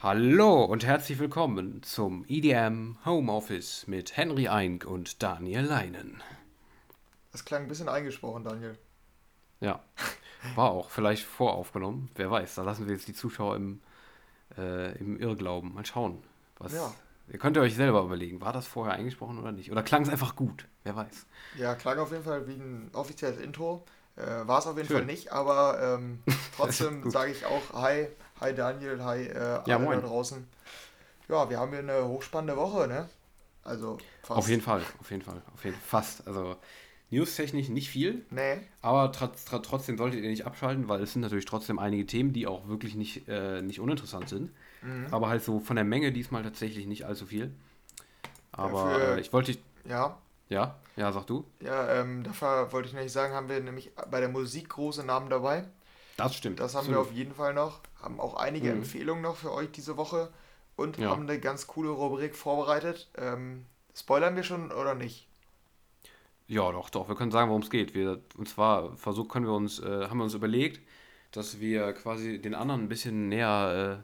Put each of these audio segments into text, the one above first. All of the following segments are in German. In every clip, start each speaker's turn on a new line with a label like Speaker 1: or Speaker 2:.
Speaker 1: Hallo und herzlich willkommen zum EDM Homeoffice mit Henry Eink und Daniel Leinen.
Speaker 2: Das klang ein bisschen eingesprochen, Daniel.
Speaker 1: Ja, war auch vielleicht voraufgenommen. Wer weiß, da lassen wir jetzt die Zuschauer im, äh, im Irrglauben. Mal schauen. Was,
Speaker 2: Ja.
Speaker 1: Ihr könnt euch selber überlegen, war das vorher eingesprochen oder nicht? Oder klang es einfach gut? Wer weiß.
Speaker 2: Ja, klang auf jeden Fall wie ein offizielles Intro. Äh, War es auf jeden
Speaker 1: Schön.
Speaker 2: Fall nicht, aber ähm, trotzdem sage ich auch Hi, hi Daniel, hi äh, alle
Speaker 1: Ja, moin.
Speaker 2: da draußen. Ja, wir haben hier eine hochspannende Woche, ne? Also fast.
Speaker 1: Auf jeden Fall, auf jeden Fall, auf jeden Fall. Fast. Also newstechnisch nicht viel,
Speaker 2: Nee,
Speaker 1: aber trotz, tr- trotzdem solltet ihr nicht abschalten, weil es sind natürlich trotzdem einige Themen, die auch wirklich nicht, äh, nicht uninteressant sind.
Speaker 2: Mhm.
Speaker 1: Aber halt so von der Menge diesmal tatsächlich nicht allzu viel. Aber
Speaker 2: für-
Speaker 1: äh, ich wollte dich.
Speaker 2: ja.
Speaker 1: Ja, ja, sag du.
Speaker 2: Ja, ähm, dafür wollte ich nämlich sagen, haben wir nämlich bei der Musik große Namen dabei.
Speaker 1: Das stimmt.
Speaker 2: Das haben wir auf jeden Fall noch. Haben auch einige
Speaker 1: Mhm.
Speaker 2: Empfehlungen noch für euch diese Woche und
Speaker 1: Ja.
Speaker 2: haben eine ganz coole Rubrik vorbereitet. Ähm, spoilern wir schon oder nicht?
Speaker 1: Ja, doch, doch. Wir können sagen, worum es geht. Wir, und zwar versuch, können wir uns, äh, haben wir uns überlegt, dass wir quasi den anderen ein bisschen näher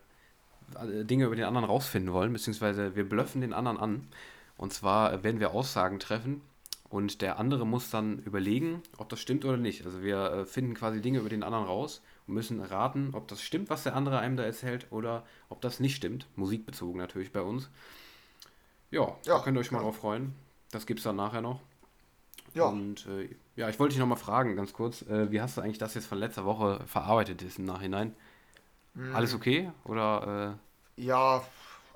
Speaker 1: äh, Dinge über den anderen rausfinden wollen, beziehungsweise wir blöffen den anderen an. Und zwar werden wir Aussagen treffen und der andere muss dann überlegen, ob das stimmt oder nicht. Also wir äh, finden quasi Dinge über den anderen raus und müssen raten, ob das stimmt, was der andere einem da erzählt, oder ob das nicht stimmt. Musikbezogen natürlich bei uns. Ja,
Speaker 2: Ja,
Speaker 1: da könnt ihr euch mal
Speaker 2: klar.
Speaker 1: drauf freuen. Das gibt es dann nachher noch.
Speaker 2: Ja.
Speaker 1: Und äh, ja, ich wollte dich nochmal fragen, ganz kurz, äh, wie hast du eigentlich das jetzt von letzter Woche verarbeitet ist im Nachhinein?
Speaker 2: Mhm.
Speaker 1: Alles okay? Oder
Speaker 2: Ja,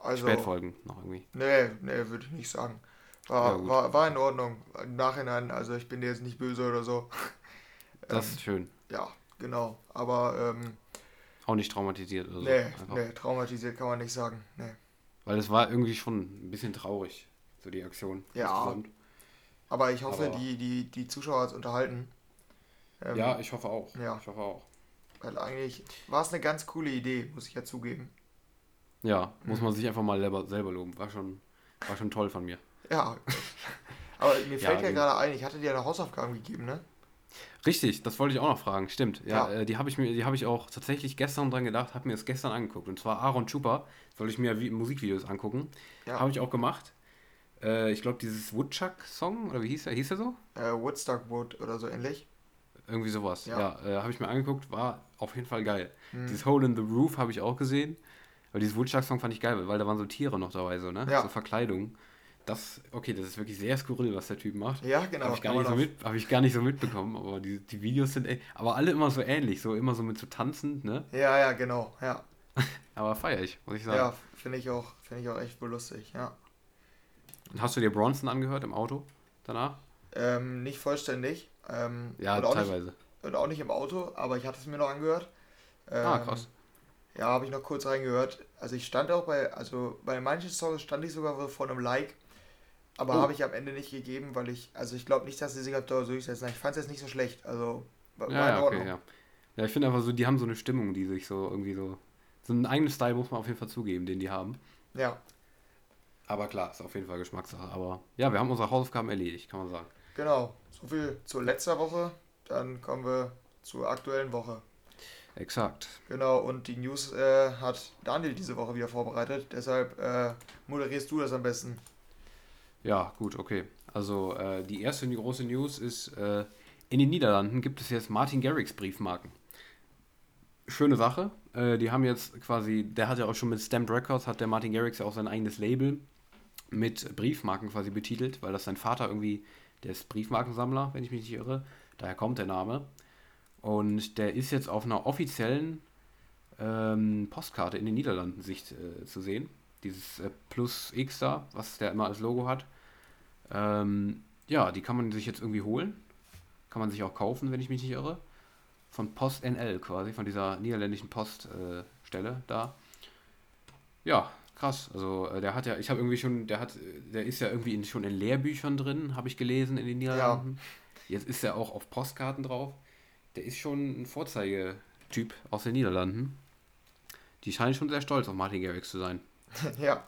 Speaker 1: äh,
Speaker 2: also.
Speaker 1: Spätfolgen noch irgendwie?
Speaker 2: Nee, nee, würde ich nicht sagen.
Speaker 1: Ja,
Speaker 2: War,
Speaker 1: gut.
Speaker 2: war, war in Ordnung. Im Nachhinein, also ich bin dir jetzt nicht böse oder so.
Speaker 1: Das
Speaker 2: Ähm,
Speaker 1: ist schön.
Speaker 2: ja, genau. Aber ähm,
Speaker 1: Auch nicht traumatisiert oder so.
Speaker 2: nee,
Speaker 1: Einfach.
Speaker 2: nee, traumatisiert kann man nicht sagen. Nee.
Speaker 1: Weil es war irgendwie schon ein bisschen traurig, so die Aktion.
Speaker 2: Ja. Aber ich hoffe,
Speaker 1: Aber-
Speaker 2: die, die, die Zuschauer hat es unterhalten. Ähm,
Speaker 1: Ja, ich hoffe auch.
Speaker 2: ja.
Speaker 1: Ich hoffe auch.
Speaker 2: Weil eigentlich war es eine ganz coole Idee, muss ich ja zugeben.
Speaker 1: Ja, muss
Speaker 2: Mhm.
Speaker 1: man sich einfach mal selber, selber loben. War schon, war schon toll von mir.
Speaker 2: Ja. Aber mir
Speaker 1: Ja,
Speaker 2: fällt ja
Speaker 1: die-
Speaker 2: gerade ein, ich hatte dir eine Hausaufgaben gegeben, ne?
Speaker 1: Richtig, das wollte ich auch noch fragen. Stimmt. Ja,
Speaker 2: Ja.
Speaker 1: Äh, die habe ich mir, die habe ich auch tatsächlich gestern dran gedacht, habe mir das gestern angeguckt. Und zwar Aaron Chupa, soll ich mir wie Musikvideos angucken.
Speaker 2: Ja.
Speaker 1: Habe ich auch gemacht. Äh, ich glaube, dieses Woodchuck-Song, oder wie hieß er? Hieß er so?
Speaker 2: Äh, Woodstock Wood oder so ähnlich.
Speaker 1: Irgendwie sowas. Ja,
Speaker 2: Ja.
Speaker 1: äh, habe ich mir angeguckt, war auf jeden Fall geil.
Speaker 2: Hm.
Speaker 1: Dieses Hole in the Roof habe ich auch gesehen. Aber dieses Woodchuck-Song fand ich geil, weil da waren so Tiere noch dabei, so, ne?
Speaker 2: Ja.
Speaker 1: So Verkleidung. Das, okay, das ist wirklich sehr skurril, was der Typ macht.
Speaker 2: Ja, genau.
Speaker 1: Habe ich, gar
Speaker 2: kann
Speaker 1: nicht so mit- hab ich gar nicht so mitbekommen, aber die, die Videos sind echt, aber alle immer so ähnlich, so immer so mit so tanzend, ne?
Speaker 2: Ja, ja, genau. Ja,
Speaker 1: Aber feier ich, muss ich sagen.
Speaker 2: ja finde ich, auch- finde ich auch echt wohl lustig. Ja.
Speaker 1: Und hast du dir Bronson angehört im Auto danach?
Speaker 2: Ähm, nicht vollständig. Ähm,
Speaker 1: Ja,
Speaker 2: auch nicht,
Speaker 1: teilweise.
Speaker 2: und auch nicht im Auto, aber ich hatte es mir noch angehört. Ähm,
Speaker 1: Ah, krass.
Speaker 2: Ja, habe ich noch kurz reingehört. Also ich stand auch bei, also bei manchen Songs stand ich sogar vor einem Like, aber
Speaker 1: Oh.
Speaker 2: habe ich am Ende nicht gegeben, weil ich, also ich glaube nicht, dass sie sich auf Dauer durchsetzen. Ich fand es jetzt nicht so schlecht, also war,
Speaker 1: Ja,
Speaker 2: in
Speaker 1: ja,
Speaker 2: Ordnung.
Speaker 1: okay, ja. Ja, ich finde einfach so, die haben so eine Stimmung, die sich so irgendwie so. So einen eigenen Style muss man auf jeden Fall zugeben, den die haben.
Speaker 2: Ja,
Speaker 1: Aber klar, ist auf jeden Fall Geschmackssache. Aber ja, wir haben unsere Hausaufgaben erledigt, kann man sagen.
Speaker 2: genau. So viel zu letzter Woche. Dann kommen wir zur aktuellen Woche.
Speaker 1: Exakt.
Speaker 2: Genau, und die News äh, hat Daniel diese Woche wieder vorbereitet. Deshalb äh, moderierst du das am besten.
Speaker 1: Ja, gut, okay. Also äh, die erste große News ist, äh, in den Niederlanden gibt es jetzt Martin Garrix Briefmarken. Schöne Sache. Äh, die haben jetzt quasi, der hat ja auch schon mit Stamped Records, hat der Martin Garrix ja auch sein eigenes Label mit Briefmarken quasi betitelt, weil das sein Vater irgendwie, der ist Briefmarkensammler, wenn ich mich nicht irre. Daher kommt der Name. Und der ist jetzt auf einer offiziellen ähm, Postkarte in den Niederlanden sich äh, zu sehen. Dieses äh, Plus X da, was der immer als Logo hat. Ähm, ja, die kann man sich jetzt irgendwie holen. Kann man sich auch kaufen, wenn ich mich nicht irre. Von Post NL quasi, von dieser niederländischen Poststelle äh, da. Ja, krass. Also äh, der hat ja, ich habe irgendwie schon, der hat, der ist ja irgendwie in, schon in Lehrbüchern drin, habe ich gelesen in den Niederlanden. Jetzt ist er auch auf Postkarten drauf. Der ist schon ein Vorzeigetyp aus den Niederlanden. Die scheinen schon sehr stolz auf Martin Garrix zu sein.
Speaker 2: ja.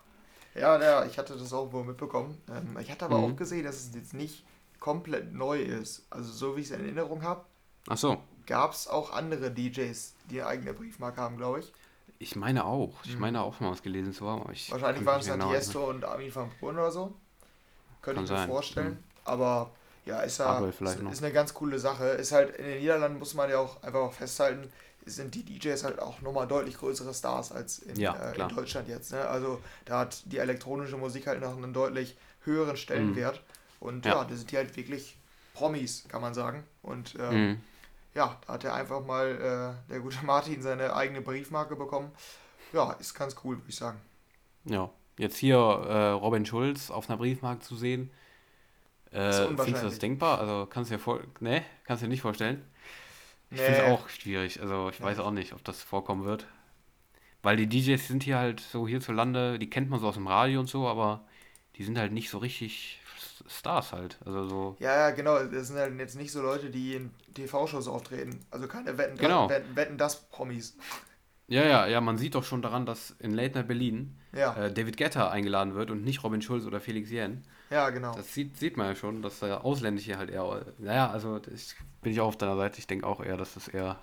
Speaker 2: Ja, ja, ich hatte das auch wohl mitbekommen. Ähm, ich hatte aber
Speaker 1: Mhm.
Speaker 2: auch gesehen, dass es jetzt nicht komplett neu ist. Also so wie ich es in Erinnerung habe,
Speaker 1: Ach so.
Speaker 2: gab es auch andere DJs, die eine eigene Briefmarke haben, glaube ich.
Speaker 1: Ich meine auch. Ich
Speaker 2: Mhm.
Speaker 1: meine auch mal was gelesen zu haben.
Speaker 2: Wahrscheinlich waren es dann
Speaker 1: genau
Speaker 2: Tiesto und Armin van Buuren oder so. Könnte ich mir
Speaker 1: sein.
Speaker 2: vorstellen.
Speaker 1: Mhm.
Speaker 2: Aber ja, ist ja ist, ist eine ganz coole Sache. Ist halt in den Niederlanden muss man ja auch einfach auch festhalten, sind die DJs halt auch nochmal deutlich größere Stars als in,
Speaker 1: Ja,
Speaker 2: äh, in Deutschland jetzt. Ne? Also da hat die elektronische Musik halt noch einen deutlich höheren Stellenwert. Und ja.
Speaker 1: Mhm. Ja.
Speaker 2: da sind die halt wirklich Promis, kann man sagen. Und äh,
Speaker 1: Mhm.
Speaker 2: ja, da hat er einfach mal äh, der gute Martin seine eigene Briefmarke bekommen. Ja, ist ganz cool, würde ich sagen.
Speaker 1: Ja. Jetzt hier äh, Robin Schulz auf einer Briefmarke zu sehen. Äh,
Speaker 2: Ist
Speaker 1: findest du das denkbar? Also kannst du dir vor ne? kannst du dir nicht vorstellen? Ich
Speaker 2: Nee.
Speaker 1: finde es auch schwierig. Also ich weiß auch nicht, ob das vorkommen wird. Weil die DJs sind hier halt so hierzulande, die kennt man so aus dem Radio und so, aber die sind halt nicht so richtig Stars halt. Also so.
Speaker 2: Ja, ja, genau. Das sind halt jetzt nicht so Leute, die in TV-Shows auftreten. Also keine Wetten,
Speaker 1: Genau.
Speaker 2: Wetten, Wetten das Promis.
Speaker 1: Ja, ja, ja, man sieht doch schon daran, dass in Late Night Berlin
Speaker 2: Ja,
Speaker 1: äh, David Guetta eingeladen wird und nicht Robin Schulz oder Felix Jähn.
Speaker 2: Ja, genau.
Speaker 1: Das sieht, sieht man ja schon, dass der Ausländische halt eher. Naja, also ich bin ich auch auf deiner Seite. Ich denke auch eher, dass das eher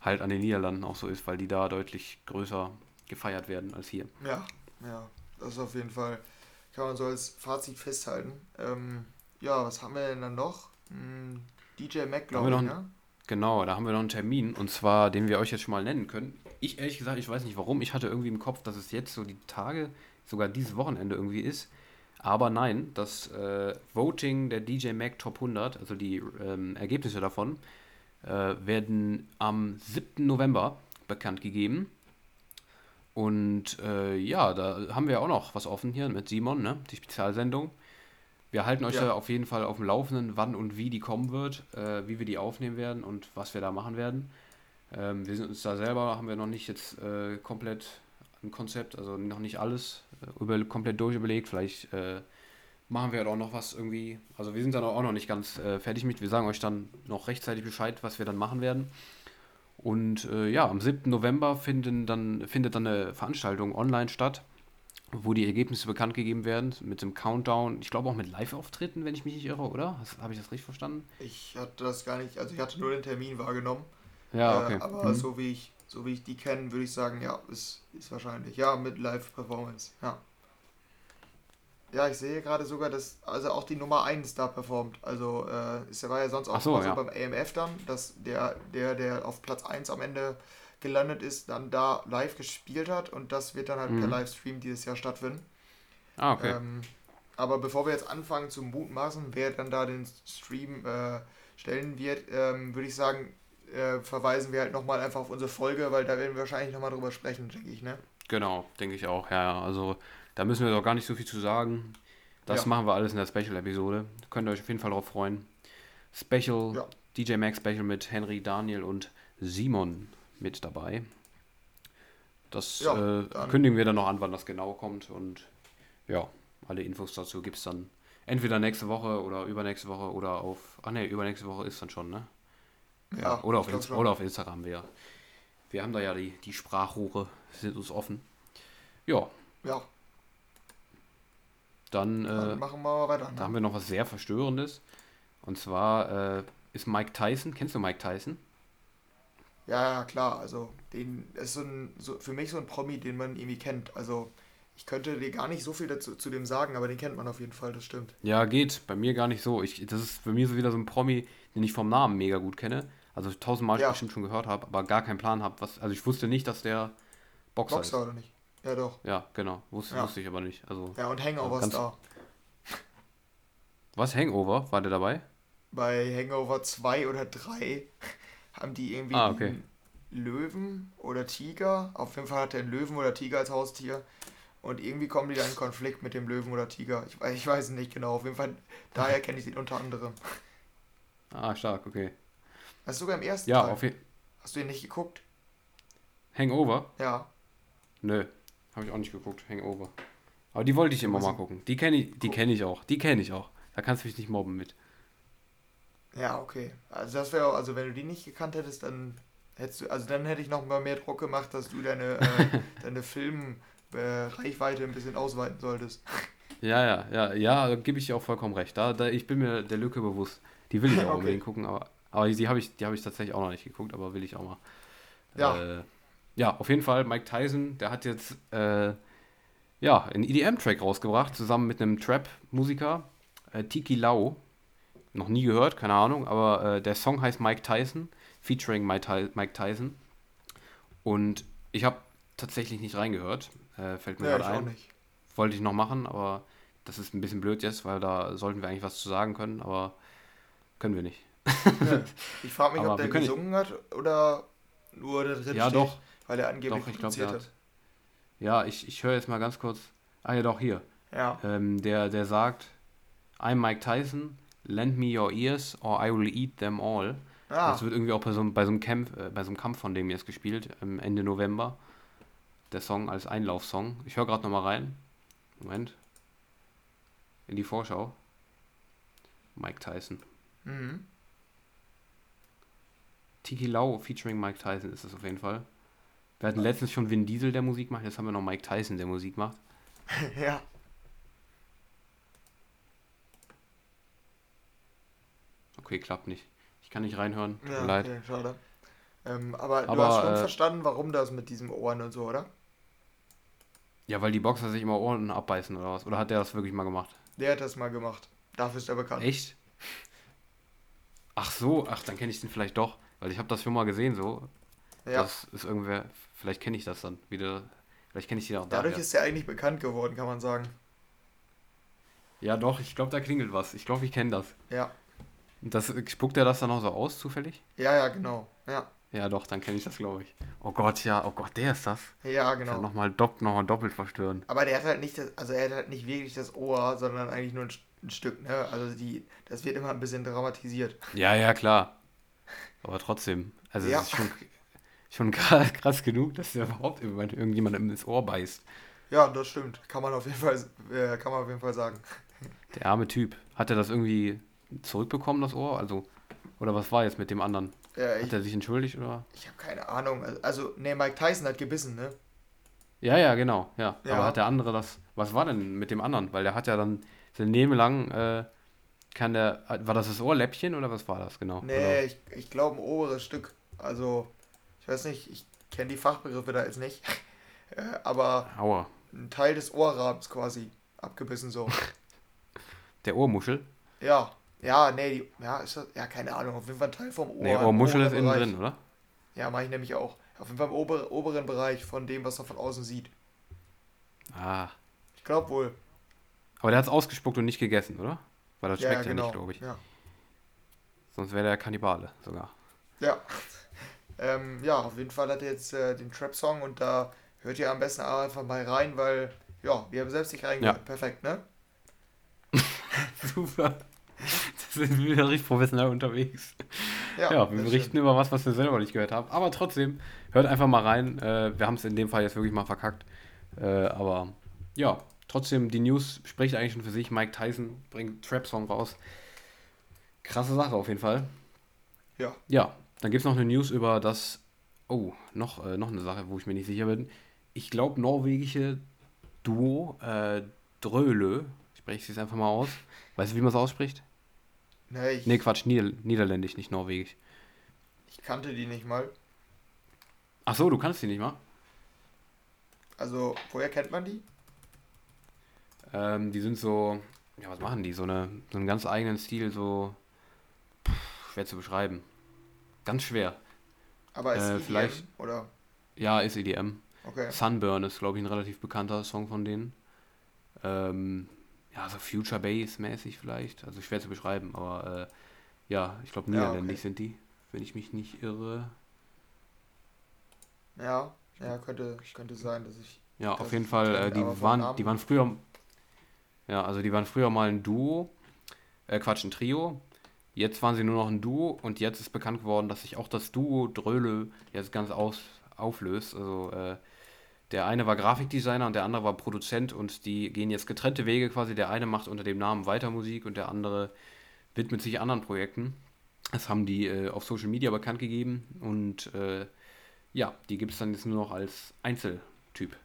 Speaker 1: halt an den Niederlanden auch so ist, weil die da deutlich größer gefeiert werden als hier.
Speaker 2: Ja, ja. Das ist auf jeden Fall, kann man so als Fazit festhalten. Ähm, ja, was haben wir denn dann noch? Hm, DJ Mac, glaube ich, ne?
Speaker 1: Genau, da haben wir noch einen Termin und zwar, den wir euch jetzt schon mal nennen können. Ich ehrlich gesagt, ich weiß nicht warum. Ich hatte irgendwie im Kopf, dass es jetzt so die Tage, sogar dieses Wochenende irgendwie ist. Aber nein, das äh, Voting der DJ Mag Top 100, also die ähm, Ergebnisse davon, äh, werden am 7. November bekannt gegeben. Und äh, ja, da haben wir auch noch was offen hier mit Simon, ne? die Spezialsendung. Wir halten euch
Speaker 2: Ja.
Speaker 1: da auf jeden Fall auf dem Laufenden, wann und wie die kommen wird, äh, wie wir die aufnehmen werden und was wir da machen werden. Ähm, wir sind uns da selber, haben wir noch nicht jetzt äh, komplett ein Konzept, also noch nicht alles äh, über, komplett durchüberlegt. Vielleicht äh, machen wir halt auch noch was irgendwie. Also wir sind dann auch noch nicht ganz äh, fertig mit. Wir sagen euch dann noch rechtzeitig Bescheid, was wir dann machen werden. Und äh, ja, am 7. November finden dann, findet dann eine Veranstaltung online statt, wo die Ergebnisse bekannt gegeben werden, mit dem Countdown. Ich glaube auch mit Live-Auftritten, wenn ich mich nicht irre, oder? Habe ich das richtig verstanden?
Speaker 2: Ich hatte das gar nicht, also ich hatte nur den Termin wahrgenommen.
Speaker 1: Ja,
Speaker 2: Äh,
Speaker 1: okay.
Speaker 2: aber
Speaker 1: Mhm.
Speaker 2: so wie ich, so wie ich die kenne, würde ich sagen, ja, ist, ist wahrscheinlich. Ja, mit Live-Performance. Ja. Ja, ich sehe gerade sogar, dass also auch die Nummer 1 da performt. Also äh, es war ja sonst auch
Speaker 1: so, ja.
Speaker 2: beim AMF dann, dass der, der, der auf Platz 1 am Ende gelandet ist, dann da live gespielt hat und das wird dann halt per
Speaker 1: Mhm.
Speaker 2: Livestream dieses Jahr stattfinden.
Speaker 1: Ah, okay.
Speaker 2: Ähm, aber bevor wir jetzt anfangen zu mutmaßen, wer dann da den Stream äh, stellen wird, ähm, würde ich sagen, äh, verweisen wir halt nochmal einfach auf unsere Folge, weil da werden wir wahrscheinlich nochmal drüber sprechen, denke ich, ne?
Speaker 1: Genau, denke ich auch. Ja, also da müssen wir doch gar nicht so viel zu sagen. Das
Speaker 2: Ja.
Speaker 1: machen wir alles in der Special-Episode. Könnt ihr euch auf jeden Fall darauf freuen. Special,
Speaker 2: Ja.
Speaker 1: DJ Max Special mit Henry, Daniel und Simon mit dabei. Das
Speaker 2: Ja,
Speaker 1: äh, kündigen wir dann noch an, wann das genau kommt. Und ja, alle Infos dazu gibt es dann entweder nächste Woche oder übernächste Woche oder auf. Ach ne, übernächste Woche ist dann schon, ne? Ja, oder, auf Inst oder auf Instagram. Wir, wir haben da ja die, die Sprachrohre, sind uns offen. Ja,
Speaker 2: Ja,
Speaker 1: dann,
Speaker 2: dann
Speaker 1: äh,
Speaker 2: machen wir weiter.
Speaker 1: da haben
Speaker 2: Ne?
Speaker 1: wir noch was sehr Verstörendes. Und zwar äh, ist Mike Tyson. Kennst du Mike Tyson?
Speaker 2: Ja, klar, also den ist so ein, so, für mich so ein Promi, den man irgendwie kennt. Also ich könnte dir gar nicht so viel dazu zu dem sagen, aber den kennt man auf jeden Fall, das stimmt.
Speaker 1: Ja, geht. Bei mir gar nicht so. Ich, das ist für mich so wieder so ein Promi, den ich vom Namen mega gut kenne. Also tausendmal
Speaker 2: Ja.
Speaker 1: bestimmt schon gehört habe, aber gar keinen Plan habe. Also ich wusste nicht, dass der Boxer,
Speaker 2: Boxer oder nicht? Ja, doch.
Speaker 1: ist. Ja, genau. Wusste,
Speaker 2: Ja.
Speaker 1: wusste ich aber nicht. Also,
Speaker 2: Ja, und Hangover
Speaker 1: Ganz-
Speaker 2: Star.
Speaker 1: was? Hangover? War der dabei?
Speaker 2: Bei Hangover 2 oder 3 haben die irgendwie
Speaker 1: Ah, okay.
Speaker 2: einen Löwen oder Tiger. Auf jeden Fall hat er einen Löwen oder Tiger als Haustier. Und irgendwie kommen die dann in Konflikt mit dem Löwen oder Tiger. Ich, weiß- ich weiß es nicht genau. Auf jeden Fall, daher kenne ich den unter anderem.
Speaker 1: Ah, stark, okay.
Speaker 2: Das ist sogar im ersten
Speaker 1: Ja,
Speaker 2: Teil.
Speaker 1: auf jeden
Speaker 2: Hast du den nicht geguckt?
Speaker 1: Hangover?
Speaker 2: Ja.
Speaker 1: Nö, habe ich auch nicht geguckt. Hangover. Aber die wollte ich immer
Speaker 2: muss
Speaker 1: mal gucken. Die kenne ich, die kenne ich auch. Die kenne ich auch. Da kannst du mich nicht mobben mit.
Speaker 2: Ja, okay. Also das wäre, also wenn du die nicht gekannt hättest, dann hättest du, also dann hätte ich noch mal mehr Druck gemacht, dass du deine, äh, deine Film-Reichweite ein bisschen ausweiten solltest.
Speaker 1: Ja, ja, ja, ja, da gebe ich dir auch vollkommen recht. Da, da, ich bin mir der Lücke bewusst. Die will ich auch
Speaker 2: Okay.
Speaker 1: unbedingt gucken, aber, aber die habe ich, die habe ich tatsächlich auch noch nicht geguckt, aber will ich auch mal.
Speaker 2: Ja.
Speaker 1: Äh, ja, auf jeden Fall, Mike Tyson, der hat jetzt äh, ja, einen EDM-Track rausgebracht, zusammen mit einem Trap-Musiker, äh, Tiki Lau. Noch nie gehört, keine Ahnung, aber äh, der Song heißt Mike Tyson, featuring Mike, Mike Tyson. Und ich habe tatsächlich nicht reingehört, äh, fällt mir ja, gerade ein. Nicht. Wollte ich noch machen, aber das ist ein bisschen blöd jetzt, weil da sollten wir eigentlich was zu sagen können, aber können wir nicht.
Speaker 2: Ja. Ich frage mich, aber ob der gesungen hat oder nur da drin
Speaker 1: ja, steht, doch.
Speaker 2: weil er angeblich doch,
Speaker 1: ich glaub, hat. hat. Ja, ich, ich höre jetzt mal ganz kurz. Ah ja, doch, hier.
Speaker 2: Ja.
Speaker 1: Ähm, der, der sagt, I'm Mike Tyson, lend me your ears or I will eat them all. Ah. Das wird irgendwie auch bei so, bei so, einem, Camp, äh, bei so einem Kampf von dem jetzt gespielt, ähm, Ende November. Der Song als Einlaufsong. Ich höre gerade nochmal rein. Moment. In die Vorschau. Mike Tyson.
Speaker 2: Mhm.
Speaker 1: Tiki Lau featuring Mike Tyson ist das auf jeden Fall. Wir hatten letztens schon Vin Diesel, der Musik macht, jetzt haben wir noch Mike Tyson, der Musik macht.
Speaker 2: ja.
Speaker 1: Okay, klappt nicht. Ich kann nicht reinhören.
Speaker 2: Tut ja, mir leid. Okay, schade. Ähm, aber, aber, du hast schon äh, verstanden, warum das mit diesem Ohren und so, oder?
Speaker 1: Ja, weil die Boxer sich immer Ohren abbeißen oder was? Oder hat der das wirklich mal gemacht?
Speaker 2: Der hat das mal gemacht. Dafür ist er bekannt.
Speaker 1: Echt? Ach so, ach, dann kenne ich den vielleicht doch. Weil ich habe das schon mal gesehen so. Ja. Das ist irgendwer, vielleicht kenne ich das dann wieder. Vielleicht kenne ich die auch
Speaker 2: Dadurch daher. ist er eigentlich bekannt geworden, kann man sagen.
Speaker 1: Ja, doch, ich glaube, da klingelt was. Ich glaube, ich kenne das.
Speaker 2: Ja.
Speaker 1: Und das, spuckt er das dann auch so aus, zufällig?
Speaker 2: Ja, ja, genau. Ja.
Speaker 1: Ja, doch, dann kenne ich das, glaube ich. Oh Gott, ja, oh Gott, der ist das.
Speaker 2: Ja, genau.
Speaker 1: Nochmal dopp, noch doppelt verstören.
Speaker 2: Aber der hat halt nicht das, also er hat halt nicht wirklich das Ohr, sondern eigentlich nur ein, ein Stück, ne? Also die, das wird immer ein bisschen dramatisiert.
Speaker 1: Ja, ja, klar. Aber trotzdem. Also ja. es ist schon, schon krass, krass genug, dass der überhaupt irgendjemandem ins Ohr beißt.
Speaker 2: Ja, das stimmt. Kann man auf jeden Fall, äh, kann man auf jeden Fall sagen.
Speaker 1: Der arme Typ. Hat er das irgendwie zurückbekommen, das Ohr? Also, oder was war jetzt mit dem anderen? Ja, hat er sich entschuldigt oder?
Speaker 2: Ich habe keine Ahnung. Also, ne, Mike Tyson hat gebissen, ne?
Speaker 1: Ja, ja, genau, ja. ja. Aber hat der andere das. Was war denn mit dem anderen? Weil der hat ja dann sein Leben lang äh, kann der. War das das Ohrläppchen oder was war das genau?
Speaker 2: Nee, oder? ich, ich glaube ein oberes Stück. Also, ich weiß nicht, ich kenne die Fachbegriffe da jetzt nicht. Äh, aber
Speaker 1: Aua.
Speaker 2: ein Teil des Ohrrahmens quasi abgebissen so.
Speaker 1: Der Ohrmuschel?
Speaker 2: Ja. Ja, nee, die, ja, ist das, ja, keine Ahnung, auf jeden Fall ein Teil vom Ohr.
Speaker 1: Nee, Ohrmuschel ist innen drin, oder?
Speaker 2: Ja, mache ich nämlich auch. Auf jeden Fall im ober, oberen Bereich von dem, was man von außen sieht.
Speaker 1: Ah.
Speaker 2: Ich glaube wohl.
Speaker 1: Aber der hat es ausgespuckt und nicht gegessen, oder? Weil das schmeckt ja, genau. nicht, glaube ich.
Speaker 2: Ja.
Speaker 1: Sonst wäre der Kannibale sogar.
Speaker 2: Ja. Ähm, ja, auf jeden Fall hat er jetzt äh, den Trap-Song und da hört ihr am besten einfach mal rein, weil, ja, wir haben selbst nicht reingehört. Ja. Perfekt, ne?
Speaker 1: Super. Sind wir wieder richtig professionell unterwegs. Ja, ja wir berichten stimmt. über was, was wir selber nicht gehört haben. Aber trotzdem, hört einfach mal rein. Äh, wir haben es in dem Fall jetzt wirklich mal verkackt. Äh, aber ja, trotzdem, die News spricht eigentlich schon für sich. Mike Tyson bringt Trap-Song raus. Krasse Sache auf jeden Fall.
Speaker 2: Ja.
Speaker 1: Ja, dann gibt es noch eine News über das. Oh, noch, äh, noch eine Sache, wo ich mir nicht sicher bin. Ich glaube, norwegische Duo äh, Dröle, spreche ich es einfach mal aus. Weißt du, wie man es ausspricht?
Speaker 2: Nee, ich,
Speaker 1: nee, Quatsch, Nieder Niederländisch, nicht Norwegisch.
Speaker 2: Ich kannte die nicht mal.
Speaker 1: Ach so, du kannst die nicht mal?
Speaker 2: Also, woher kennt man die?
Speaker 1: Ähm, die sind so, ja, was machen die? So, eine, so einen ganz eigenen Stil, so pff, schwer zu beschreiben. Ganz schwer.
Speaker 2: Aber ist äh, EDM, vielleicht, oder?
Speaker 1: Ja, ist EDM.
Speaker 2: Okay.
Speaker 1: Sunburn ist, glaube ich, ein relativ bekannter Song von denen. Ähm, ja, so Future Bass mäßig vielleicht. Also schwer zu beschreiben, aber äh, ja, ich glaube, niederländisch ja, okay. sind die, wenn ich mich nicht irre.
Speaker 2: Ja, ja, könnte, könnte sein, dass ich.
Speaker 1: Ja, auf jeden Fall, äh, die, waren, die waren früher. Ja, also die waren früher mal ein Duo. Äh, Quatsch, ein Trio. Jetzt waren sie nur noch ein Duo und jetzt ist bekannt geworden, dass sich auch das Duo Dröhle jetzt ganz aus, auflöst. Also äh, der eine war Grafikdesigner und der andere war Produzent und die gehen jetzt getrennte Wege quasi. Der eine macht unter dem Namen weiter Musik und der andere widmet sich anderen Projekten. Das haben die äh, auf Social Media bekannt gegeben und äh, ja, die gibt es dann jetzt nur noch als Einzeltyp.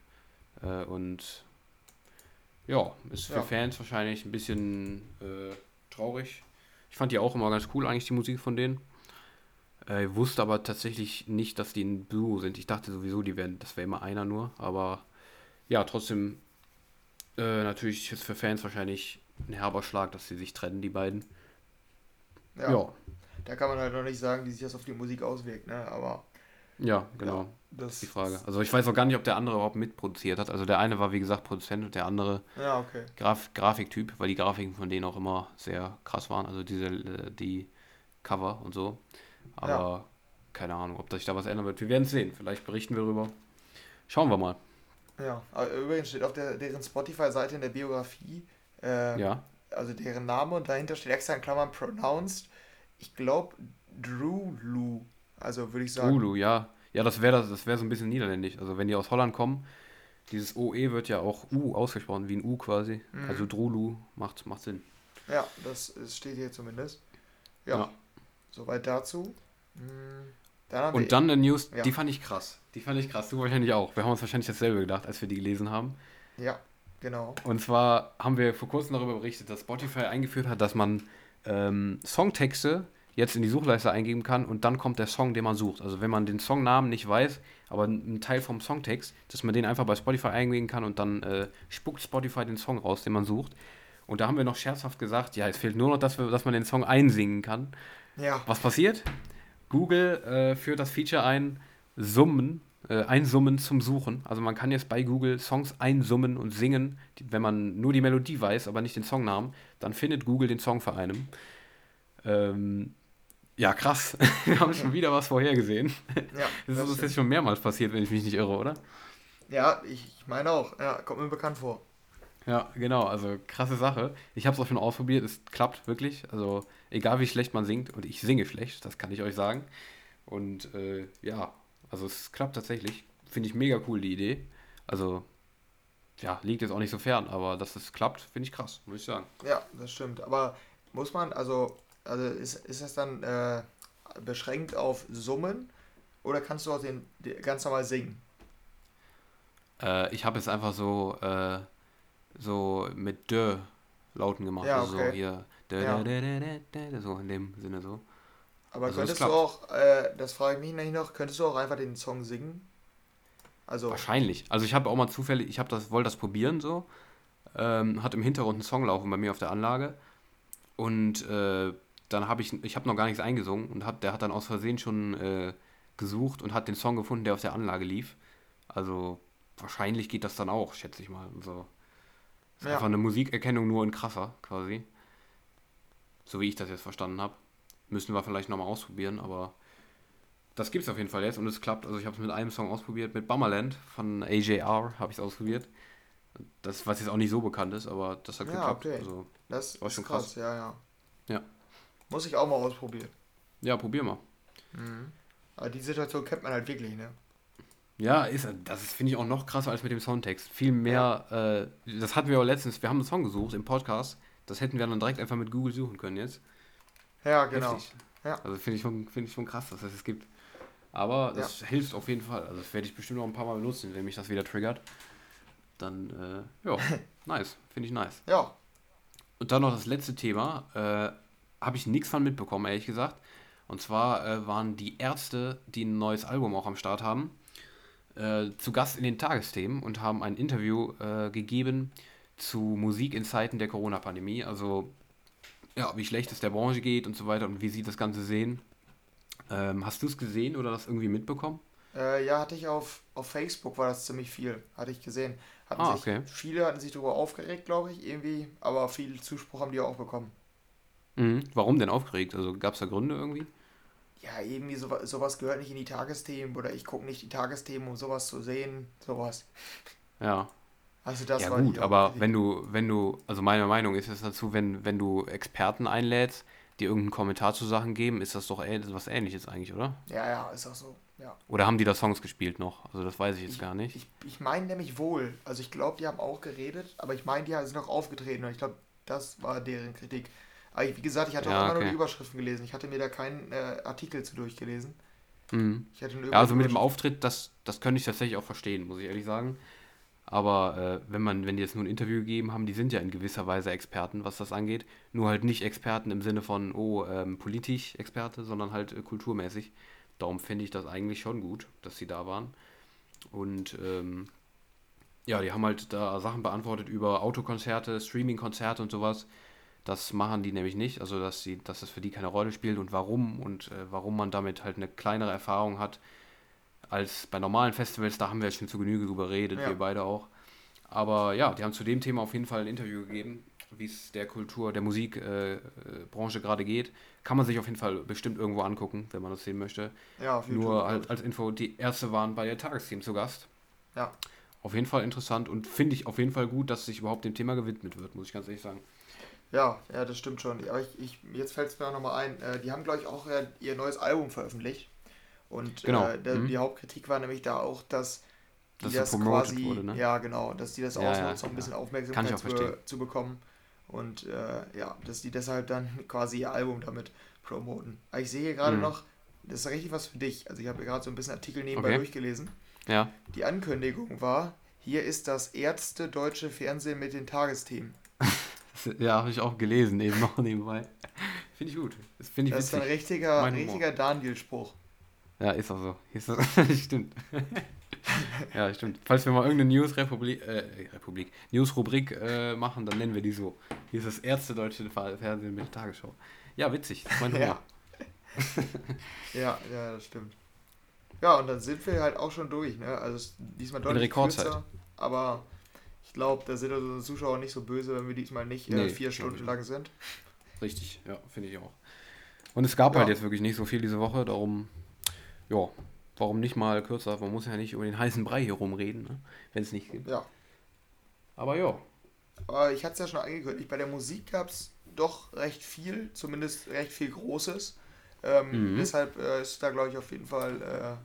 Speaker 1: Äh, und ja, ist für ja. Fans wahrscheinlich ein bisschen äh, traurig, ich fand die auch immer ganz cool, eigentlich die Musik von denen. Äh, wusste aber tatsächlich nicht, dass die ein Duo sind. Ich dachte sowieso, die wären, das wäre immer einer nur. Aber ja, trotzdem äh, natürlich ist für Fans wahrscheinlich ein herber Schlag, dass sie sich trennen, die beiden.
Speaker 2: Ja. ja. Da kann man halt noch nicht sagen, wie sich das auf die Musik auswirkt, ne? Aber.
Speaker 1: Ja, genau. Ja, das ist die Frage. Also ich weiß auch gar nicht, ob der andere überhaupt mitproduziert hat. Also der eine war wie gesagt Produzent und der andere
Speaker 2: ja, okay.
Speaker 1: Graf Grafiktyp, weil die Grafiken von denen auch immer sehr krass waren. Also diese äh, die Cover und so. Aber ja. keine Ahnung, ob sich da was ändern wird. Wir werden es sehen. Vielleicht berichten wir darüber. Schauen wir mal.
Speaker 2: Ja, übrigens steht auf der, deren Spotify-Seite in der Biografie, äh,
Speaker 1: ja.
Speaker 2: also deren Name und dahinter steht extra in Klammern pronounced, ich glaube, Drulu. Also würde ich sagen.
Speaker 1: Drulu, ja. Ja, das wäre das, das wär so ein bisschen niederländisch. Also wenn die aus Holland kommen, dieses OE wird ja auch U ausgesprochen, wie ein U quasi. Mhm. Also Drulu macht, macht Sinn.
Speaker 2: Ja, das, das steht hier zumindest. Ja. ja. Soweit dazu.
Speaker 1: Mhm. Dann Und dann eine News, ja. die fand ich krass. Die fand ich krass. Du wahrscheinlich auch. Wir haben uns wahrscheinlich dasselbe gedacht, als wir die gelesen haben.
Speaker 2: Ja, genau.
Speaker 1: Und zwar haben wir vor kurzem darüber berichtet, dass Spotify eingeführt hat, dass man ähm, Songtexte jetzt in die Suchleiste eingeben kann und dann kommt der Song, den man sucht. Also wenn man den Songnamen nicht weiß, aber ein Teil vom Songtext, dass man den einfach bei Spotify eingeben kann und dann äh, spuckt Spotify den Song raus, den man sucht. Und da haben wir noch scherzhaft gesagt, ja, es fehlt nur noch, dass, wir, dass man den Song einsingen kann.
Speaker 2: Ja.
Speaker 1: Was passiert? Google äh, führt das Feature ein, Summen, äh, einsummen zum Suchen. Also man kann jetzt bei Google Songs einsummen und singen, wenn man nur die Melodie weiß, aber nicht den Songnamen, dann findet Google den Song für einen. Ähm, ja, krass. Wir haben schon wieder was vorhergesehen. Ja, das, das ist jetzt schon mehrmals passiert, wenn ich mich nicht irre, oder?
Speaker 2: Ja, ich meine auch. Ja, kommt mir bekannt vor.
Speaker 1: Ja, genau, also krasse Sache. Ich habe es auch schon ausprobiert, es klappt wirklich. Also egal wie schlecht man singt, und ich singe schlecht, das kann ich euch sagen. Und äh, ja, also es klappt tatsächlich. Finde ich mega cool, die Idee. Also ja, liegt jetzt auch nicht so fern, aber dass es klappt, finde ich krass, muss ich sagen.
Speaker 2: Ja, das stimmt. Aber muss man, also, also ist, ist das dann äh, beschränkt auf Summen oder kannst du auch den, den ganz normal singen?
Speaker 1: Äh, ich habe es einfach so äh, so mit Dö Lauten gemacht. Ja, also okay. so hier. Dö, ja. dö, dö, so in dem Sinne so.
Speaker 2: Aber also könntest du auch, äh, das frage ich mich noch, könntest du auch einfach den Song singen?
Speaker 1: Also Wahrscheinlich. Also ich habe auch mal zufällig, ich habe das, wollte das probieren so. Ähm, hat im Hintergrund einen Song laufen bei mir auf der Anlage. Und äh, dann habe ich, ich habe noch gar nichts eingesungen und hab, der hat dann aus Versehen schon äh, gesucht und hat den Song gefunden, der auf der Anlage lief. Also wahrscheinlich geht das dann auch, schätze ich mal. So. Ist ja. einfach eine Musikerkennung nur in krasser, quasi. So wie ich das jetzt verstanden habe. Müssen wir vielleicht nochmal ausprobieren, aber das gibt es auf jeden Fall jetzt und es klappt. Also ich habe es mit einem Song ausprobiert, mit Bummerland von AJR habe ich es ausprobiert. Das, was jetzt auch nicht so bekannt ist, aber das hat ja, geklappt. Okay. Also,
Speaker 2: das war schon krass. krass. Ja, ja.
Speaker 1: Ja.
Speaker 2: Muss ich auch mal ausprobieren.
Speaker 1: Ja, probier mal.
Speaker 2: Mhm. Aber die Situation kennt man halt wirklich, ne?
Speaker 1: Ja, ist, das finde ich auch noch krasser als mit dem Songtext. Viel mehr, ja. äh, das hatten wir auch letztens, wir haben einen Song gesucht im Podcast, das hätten wir dann direkt einfach mit Google suchen können jetzt.
Speaker 2: Ja, genau. Ja.
Speaker 1: Also finde ich, schon, find ich schon krass, dass es das gibt. Aber das ja. hilft auf jeden Fall. Also das werde ich bestimmt noch ein paar Mal benutzen, wenn mich das wieder triggert. Dann, äh, ja, nice. Finde ich nice.
Speaker 2: Ja.
Speaker 1: Und dann noch das letzte Thema. Äh, Habe ich nichts von mitbekommen, ehrlich gesagt. Und zwar äh, waren die Ärzte, die ein neues Album auch am Start haben äh, zu Gast in den Tagesthemen und haben ein Interview äh, gegeben zu Musik in Zeiten der Corona-Pandemie. Also, ja, wie schlecht es der Branche geht und so weiter und wie sie das Ganze sehen. Ähm, hast du es gesehen oder das irgendwie mitbekommen?
Speaker 2: Äh, ja, hatte ich auf, auf Facebook, war das ziemlich viel, hatte ich gesehen. Hatten ah, okay. sich, viele hatten sich darüber aufgeregt, glaube ich, irgendwie, aber viel Zuspruch haben die auch bekommen.
Speaker 1: Mhm. Warum denn aufgeregt? Also gab es da Gründe irgendwie?
Speaker 2: ja, irgendwie so, sowas gehört nicht in die Tagesthemen oder ich gucke nicht die Tagesthemen, um sowas zu sehen, sowas.
Speaker 1: Ja.
Speaker 2: Also das
Speaker 1: ja, war gut, aber wenn du, wenn du, also meine Meinung ist es dazu, wenn, wenn du Experten einlädst, die irgendeinen Kommentar zu Sachen geben, ist das doch was ähnliches eigentlich, oder?
Speaker 2: Ja, ja, ist auch so, ja.
Speaker 1: Oder haben die da Songs gespielt noch? Also das weiß ich jetzt
Speaker 2: ich,
Speaker 1: gar nicht.
Speaker 2: Ich, ich meine nämlich wohl. Also ich glaube, die haben auch geredet, aber ich meine, die sind auch aufgetreten und ich glaube, das war deren Kritik. Aber wie gesagt, ich hatte ja, auch immer okay. nur die Überschriften gelesen. Ich hatte mir da keinen äh, Artikel zu durchgelesen.
Speaker 1: Mhm. ja, also mit dem Auftritt, das, das könnte ich tatsächlich auch verstehen, muss ich ehrlich sagen. Aber äh, wenn man, wenn die jetzt nur ein Interview gegeben haben, die sind ja in gewisser Weise Experten, was das angeht. Nur halt nicht Experten im Sinne von, oh, ähm, politisch Experte, sondern halt äh, kulturmäßig. Darum finde ich das eigentlich schon gut, dass sie da waren. Und ähm, ja, die haben halt da Sachen beantwortet über Autokonzerte, Streamingkonzerte und sowas. Das machen die nämlich nicht, also dass, sie, dass das für die keine Rolle spielt und warum und äh, warum man damit halt eine kleinere Erfahrung hat als bei normalen Festivals, da haben wir jetzt schon zu Genüge drüber geredet, ja. wir beide auch. Aber ja, die haben zu dem Thema auf jeden Fall ein Interview gegeben, wie es der Kultur, der Musikbranche äh, gerade geht. Kann man sich auf jeden Fall bestimmt irgendwo angucken, wenn man das sehen möchte. Ja, auf jeden Nur Fall. Nur als Info, die erste waren bei der Tagesteam zu Gast. Ja. Auf jeden Fall interessant und finde ich auf jeden Fall gut, dass sich überhaupt dem Thema gewidmet wird, muss ich ganz ehrlich sagen.
Speaker 2: Ja, ja, das stimmt schon. Aber ich, ich, jetzt fällt es mir auch nochmal ein, äh, die haben, glaube ich, auch äh, ihr neues Album veröffentlicht. Und genau. äh, der, mhm. die Hauptkritik war nämlich da auch, dass die dass das quasi, wurde, ne? ja genau, dass die das ja, ausnutzen, ja, um ein bisschen Aufmerksamkeit zu, zu, bekommen. Und äh, ja, dass die deshalb dann quasi ihr Album damit promoten. Aber ich sehe hier gerade mhm. noch, das ist richtig was für dich. Also ich habe gerade so ein bisschen Artikel nebenbei okay. durchgelesen. Ja. Die Ankündigung war, hier ist das erste deutsche Fernsehen mit den Tagesthemen.
Speaker 1: ja, habe ich auch gelesen, eben noch nebenbei. Finde ich gut.
Speaker 2: Das, find ich das ist ein richtiger, richtiger Daniel-Spruch.
Speaker 1: Ja, ist auch so. Ist auch, stimmt. ja, stimmt. Falls wir mal irgendeine News-Republik, äh, Republik, News-Rubrik äh, machen, dann nennen wir die so. Hier ist das erste deutsche Fernsehen mit der Tagesschau. Ja, witzig. Das ist mein
Speaker 2: ja. ja, ja, das stimmt. Ja, und dann sind wir halt auch schon durch, ne? Also diesmal deutlich In Rekordzeit. Kürzer, aber ich glaube, da sind unsere Zuschauer nicht so böse, wenn wir diesmal nicht äh, nee, vier Stunden lang sind.
Speaker 1: Richtig, ja, finde ich auch. Und es gab ja. halt jetzt wirklich nicht so viel diese Woche, darum ja, warum nicht mal kürzer? Man muss ja nicht über den heißen Brei hier rumreden, ne? wenn es nicht gibt. Ja. Aber ja.
Speaker 2: Aber ich hatte es ja schon angekündigt, bei der Musik gab es doch recht viel, zumindest recht viel Großes. Ähm, mhm. Deshalb äh, ist da, glaube ich, auf jeden Fall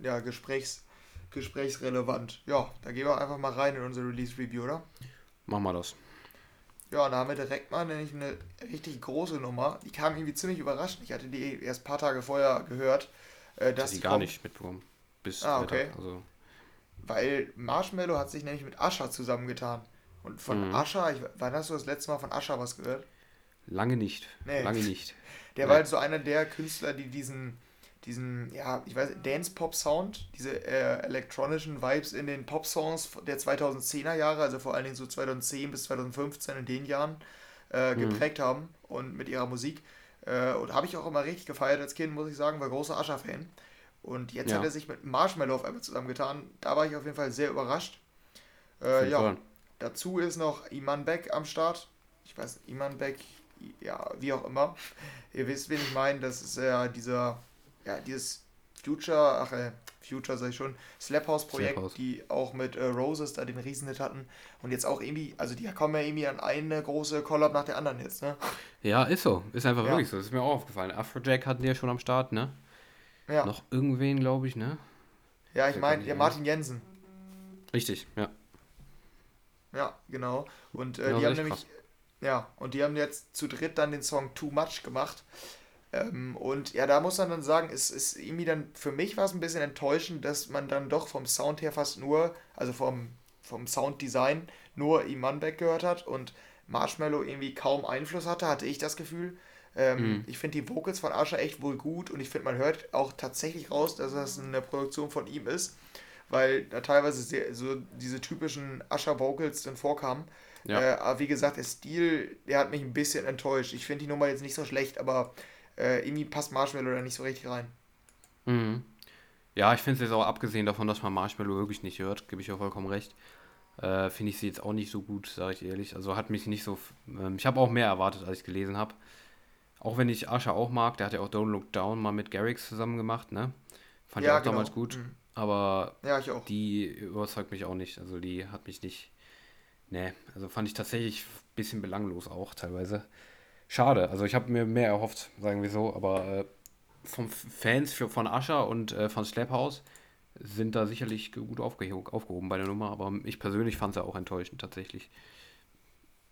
Speaker 2: äh, ja, Gesprächs, gesprächsrelevant. Ja, da gehen wir einfach mal rein in unsere Release-Review, oder?
Speaker 1: Machen wir das.
Speaker 2: Ja, da haben wir direkt mal nämlich eine richtig große Nummer. Die kam irgendwie ziemlich überraschend. Ich hatte die erst ein paar Tage vorher gehört. Äh, dass die gar nicht mitbekommen. Bis ah, okay. also. Weil Marshmallow hat sich nämlich mit Ascher zusammengetan. Und von mhm. Ascher, ich, wann hast du das letzte Mal von Ascher was gehört?
Speaker 1: Lange nicht. Nee. Lange nicht.
Speaker 2: Der nee. war halt so einer der Künstler, die diesen, diesen, ja, ich weiß, Dance-Pop-Sound, diese äh, elektronischen Vibes in den Pop-Songs der 2010er Jahre, also vor allen Dingen so 2010 bis 2015 in den Jahren, äh, mhm. geprägt mhm. haben und mit ihrer Musik. Äh, und habe ich auch immer richtig gefeiert als Kind, muss ich sagen, war großer Ascher-Fan. Und jetzt ja. hat er sich mit Marshmallow auf einmal zusammengetan. Da war ich auf jeden Fall sehr überrascht. Äh, ja, dazu ist noch Iman Beck am Start. Ich weiß, Iman Beck, ja, wie auch immer. Ihr wisst, wen ich meine. Das ist ja dieser, ja, dieses Future, ach, äh, Future sag ich schon, Slap House Projekt, Slap House. die auch mit äh, Roses da den Riesenhit hatten und jetzt auch irgendwie, also die kommen ja irgendwie an eine große Collab nach der anderen jetzt, ne?
Speaker 1: Ja, ist so, ist einfach ja. wirklich so, das ist mir auch aufgefallen. Afrojack hatten die ja schon am Start, ne? Ja. Noch irgendwen, glaube ich, ne?
Speaker 2: Ja, ich meine, ja, Martin Jensen.
Speaker 1: Richtig, ja.
Speaker 2: Ja, genau. Und äh, ja, die haben nämlich, krass. ja, und die haben jetzt zu dritt dann den Song Too Much gemacht. Ähm, und ja, da muss man dann sagen, es ist irgendwie dann, für mich war es ein bisschen enttäuschend, dass man dann doch vom Sound her fast nur, also vom, vom Sounddesign, nur Iman Beck gehört hat und Marshmallow irgendwie kaum Einfluss hatte, hatte ich das Gefühl. Ähm, mhm. Ich finde die Vocals von Asher echt wohl gut und ich finde, man hört auch tatsächlich raus, dass das eine Produktion von ihm ist, weil da teilweise sehr, so diese typischen Asher-Vocals dann vorkamen. Ja. Äh, aber wie gesagt, der Stil, der hat mich ein bisschen enttäuscht. Ich finde die Nummer jetzt nicht so schlecht, aber äh, irgendwie passt Marshmallow da nicht so richtig rein.
Speaker 1: Mhm. Ja, ich finde es jetzt auch abgesehen davon, dass man Marshmallow wirklich nicht hört, gebe ich auch vollkommen recht. Äh, finde ich sie jetzt auch nicht so gut, sage ich ehrlich. Also hat mich nicht so. Ähm, ich habe auch mehr erwartet, als ich gelesen habe. Auch wenn ich Asha auch mag, der hat ja auch Don't Look Down mal mit Garrix zusammen gemacht, ne? Fand ja, ich auch genau. damals gut. Mhm. Aber ja, die überzeugt mich auch nicht. Also die hat mich nicht. Ne, also fand ich tatsächlich ein bisschen belanglos auch teilweise schade. Also ich habe mir mehr erhofft, sagen wir so, aber äh, von Fans für, von Ascher und äh, von Slaphouse sind da sicherlich gut aufgehoben, aufgehoben bei der Nummer, aber ich persönlich fand sie auch enttäuschend tatsächlich.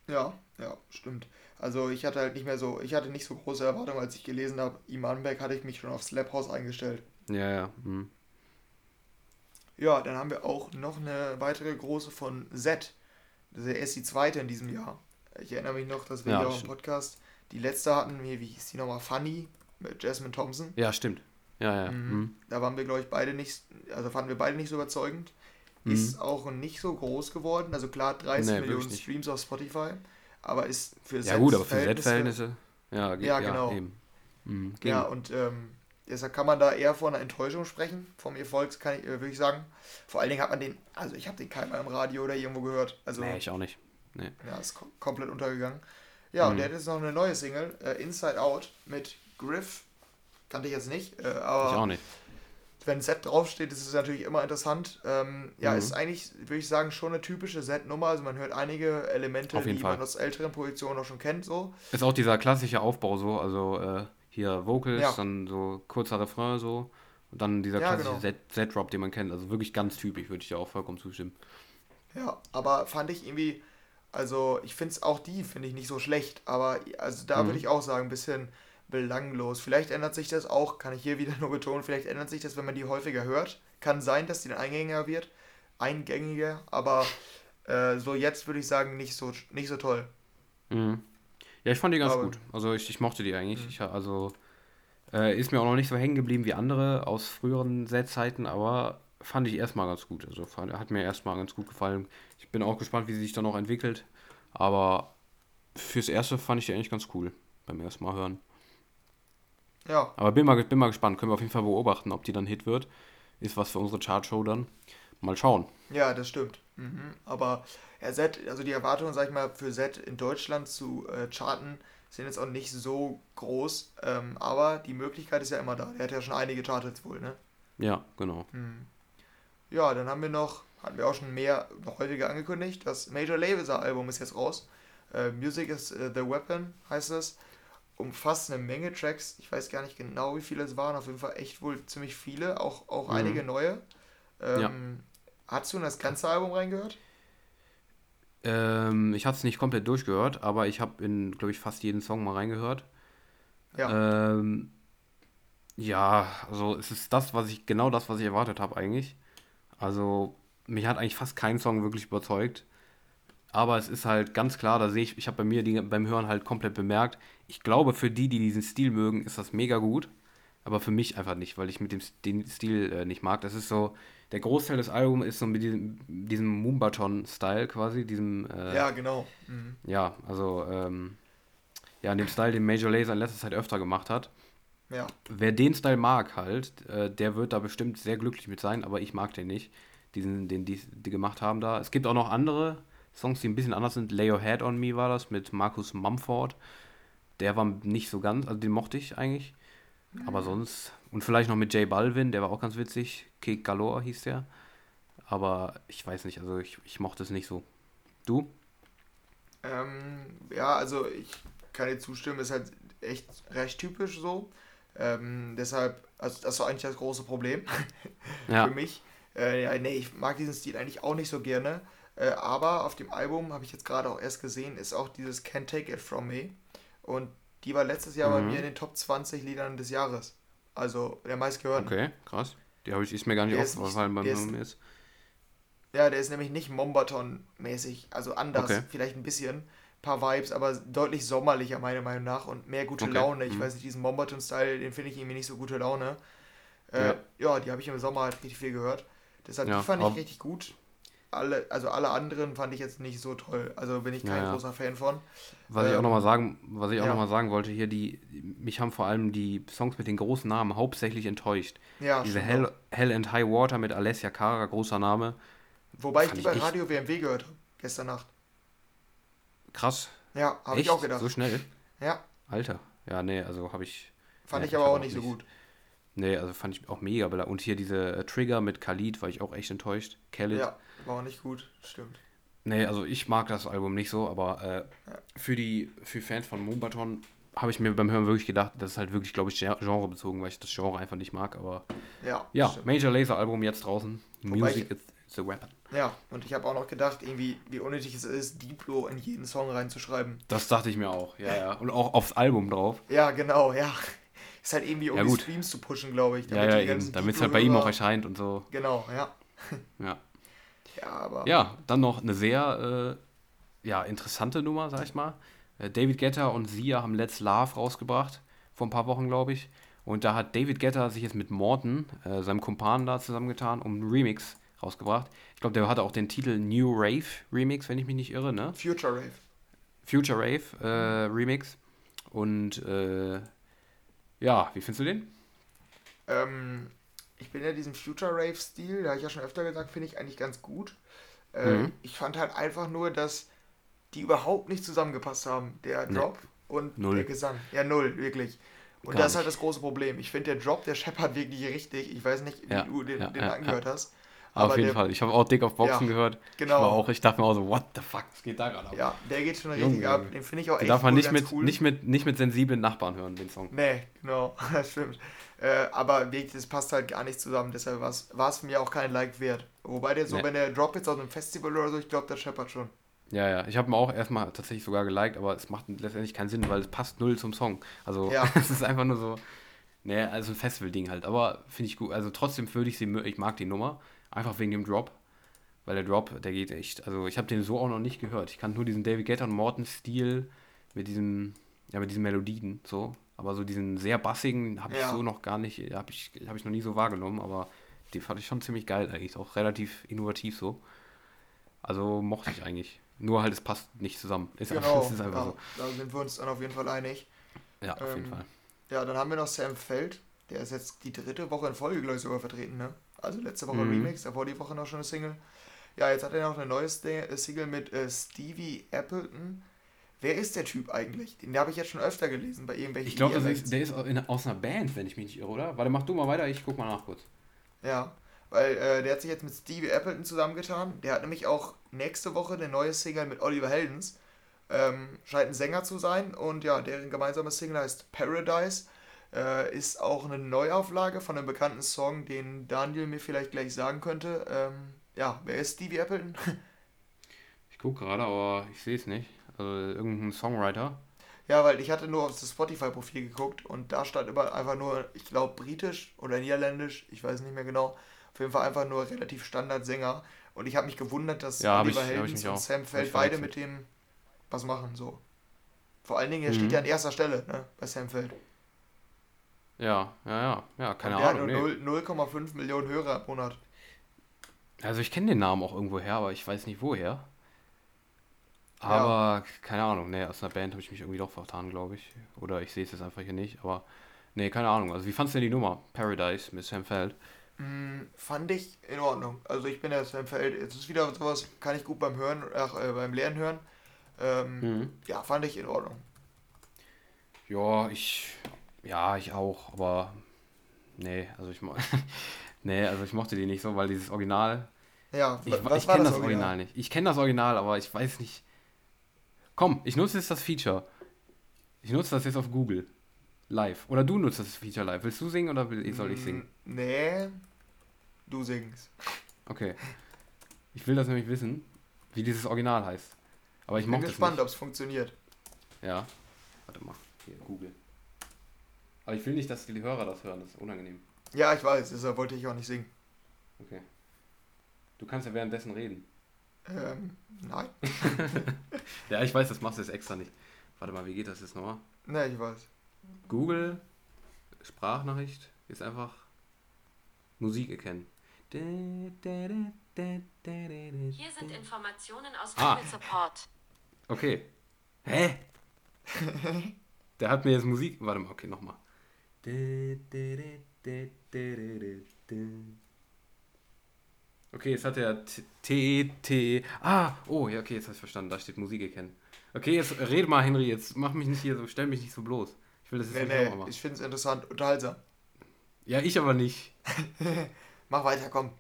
Speaker 2: Ja, ja, stimmt. Also ich hatte halt nicht mehr so, ich hatte nicht so große Erwartungen, als ich gelesen habe, Imanbeck hatte ich mich schon auf Slaphouse eingestellt.
Speaker 1: Ja, ja. Hm.
Speaker 2: Ja, dann haben wir auch noch eine weitere große von Z. Das ist erst die zweite in diesem Jahr. Ich erinnere mich noch, dass wir
Speaker 1: Ja,
Speaker 2: hier auch im. Podcast die letzte hatten, wie, wie hieß die nochmal? Funny mit Jasmine Thompson.
Speaker 1: Ja, stimmt. Ja, ja.
Speaker 2: Mhm.
Speaker 1: Mhm.
Speaker 2: Da waren wir, glaube ich, beide nicht, also fanden wir beide nicht so überzeugend.
Speaker 1: Mhm.
Speaker 2: Ist auch nicht so groß geworden. Also klar, 30
Speaker 1: Nee,
Speaker 2: Millionen. Streams auf Spotify. Aber ist für
Speaker 1: Ja,
Speaker 2: Sets
Speaker 1: gut, aber für
Speaker 2: Verhältnisse-
Speaker 1: Z-Verhältnisse. Ja,
Speaker 2: Ja, genau.
Speaker 1: Mhm.
Speaker 2: Ja, und ähm, deshalb kann man da eher von einer Enttäuschung sprechen, vom Erfolg, kann ich, äh, würde ich sagen. Vor allen Dingen hat man den, also ich habe den keinmal im Radio oder irgendwo gehört. Also
Speaker 1: nee, ich auch nicht. Nee.
Speaker 2: ja, ist kom komplett untergegangen. Ja, und
Speaker 1: Mhm.
Speaker 2: der hat jetzt noch eine neue Single, äh, Inside Out, mit Griff. Kannte ich jetzt nicht, äh,
Speaker 1: Ich
Speaker 2: aber
Speaker 1: auch nicht.
Speaker 2: wenn Set draufsteht, ist es natürlich immer interessant. Ähm, ja,
Speaker 1: Mhm.
Speaker 2: ist eigentlich, würde ich sagen, schon eine typische Set-Nummer. Also man hört einige Elemente, die
Speaker 1: Fall.
Speaker 2: man aus älteren Produktionen auch schon kennt. So.
Speaker 1: Ist auch dieser klassische Aufbau so, also äh, hier Vocals,
Speaker 2: Ja.
Speaker 1: dann so kurzer Refrain so und dann dieser
Speaker 2: Ja,
Speaker 1: klassische
Speaker 2: genau.
Speaker 1: Z- Z-Drop, den man kennt. Also wirklich ganz typisch, würde ich dir auch vollkommen zustimmen.
Speaker 2: Ja, aber fand ich irgendwie, also ich finde es auch die, finde ich nicht so schlecht, aber also da
Speaker 1: Mhm.
Speaker 2: würde ich auch sagen, ein bisschen belanglos. Vielleicht ändert sich das auch, kann ich hier wieder nur betonen, vielleicht ändert sich das, wenn man die häufiger hört. Kann sein, dass die dann eingängiger wird, eingängiger, aber äh, so jetzt würde ich sagen, nicht so, nicht so toll.
Speaker 1: Mhm. Ja, ich fand die ganz
Speaker 2: Aber-
Speaker 1: gut. Also ich, ich mochte die eigentlich.
Speaker 2: Mhm.
Speaker 1: Ich, also äh, ist mir auch noch nicht so hängen geblieben wie andere aus früheren Z-Zeiten, aber fand ich erstmal ganz gut. Also fand, hat mir erstmal ganz gut gefallen. Ich bin auch gespannt, wie sie sich dann noch entwickelt. Aber fürs Erste fand ich die eigentlich ganz cool beim ersten Mal hören.
Speaker 2: Ja,
Speaker 1: Aber bin mal, bin mal gespannt. Können wir auf jeden Fall beobachten, ob die dann Hit wird. Ist was für unsere Chartshow dann. Mal schauen.
Speaker 2: ja, das stimmt. Mhm. Aber ja, Z, also die Erwartungen, sag ich mal, für Z in Deutschland zu äh, charten, sind jetzt auch nicht so groß. Ähm, aber die Möglichkeit ist ja immer da. Der hat ja schon einige Charts wohl, ne?
Speaker 1: Ja, genau.
Speaker 2: Hm. Ja, dann haben wir noch, hatten wir auch schon mehr, noch häufiger angekündigt, das Major Lazer Album ist jetzt raus. Äh, Music is äh, the Weapon heißt es. Umfasst eine Menge Tracks. Ich weiß gar nicht genau, wie viele es waren. Auf jeden Fall echt wohl ziemlich viele. Auch, auch
Speaker 1: Mhm.
Speaker 2: einige neue. Ähm, Hast du in das ganze Album reingehört?
Speaker 1: Ähm, ich hatte es nicht komplett durchgehört, aber ich habe in, glaube ich, fast jeden Song mal reingehört.
Speaker 2: Ja.
Speaker 1: Ähm, ja, also es ist das, was ich, genau das, was ich erwartet habe eigentlich. Also mich hat eigentlich fast kein Song wirklich überzeugt. Aber es ist halt ganz klar, da sehe ich, ich habe bei mir die, beim Hören halt komplett bemerkt, ich glaube, für die, die diesen Stil mögen, ist das mega gut. Aber für mich einfach nicht, weil ich mit dem den Stil äh, nicht mag. Das ist so, der Großteil des Albums ist so mit diesem, diesem Moombaton-Style quasi, diesem, äh,
Speaker 2: ja, genau. Mhm.
Speaker 1: ja, also, ähm, ja, in dem Style, den Major Lazer in letzter Zeit öfter gemacht hat.
Speaker 2: Ja.
Speaker 1: Wer den Style mag halt, äh, der wird da bestimmt sehr glücklich mit sein, aber ich mag den nicht, diesen, den die, die gemacht haben da. Es gibt auch noch andere Songs, die ein bisschen anders sind. Lay Your Head on Me war das mit Markus Mumford. Der war nicht so ganz, also den mochte ich eigentlich. Aber sonst, und vielleicht noch mit J Balvin, der war auch ganz witzig. Kick Galore hieß der. Aber ich weiß nicht, also ich, ich mochte es nicht so. Du?
Speaker 2: Ähm, ja, also ich kann dir zustimmen, ist halt echt recht typisch so. Ähm, deshalb, also das war eigentlich das große Problem.
Speaker 1: Ja.
Speaker 2: für mich. Äh, ja, nee, ich mag diesen Stil eigentlich auch nicht so gerne. Äh, aber auf dem Album, habe ich jetzt gerade auch erst gesehen, ist auch dieses Can't Take It From Me. Und die war letztes Jahr bei
Speaker 1: Mhm.
Speaker 2: mir in den Top 20 Liedern des Jahres. Also der meistgehörten.
Speaker 1: Okay, krass. Die habe ich ist mir gar nicht
Speaker 2: Der
Speaker 1: aufgefallen beim
Speaker 2: ist-
Speaker 1: jetzt.
Speaker 2: Ja, der ist nämlich nicht Mombaton-mäßig, also anders,
Speaker 1: Okay.
Speaker 2: vielleicht ein bisschen, paar Vibes, aber deutlich sommerlicher meiner Meinung nach und mehr gute
Speaker 1: Okay,
Speaker 2: Laune. Ich
Speaker 1: mhm.
Speaker 2: weiß nicht, diesen Mombaton-Style, den finde ich irgendwie nicht so gute Laune. Äh,
Speaker 1: Ja.
Speaker 2: ja. die habe ich im Sommer halt richtig viel gehört. Deshalb,
Speaker 1: Ja,
Speaker 2: die fand ich richtig gut. Alle, also alle anderen fand ich jetzt nicht so toll. Also bin ich kein
Speaker 1: Ja,
Speaker 2: großer Fan von.
Speaker 1: Was ich auch
Speaker 2: Ähm,
Speaker 1: noch mal sagen, was ich auch
Speaker 2: ja.
Speaker 1: noch mal sagen wollte, hier die, mich haben vor allem die Songs mit den großen Namen hauptsächlich enttäuscht.
Speaker 2: Ja,
Speaker 1: Diese Hell,
Speaker 2: auch.
Speaker 1: Hell and High Water mit Alessia Cara, großer Name.
Speaker 2: Wobei ich die
Speaker 1: ich
Speaker 2: bei Radio WMW gehört habe, gestern Nacht.
Speaker 1: Krass.
Speaker 2: Ja, habe ich auch gedacht.
Speaker 1: So schnell?
Speaker 2: Ja,
Speaker 1: Alter. Ja, nee, also habe ich.
Speaker 2: fand
Speaker 1: Ja,
Speaker 2: ich
Speaker 1: ich
Speaker 2: aber
Speaker 1: hab
Speaker 2: auch nicht so gut.
Speaker 1: Nee, also fand ich auch mega. Und hier diese äh, Trigger mit Khalid war ich auch echt enttäuscht. Khalid.
Speaker 2: Ja, war auch nicht gut, stimmt.
Speaker 1: Nee, also ich mag das Album nicht so, aber äh,
Speaker 2: Ja.
Speaker 1: für die für Fans von Moonbaton habe ich mir beim Hören wirklich gedacht, das ist halt wirklich, glaube ich, gen- genrebezogen, weil ich das Genre einfach nicht mag. Aber
Speaker 2: Ja,
Speaker 1: ja,
Speaker 2: stimmt.
Speaker 1: Major Laser Album jetzt draußen.
Speaker 2: Wobei
Speaker 1: Music is the weapon.
Speaker 2: Ja, und ich habe auch noch gedacht, irgendwie, wie unnötig es ist, Diplo in jeden Song reinzuschreiben.
Speaker 1: Das dachte ich mir auch, ja, ja. Und auch aufs Album drauf.
Speaker 2: Ja, genau, ja. Ist halt irgendwie, um
Speaker 1: Ja,
Speaker 2: die. Streams zu pushen, glaube ich.
Speaker 1: Ja, ja,
Speaker 2: ganzen
Speaker 1: Damit es halt bei ihm auch erscheint und so.
Speaker 2: Genau, ja.
Speaker 1: Ja.
Speaker 2: Ja, aber.
Speaker 1: Ja, dann noch eine sehr äh, ja, interessante Nummer, sag ich mal. Äh, David Guetta und Sia haben Let's Love rausgebracht, vor ein paar Wochen, glaube ich. Und da hat David Guetta sich jetzt mit Morton, äh, seinem Kumpan da zusammengetan, um einen Remix rausgebracht. Ich glaube, der hatte auch den Titel New Rave Remix, wenn ich mich nicht irre, ne?
Speaker 2: Future Rave.
Speaker 1: Future Rave äh, Remix. Und äh, ja, wie findest du den?
Speaker 2: Ähm, ich bin ja diesen Future Rave-Stil, da habe ich ja schon öfter gesagt, finde ich eigentlich ganz gut. Äh,
Speaker 1: Mhm.
Speaker 2: Ich fand halt einfach nur, dass die überhaupt nicht zusammengepasst haben, der
Speaker 1: Nee.
Speaker 2: Drop und
Speaker 1: Null.
Speaker 2: der Gesang. Ja, null, wirklich. Und
Speaker 1: Gar
Speaker 2: das ist halt das große Problem. Ich finde, der Drop, der scheppert wirklich richtig. Ich weiß nicht, wie
Speaker 1: Ja,
Speaker 2: du den,
Speaker 1: ja,
Speaker 2: den
Speaker 1: ja,
Speaker 2: angehört hast.
Speaker 1: Auf jeden
Speaker 2: der,
Speaker 1: Fall. Ich habe auch dick auf Boxen
Speaker 2: Ja,
Speaker 1: gehört. Ich,
Speaker 2: genau.
Speaker 1: war auch, ich dachte mir auch so, what the fuck, was geht da gerade ab?
Speaker 2: Ja, der geht schon
Speaker 1: Junge,
Speaker 2: richtig ab. Den finde ich auch
Speaker 1: Den
Speaker 2: echt
Speaker 1: darf man
Speaker 2: cool,
Speaker 1: nicht mit,
Speaker 2: cool.
Speaker 1: nicht, mit, nicht mit sensiblen Nachbarn hören, den Song.
Speaker 2: Nee, genau, das stimmt. Äh, aber wirklich, das passt halt gar nicht zusammen, deshalb war es mich auch kein Like wert. Wobei der so,
Speaker 1: Nee.
Speaker 2: wenn der Drop jetzt aus einem Festival oder so, ich glaube, der scheppert schon.
Speaker 1: Ja, ja. Ich habe ihn auch erstmal tatsächlich sogar geliked, aber es macht letztendlich keinen Sinn, weil es passt null zum Song. Also
Speaker 2: Ja.
Speaker 1: es ist einfach nur so, ne, also ein Festival-Ding halt. Aber finde ich gut. Also trotzdem würde ich sie, ich mag die Nummer, einfach wegen dem Drop. Weil der Drop, der geht echt. Also ich habe den so auch noch nicht gehört. Ich kann nur diesen David Guetta und Morton-Stil mit diesem, ja, mit diesen Melodien so. Aber so diesen sehr bassigen habe ich
Speaker 2: Ja.
Speaker 1: so noch gar nicht, habe ich, hab ich noch nie so wahrgenommen, aber die fand ich schon ziemlich geil eigentlich. Auch relativ innovativ so. Also mochte ich eigentlich. Nur halt, es passt nicht zusammen. Ist einfach,
Speaker 2: Genau,
Speaker 1: es ist einfach
Speaker 2: ja, da sind wir uns dann auf jeden Fall einig.
Speaker 1: so. Ja, auf jeden
Speaker 2: ähm,
Speaker 1: Fall.
Speaker 2: Ja, dann haben wir noch Sam Feld, der ist jetzt die dritte Woche in Folge, glaube ich, sogar vertreten, ne? Also letzte Woche
Speaker 1: Mhm.
Speaker 2: Remix, davor die Woche noch schon eine Single. Ja, jetzt hat er noch eine neue äh, Single mit äh, Stevie Appleton. Wer ist der Typ eigentlich? Den habe ich jetzt schon öfter gelesen bei irgendwelchen
Speaker 1: Ich glaube,
Speaker 2: EMAs.
Speaker 1: der ist in, aus einer Band, wenn ich mich nicht irre, oder? Warte, mach du mal weiter, ich guck mal nach kurz.
Speaker 2: Ja, weil äh, der hat sich jetzt mit Stevie Appleton zusammengetan. Der hat nämlich auch nächste Woche eine neue Single mit Oliver Heldens. Ähm, scheint ein Sänger zu sein und ja, deren gemeinsames Single heißt Paradise. Äh, ist auch eine Neuauflage von einem bekannten Song, den Daniel mir vielleicht gleich sagen könnte. Ähm, ja, wer ist Stevie Appleton?
Speaker 1: Ich guck gerade, aber ich sehe es nicht. Also irgendein Songwriter.
Speaker 2: ja, weil ich hatte nur auf das Spotify-Profil geguckt und da stand immer einfach nur, ich glaube, britisch oder niederländisch, ich weiß nicht mehr genau. Auf jeden Fall einfach nur relativ Standardsänger. Und ich habe mich gewundert, dass
Speaker 1: Ja,
Speaker 2: Oliver Heldens und. Sam Feld beide mit dem was machen, so. Vor allen Dingen, er
Speaker 1: Mhm.
Speaker 2: steht ja an erster Stelle, ne, bei Sam Feld.
Speaker 1: Ja, ja, ja. Ja, keine
Speaker 2: und der
Speaker 1: Ahnung.
Speaker 2: hat
Speaker 1: Nee.
Speaker 2: nur 0 0,5 Millionen Hörer im Monat.
Speaker 1: Also ich kenne den Namen auch irgendwo her, aber ich weiß nicht woher. Aber keine Ahnung, nee, aus einer Band habe ich mich irgendwie doch vertan, glaube ich. Oder ich sehe es jetzt einfach hier nicht, aber nee, keine Ahnung. Also wie fandst du denn die Nummer? Paradise mit Sam Feld.
Speaker 2: Mm, fand ich in Ordnung. Also ich bin ja Sam Feld, es ist wieder sowas, kann ich gut beim Hören, ach, äh, beim Lernen hören. Ähm,
Speaker 1: Mhm.
Speaker 2: Ja, fand ich in Ordnung.
Speaker 1: Ja, ich. Ja, ich auch, aber. Nee, also ich mo Nee, also ich mochte die nicht so, weil dieses Original.
Speaker 2: Ja,
Speaker 1: Ich,
Speaker 2: wa-
Speaker 1: ich kenne das Original nicht. Ich kenne das Original, aber ich weiß nicht. Komm, ich nutze jetzt das Feature. Ich nutze das jetzt auf Google. Live. Oder du nutzt das Feature live. Willst du singen oder will, soll ich singen?
Speaker 2: Mm, Nee, du singst.
Speaker 1: Okay. Ich will das nämlich wissen, wie dieses Original heißt. Aber ich
Speaker 2: Ich bin gespannt, ob es funktioniert.
Speaker 1: Ja. Warte mal. Hier, Google. Aber ich will nicht, dass die Hörer das hören. Das ist unangenehm.
Speaker 2: Ja, ich weiß, deshalb wollte ich auch nicht singen.
Speaker 1: Okay. Du kannst ja währenddessen reden.
Speaker 2: Ähm, nein.
Speaker 1: Ja, ich weiß, das machst du jetzt extra nicht. Warte mal, wie geht das jetzt nochmal?
Speaker 2: Nee, ich weiß.
Speaker 1: Google, Sprachnachricht, ist einfach Musik erkennen.
Speaker 3: Hier sind Informationen aus
Speaker 1: Ah.
Speaker 3: Google Support.
Speaker 1: Okay. Hä? Der hat mir jetzt Musik. Warte mal, okay, nochmal. Okay, jetzt hat er T, T, T. Ah, oh, ja, okay, jetzt hast du verstanden. Da steht Musik erkennen. Okay, jetzt rede mal, Henry, jetzt mach mich nicht hier so, stell mich nicht so bloß. Ich will das jetzt
Speaker 2: Nee,
Speaker 1: nicht
Speaker 2: nee,
Speaker 1: nochmal machen.
Speaker 2: ich finde es interessant, unterhaltsam.
Speaker 1: Ja, ich aber nicht.
Speaker 2: Mach weiter, komm.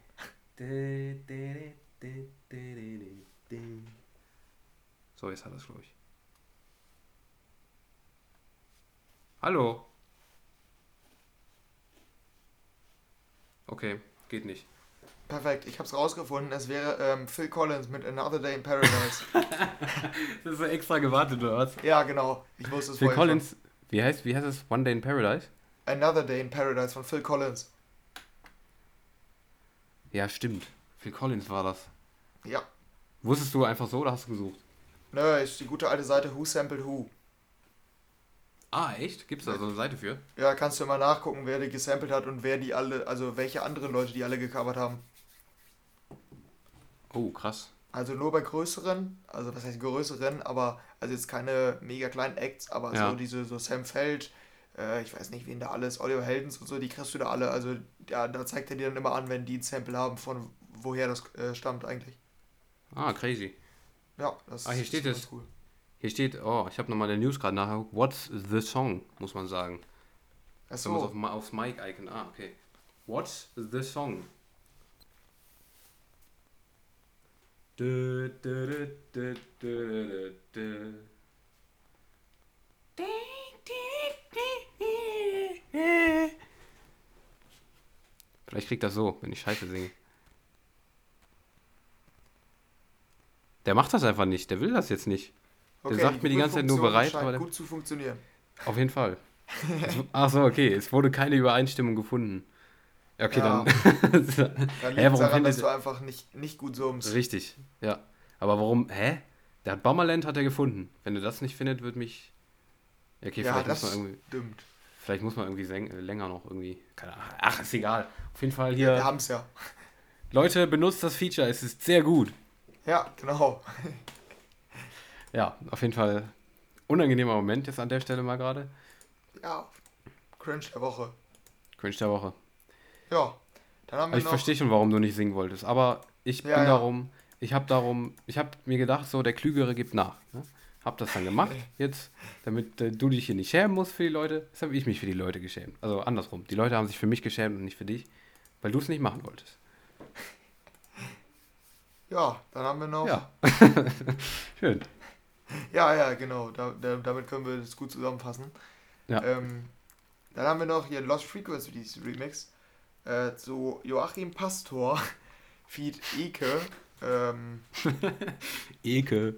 Speaker 1: So, jetzt hat er es, glaube ich. Hallo. Okay, geht nicht.
Speaker 2: Perfekt, ich hab's rausgefunden. Es wäre ähm, Phil Collins mit Another Day in Paradise.
Speaker 1: Das ist so extra gewartet, oder was?
Speaker 2: ja, genau. Ich wusste es
Speaker 1: Phil Collins, wie heißt, wie heißt es? One Day in Paradise?
Speaker 2: schon. Another Day in Paradise von Phil Collins.
Speaker 1: Ja, stimmt. Phil Collins war das.
Speaker 2: Ja.
Speaker 1: Wusstest du einfach so oder hast du gesucht?
Speaker 2: Nö, ist die gute alte Seite Who Sampled Who.
Speaker 1: Ah, echt? Gibt es da so eine Seite für?
Speaker 2: Ja, kannst du immer nachgucken, wer die gesampelt hat und wer die alle, also welche anderen Leute die alle gecovert haben.
Speaker 1: Oh, krass.
Speaker 2: Also nur bei größeren, also was heißt größeren, aber also jetzt keine mega kleinen Acts, aber
Speaker 1: Ja.
Speaker 2: so diese so Sam Feld, äh, ich weiß nicht, wen da alles, Oliver Heldens und so, die kriegst du da alle. Also ja, da zeigt er dir dann immer an, wenn die ein Sample haben, von woher das äh, stammt eigentlich.
Speaker 1: Ah, crazy.
Speaker 2: Ja, das
Speaker 1: Ah, hier steht
Speaker 2: ist
Speaker 1: es.
Speaker 2: ganz cool.
Speaker 1: Hier steht, oh, ich habe nochmal der News gerade nachgeguckt. What's the song, muss man sagen.
Speaker 2: Achso,
Speaker 1: auf, aufs Mic-Icon. Ah, okay. What's the song? Dö, dö, dö. Vielleicht kriegt das so, wenn ich Scheiße singe. Der macht das einfach nicht, der will das jetzt nicht. Der sagt mir die ganze Zeit nur bereit, aber
Speaker 2: gut zu funktionieren.
Speaker 1: auf jeden Fall. Ach so, okay. Es wurde keine Übereinstimmung gefunden. Ja, Okay,
Speaker 2: Ja.
Speaker 1: dann.
Speaker 2: Dann
Speaker 1: Hä, warum
Speaker 2: daran, dass du einfach nicht, nicht gut summst.
Speaker 1: Richtig, ja. Aber warum? Hä? Der hat Bomberland hat er gefunden. Wenn er das nicht findet, wird mich. Ja, okay,
Speaker 2: ja,
Speaker 1: vielleicht, muss
Speaker 2: das
Speaker 1: man irgendwie,
Speaker 2: stimmt.
Speaker 1: vielleicht muss man irgendwie äh, länger noch irgendwie. Keine Ahnung. Ach, ist egal. Auf jeden Fall
Speaker 2: Ja,
Speaker 1: hier.
Speaker 2: wir haben's ja.
Speaker 1: Leute, benutzt das Feature, es ist sehr gut.
Speaker 2: Ja, genau.
Speaker 1: Ja, auf jeden Fall. Unangenehmer Moment jetzt an der Stelle mal gerade.
Speaker 2: Ja, Cringe der Woche.
Speaker 1: Cringe der Woche.
Speaker 2: Ja, dann haben wir
Speaker 1: Ich
Speaker 2: noch...
Speaker 1: verstehe schon, warum du nicht singen wolltest, aber ich
Speaker 2: Ja,
Speaker 1: bin
Speaker 2: ja.
Speaker 1: darum, ich habe darum, ich habe mir gedacht, so der Klügere gibt nach. Ne? Hab das dann gemacht, jetzt, damit äh, du dich hier nicht schämen musst für die Leute, jetzt habe ich mich für die Leute geschämt. Also andersrum, die Leute haben sich für mich geschämt und nicht für dich, weil du es nicht machen wolltest.
Speaker 2: Ja, dann haben wir noch...
Speaker 1: Ja. Schön.
Speaker 2: Ja, ja, genau. Da, da, damit können wir das gut zusammenfassen.
Speaker 1: Ja.
Speaker 2: Ähm, dann haben wir noch hier Lost Frequencies Remix äh, zu Joachim Pastor, Feed Ike, ähm,
Speaker 1: Eke.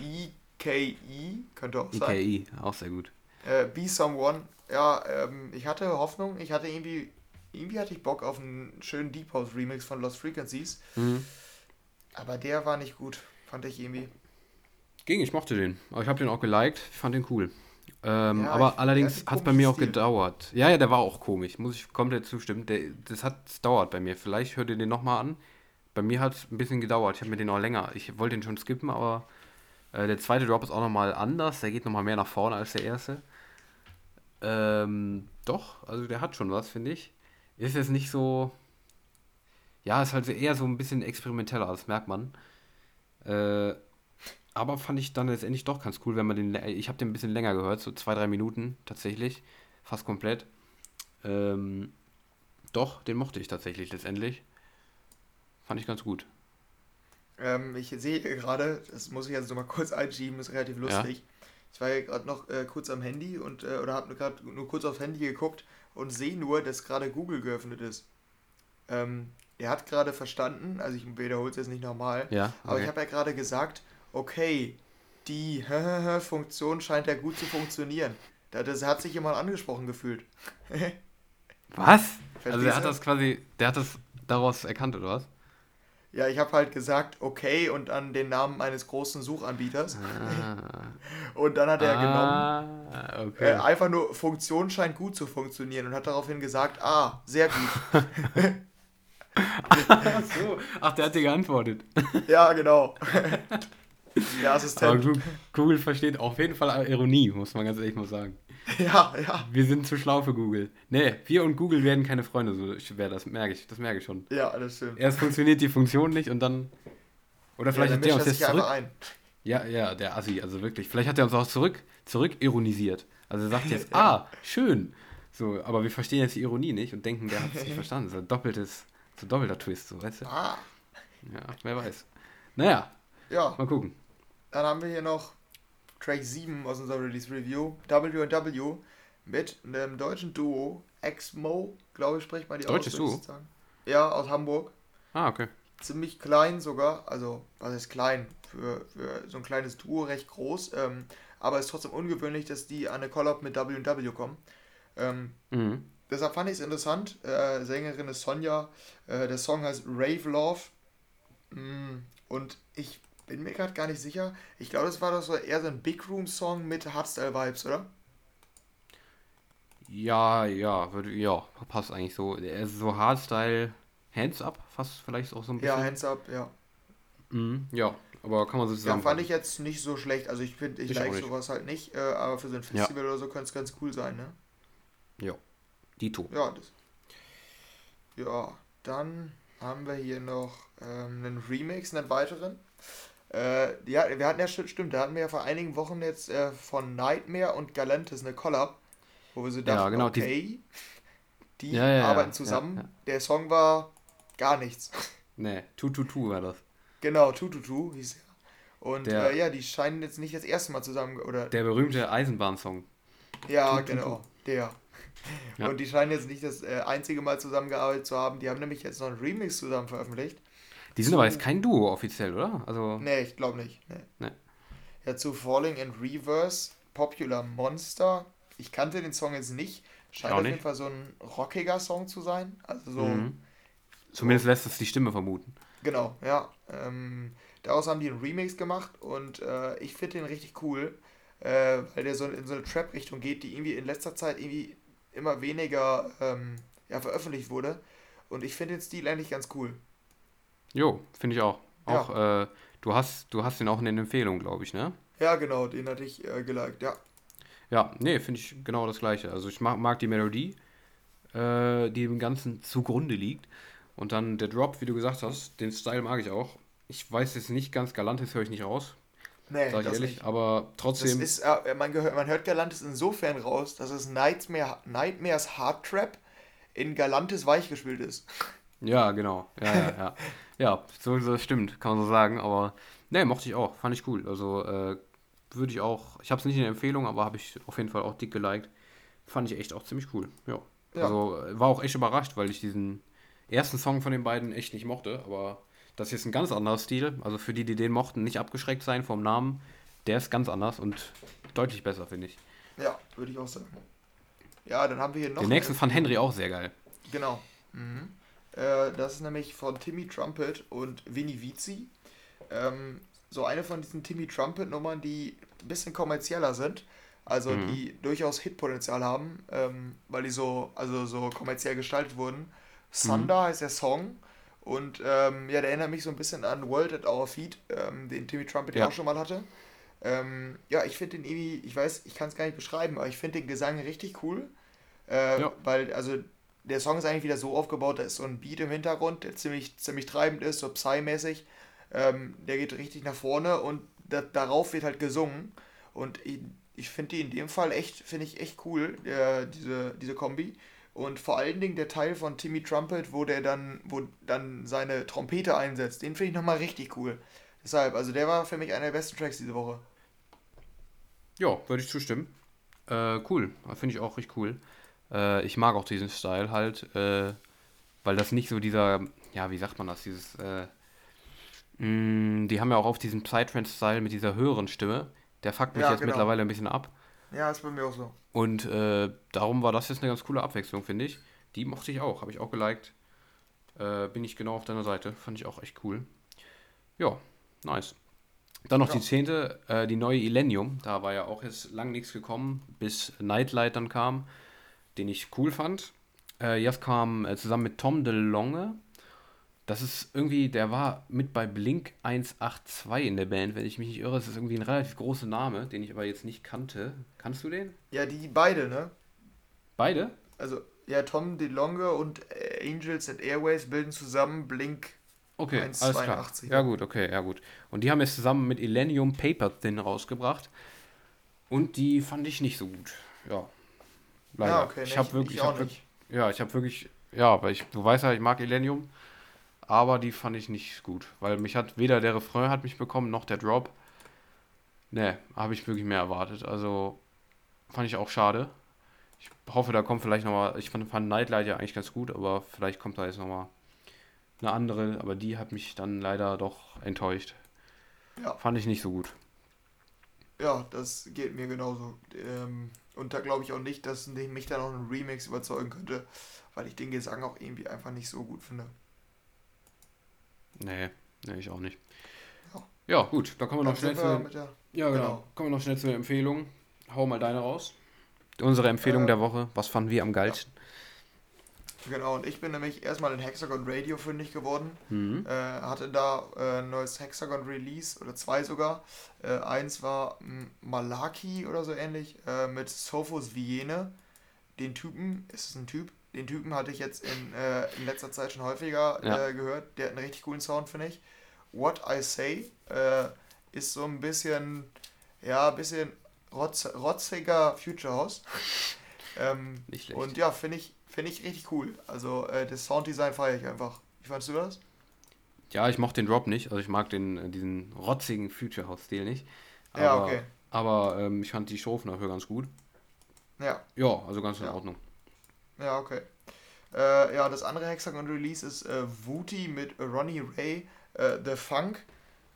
Speaker 2: IKI, könnte auch sein.
Speaker 1: IKI, auch sehr gut.
Speaker 2: Äh, Be Someone, ja, ähm, ich hatte Hoffnung, ich hatte irgendwie, irgendwie hatte ich Bock auf einen schönen Deep House Remix von Lost Frequencies,
Speaker 1: Mhm.
Speaker 2: aber der war nicht gut, fand ich irgendwie.
Speaker 1: Ging, ich mochte den. Aber ich habe den auch geliked, ich fand den cool. Ähm,
Speaker 2: Ja,
Speaker 1: aber
Speaker 2: ich-
Speaker 1: allerdings
Speaker 2: hat
Speaker 1: es bei mir auch
Speaker 2: Stil.
Speaker 1: gedauert. Ja, ja, der war auch komisch, muss ich komplett zustimmen. Der, das hat es dauert bei mir. Vielleicht hört ihr den nochmal an. Bei mir hat es ein bisschen gedauert. Ich habe mir den auch länger. Ich wollte den schon skippen, aber äh, der zweite Drop ist auch nochmal anders. Der geht nochmal mehr nach vorne als der erste. Ähm, doch, also der hat schon was, finde ich. Ist jetzt nicht so. Ja, ist halt eher so ein bisschen experimenteller, das merkt man. Äh, aber fand ich dann letztendlich doch ganz cool, wenn man den. Ich habe den ein bisschen länger gehört, so zwei, drei Minuten tatsächlich. Fast komplett. Ähm, doch, den mochte ich tatsächlich letztendlich. Fand ich ganz gut.
Speaker 2: Ähm, ich sehe gerade, das muss ich jetzt noch mal kurz einschieben, ist relativ lustig. Ich war ja gerade noch äh, kurz am Handy und äh, oder habe gerade nur kurz aufs Handy geguckt und sehe nur, dass gerade Google geöffnet ist. Ähm, er hat gerade verstanden, also ich wiederhole es jetzt nicht nochmal,
Speaker 1: Ja,
Speaker 2: aber ich
Speaker 1: okay.
Speaker 2: habe ja gerade gesagt, okay, die Funktion scheint ja gut zu funktionieren. Da, das hat sich jemand angesprochen gefühlt.
Speaker 1: Was?
Speaker 2: Verstehst
Speaker 1: Also der hat das quasi, der hat das daraus erkannt, oder was?
Speaker 2: Ja, ich habe halt gesagt, okay, und dann den Namen eines großen Suchanbieters.
Speaker 1: Ah,
Speaker 2: Und dann hat er genommen,
Speaker 1: ah
Speaker 2: äh,
Speaker 1: okay.
Speaker 2: einfach nur Funktion scheint gut zu funktionieren und hat daraufhin gesagt, ah, sehr gut.
Speaker 1: Ach so. Ach, der hat dir geantwortet.
Speaker 2: ja, genau. Der
Speaker 1: Aber
Speaker 2: Assistent.
Speaker 1: Gu- Google versteht auf jeden Fall Ironie, muss man ganz ehrlich mal sagen.
Speaker 2: Ja, ja.
Speaker 1: Wir sind zu schlau für Google. Nee, wir und Google werden keine Freunde, so schwer, das merke ich, das merke ich schon.
Speaker 2: Ja, das stimmt.
Speaker 1: Erst funktioniert die Funktion nicht und dann. Oder vielleicht
Speaker 2: ja,
Speaker 1: hat der uns jetzt zurück.
Speaker 2: ein.
Speaker 1: Ja, ja, der Assi, also wirklich. Vielleicht hat er uns auch zurück, zurück ironisiert. Also er sagt jetzt, ah, schön. So, aber wir verstehen jetzt die Ironie nicht und denken, der hat es nicht verstanden. So ein doppeltes, so ein doppelter Twist, so, weißt du?
Speaker 2: Ah,
Speaker 1: Ja, wer weiß. Naja,
Speaker 2: ja.
Speaker 1: mal gucken.
Speaker 2: Dann haben wir hier noch Track 7 aus unserer Release Review. W&W mit einem deutschen Duo. Exmo, glaube ich, spricht man die
Speaker 1: Deutsches
Speaker 2: aus. ich
Speaker 1: Duo?
Speaker 2: sagen. Ja, aus Hamburg.
Speaker 1: Ah, okay.
Speaker 2: ziemlich klein sogar, also was ist klein, für, für so ein kleines Duo recht groß, ähm, aber es ist trotzdem ungewöhnlich, dass die an eine Collab mit W&W kommen. Ähm,
Speaker 1: Mhm.
Speaker 2: deshalb fand ich es interessant. Äh, Sängerin ist Sonja. Äh, der Song heißt Rave Love. Mm, und ich bin mir gerade gar nicht sicher. Ich glaube, das war doch so eher so ein Big Room Song mit Hardstyle-Vibes, oder?
Speaker 1: Ja, ja, würde, ja, passt eigentlich so. Er ist so Hardstyle, Hands Up, fast vielleicht auch so ein
Speaker 2: Ja,
Speaker 1: bisschen.
Speaker 2: Hands Up, ja.
Speaker 1: Mhm, ja, aber kann man so
Speaker 2: Ja,
Speaker 1: zusammen.
Speaker 2: fand ich jetzt nicht so schlecht. Also ich finde, ich,
Speaker 1: Ich
Speaker 2: like sowas halt nicht, äh, aber für so ein
Speaker 1: Ja.
Speaker 2: Festival oder so könnte es ganz cool sein, ne?
Speaker 1: Ja, Dito.
Speaker 2: Ja, das. Ja, dann haben wir hier noch ähm, einen Remix, einen weiteren. Äh, ja, wir hatten ja st- stimmt, da hatten wir ja vor einigen Wochen jetzt äh, von Nightmare und Galantis eine Collab, wo wir so dachten,
Speaker 1: Ja, genau, die-
Speaker 2: okay, die
Speaker 1: Ja, ja,
Speaker 2: arbeiten zusammen. Der Song war gar nichts.
Speaker 1: Nee, 222 war das.
Speaker 2: genau, Tututu hieß er. Und
Speaker 1: Der-
Speaker 2: äh, ja, die scheinen jetzt nicht das erste Mal zusammen, oder
Speaker 1: Der berühmte Eisenbahnsong.
Speaker 2: Ja,
Speaker 1: Tu, tu,
Speaker 2: genau, der. Und die scheinen jetzt nicht das äh, einzige Mal zusammengearbeitet zu haben. Die haben nämlich jetzt noch einen Remix zusammen veröffentlicht.
Speaker 1: Die sind aber jetzt kein Duo offiziell, oder? Also,
Speaker 2: Nee, ich glaube nicht. Nee.
Speaker 1: Nee.
Speaker 2: Ja, zu Falling in Reverse, Popular Monster. Ich kannte den Song jetzt nicht. Scheint auf jeden Fall so ein rockiger Song zu sein. Also so,
Speaker 1: mhm. zumindest lässt es die Stimme vermuten.
Speaker 2: genau, ja. Ähm, daraus haben die einen Remix gemacht und äh, ich finde den richtig cool, äh, weil der so in so eine Trap-Richtung geht, die irgendwie in letzter Zeit irgendwie immer weniger ähm, ja, veröffentlicht wurde. Und ich finde den Stil eigentlich ganz cool.
Speaker 1: Jo, finde ich auch.
Speaker 2: Ja.
Speaker 1: Auch, äh, du hast, du hast den auch in den Empfehlungen, glaube ich, ne?
Speaker 2: Ja, genau, den hatte ich äh, geliked, ja.
Speaker 1: Ja, nee, finde ich genau das gleiche. Also ich mag, mag die Melodie, äh, die dem Ganzen zugrunde liegt. Und dann der Drop, wie du gesagt hast, den Style mag ich auch. Ich weiß jetzt nicht ganz, Galantis höre ich nicht raus,
Speaker 2: Nee,
Speaker 1: sag ich ehrlich,
Speaker 2: nicht.
Speaker 1: aber trotzdem,
Speaker 2: ist, äh, man, gehört, man hört Galantis insofern raus, dass es Nightmare, Nightmares Hard Trap in Galantis weichgespült ist.
Speaker 1: ja, genau, ja, ja, ja. ja, so, so stimmt, kann man so sagen, aber ne, mochte ich auch, fand ich cool. Also äh, würde ich auch, ich habe es nicht in der Empfehlung, aber habe ich auf jeden Fall auch dick geliked. Fand ich echt auch ziemlich cool, ja.
Speaker 2: Ja.
Speaker 1: Also war auch echt überrascht, weil ich diesen ersten Song von den beiden echt nicht mochte, aber das ist jetzt ein ganz anderer Stil. Also für die, die den mochten, nicht abgeschreckt sein vom Namen. Der ist ganz anders und deutlich besser, finde ich.
Speaker 2: Ja, würde ich auch sagen. Ja, dann haben wir hier noch.
Speaker 1: Den nächsten fand Henry auch sehr geil.
Speaker 2: Genau. Mhm. Äh, das ist nämlich von Timmy Trumpet und Vinny Vici. Ähm, so eine von diesen Timmy Trumpet-Nummern, die ein bisschen kommerzieller sind. Also
Speaker 1: Mhm.
Speaker 2: die durchaus Hitpotenzial haben, ähm, weil die so, also so kommerziell gestaltet wurden. Thunder heißt der Song. Und ähm, ja, der erinnert mich so ein bisschen an World at Our Feet, ähm, den Timmy Trumpet ja
Speaker 1: Ja.
Speaker 2: auch schon mal hatte. Ähm, ja, ich finde den irgendwie, ich weiß, ich kann es gar nicht beschreiben, aber ich finde den Gesang richtig cool. Äh,
Speaker 1: Ja.
Speaker 2: Weil, also, der Song ist eigentlich wieder so aufgebaut, da ist so ein Beat im Hintergrund, der ziemlich, ziemlich treibend ist, so Psy-mäßig. Ähm, der geht richtig nach vorne und da, darauf wird halt gesungen. Und ich, ich finde die in dem Fall echt, finde ich echt cool, der, diese, diese Kombi. Und vor allen Dingen der Teil von Timmy Trumpet, wo der dann, wo dann seine Trompete einsetzt, den finde ich nochmal richtig cool. Deshalb, also der war für mich einer der besten Tracks diese Woche.
Speaker 1: Ja, würde ich zustimmen. Äh, cool, finde ich auch richtig cool. Äh, ich mag auch diesen Style halt, äh, weil das nicht so dieser, ja, wie sagt man das, dieses, äh, mh, die haben ja auch auf diesen Psytrance-Style mit dieser höheren Stimme. Der fuckt mich
Speaker 2: Ja,
Speaker 1: jetzt
Speaker 2: genau.
Speaker 1: mittlerweile ein bisschen ab.
Speaker 2: Ja, ist bei mir auch so.
Speaker 1: Und äh, darum war das jetzt eine ganz coole Abwechslung, finde ich. Die mochte ich auch, habe ich auch geliked. Äh, bin ich genau auf deiner Seite, fand ich auch echt cool. Ja, nice. Dann noch
Speaker 2: Ja.
Speaker 1: die zehnte, äh, die neue Illenium. Da war ja auch jetzt lang nichts gekommen, bis Nightlight dann kam, den ich cool fand. Äh, jetzt kam äh, zusammen mit Tom DeLonge. Das ist irgendwie, der war mit bei Blink 182 in der Band, wenn ich mich nicht irre. Das ist irgendwie ein relativ großer Name, den ich aber jetzt nicht kannte. Kannst du den?
Speaker 2: Ja, die beide, ne?
Speaker 1: Beide?
Speaker 2: Also, ja, Tom DeLonge und äh, Angels and Airways bilden zusammen Blink.
Speaker 1: Okay,
Speaker 2: 1,82.
Speaker 1: alles klar. Ja gut, okay, ja gut. Und die haben jetzt zusammen mit Illenium Paper Thin rausgebracht. Und die fand ich nicht so gut. Ja. Leider.
Speaker 2: Ja, okay,
Speaker 1: ich habe
Speaker 2: ich-
Speaker 1: wirklich,
Speaker 2: ich
Speaker 1: hab
Speaker 2: nicht.
Speaker 1: wirklich, ja, ich habe wirklich, ja, weil ich, du weißt ja, ich mag Illenium, aber die fand ich nicht gut, weil mich hat weder der Refrain hat mich bekommen noch der Drop. Ne, habe ich wirklich mehr erwartet. Also fand ich auch schade. Ich hoffe, da kommt vielleicht nochmal, ich fand, fand Nightlight ja eigentlich ganz gut, aber vielleicht kommt da jetzt nochmal eine andere, aber die hat mich dann leider doch enttäuscht.
Speaker 2: Ja.
Speaker 1: Fand ich nicht so gut.
Speaker 2: Ja, das geht mir genauso. Ähm, Und da glaube ich auch nicht, dass mich da noch ein Remix überzeugen könnte, weil ich den Gesang auch irgendwie einfach nicht so gut finde.
Speaker 1: Nee, nee, ich auch nicht. Ja, ja gut, da kommen wir noch schnell zu. Der, ja, genau. genau. Kommen wir noch schnell zu der Empfehlung. Hau mal deine raus. Unsere Empfehlung äh, der Woche. Was fanden wir am geilsten?
Speaker 2: Ja. Genau, und ich bin nämlich erstmal in Hexagon Radio fündig geworden. Mhm. Äh, hatte da äh, ein neues Hexagon Release oder zwei sogar. Äh, eins war Malaki oder so ähnlich äh, mit Sophos Viene. Den Typen, ist es ein Typ? Den Typen hatte ich jetzt in, äh, in letzter Zeit schon häufiger ja. gehört. Der hat einen richtig coolen Sound, finde ich. What I Say ist so ein bisschen, ja, ein bisschen rotz, rotziger Future House. ähm, Nicht schlecht. Und ja, finde ich, find ich richtig cool. Also äh, das Sounddesign feiere ich einfach. Wie fandest du das?
Speaker 1: Ja, ich mochte den Drop nicht. Also ich mag den, äh, diesen rotzigen Future House-Stil nicht. Aber, ja, okay. Aber ähm, ich fand die Strophen dafür ganz gut. Ja. Ja, also ganz in ja. Ordnung.
Speaker 2: Ja, okay. Äh, ja, das andere Hexagon Release ist äh, Wooty mit Ronnie Ray, äh, The Funk.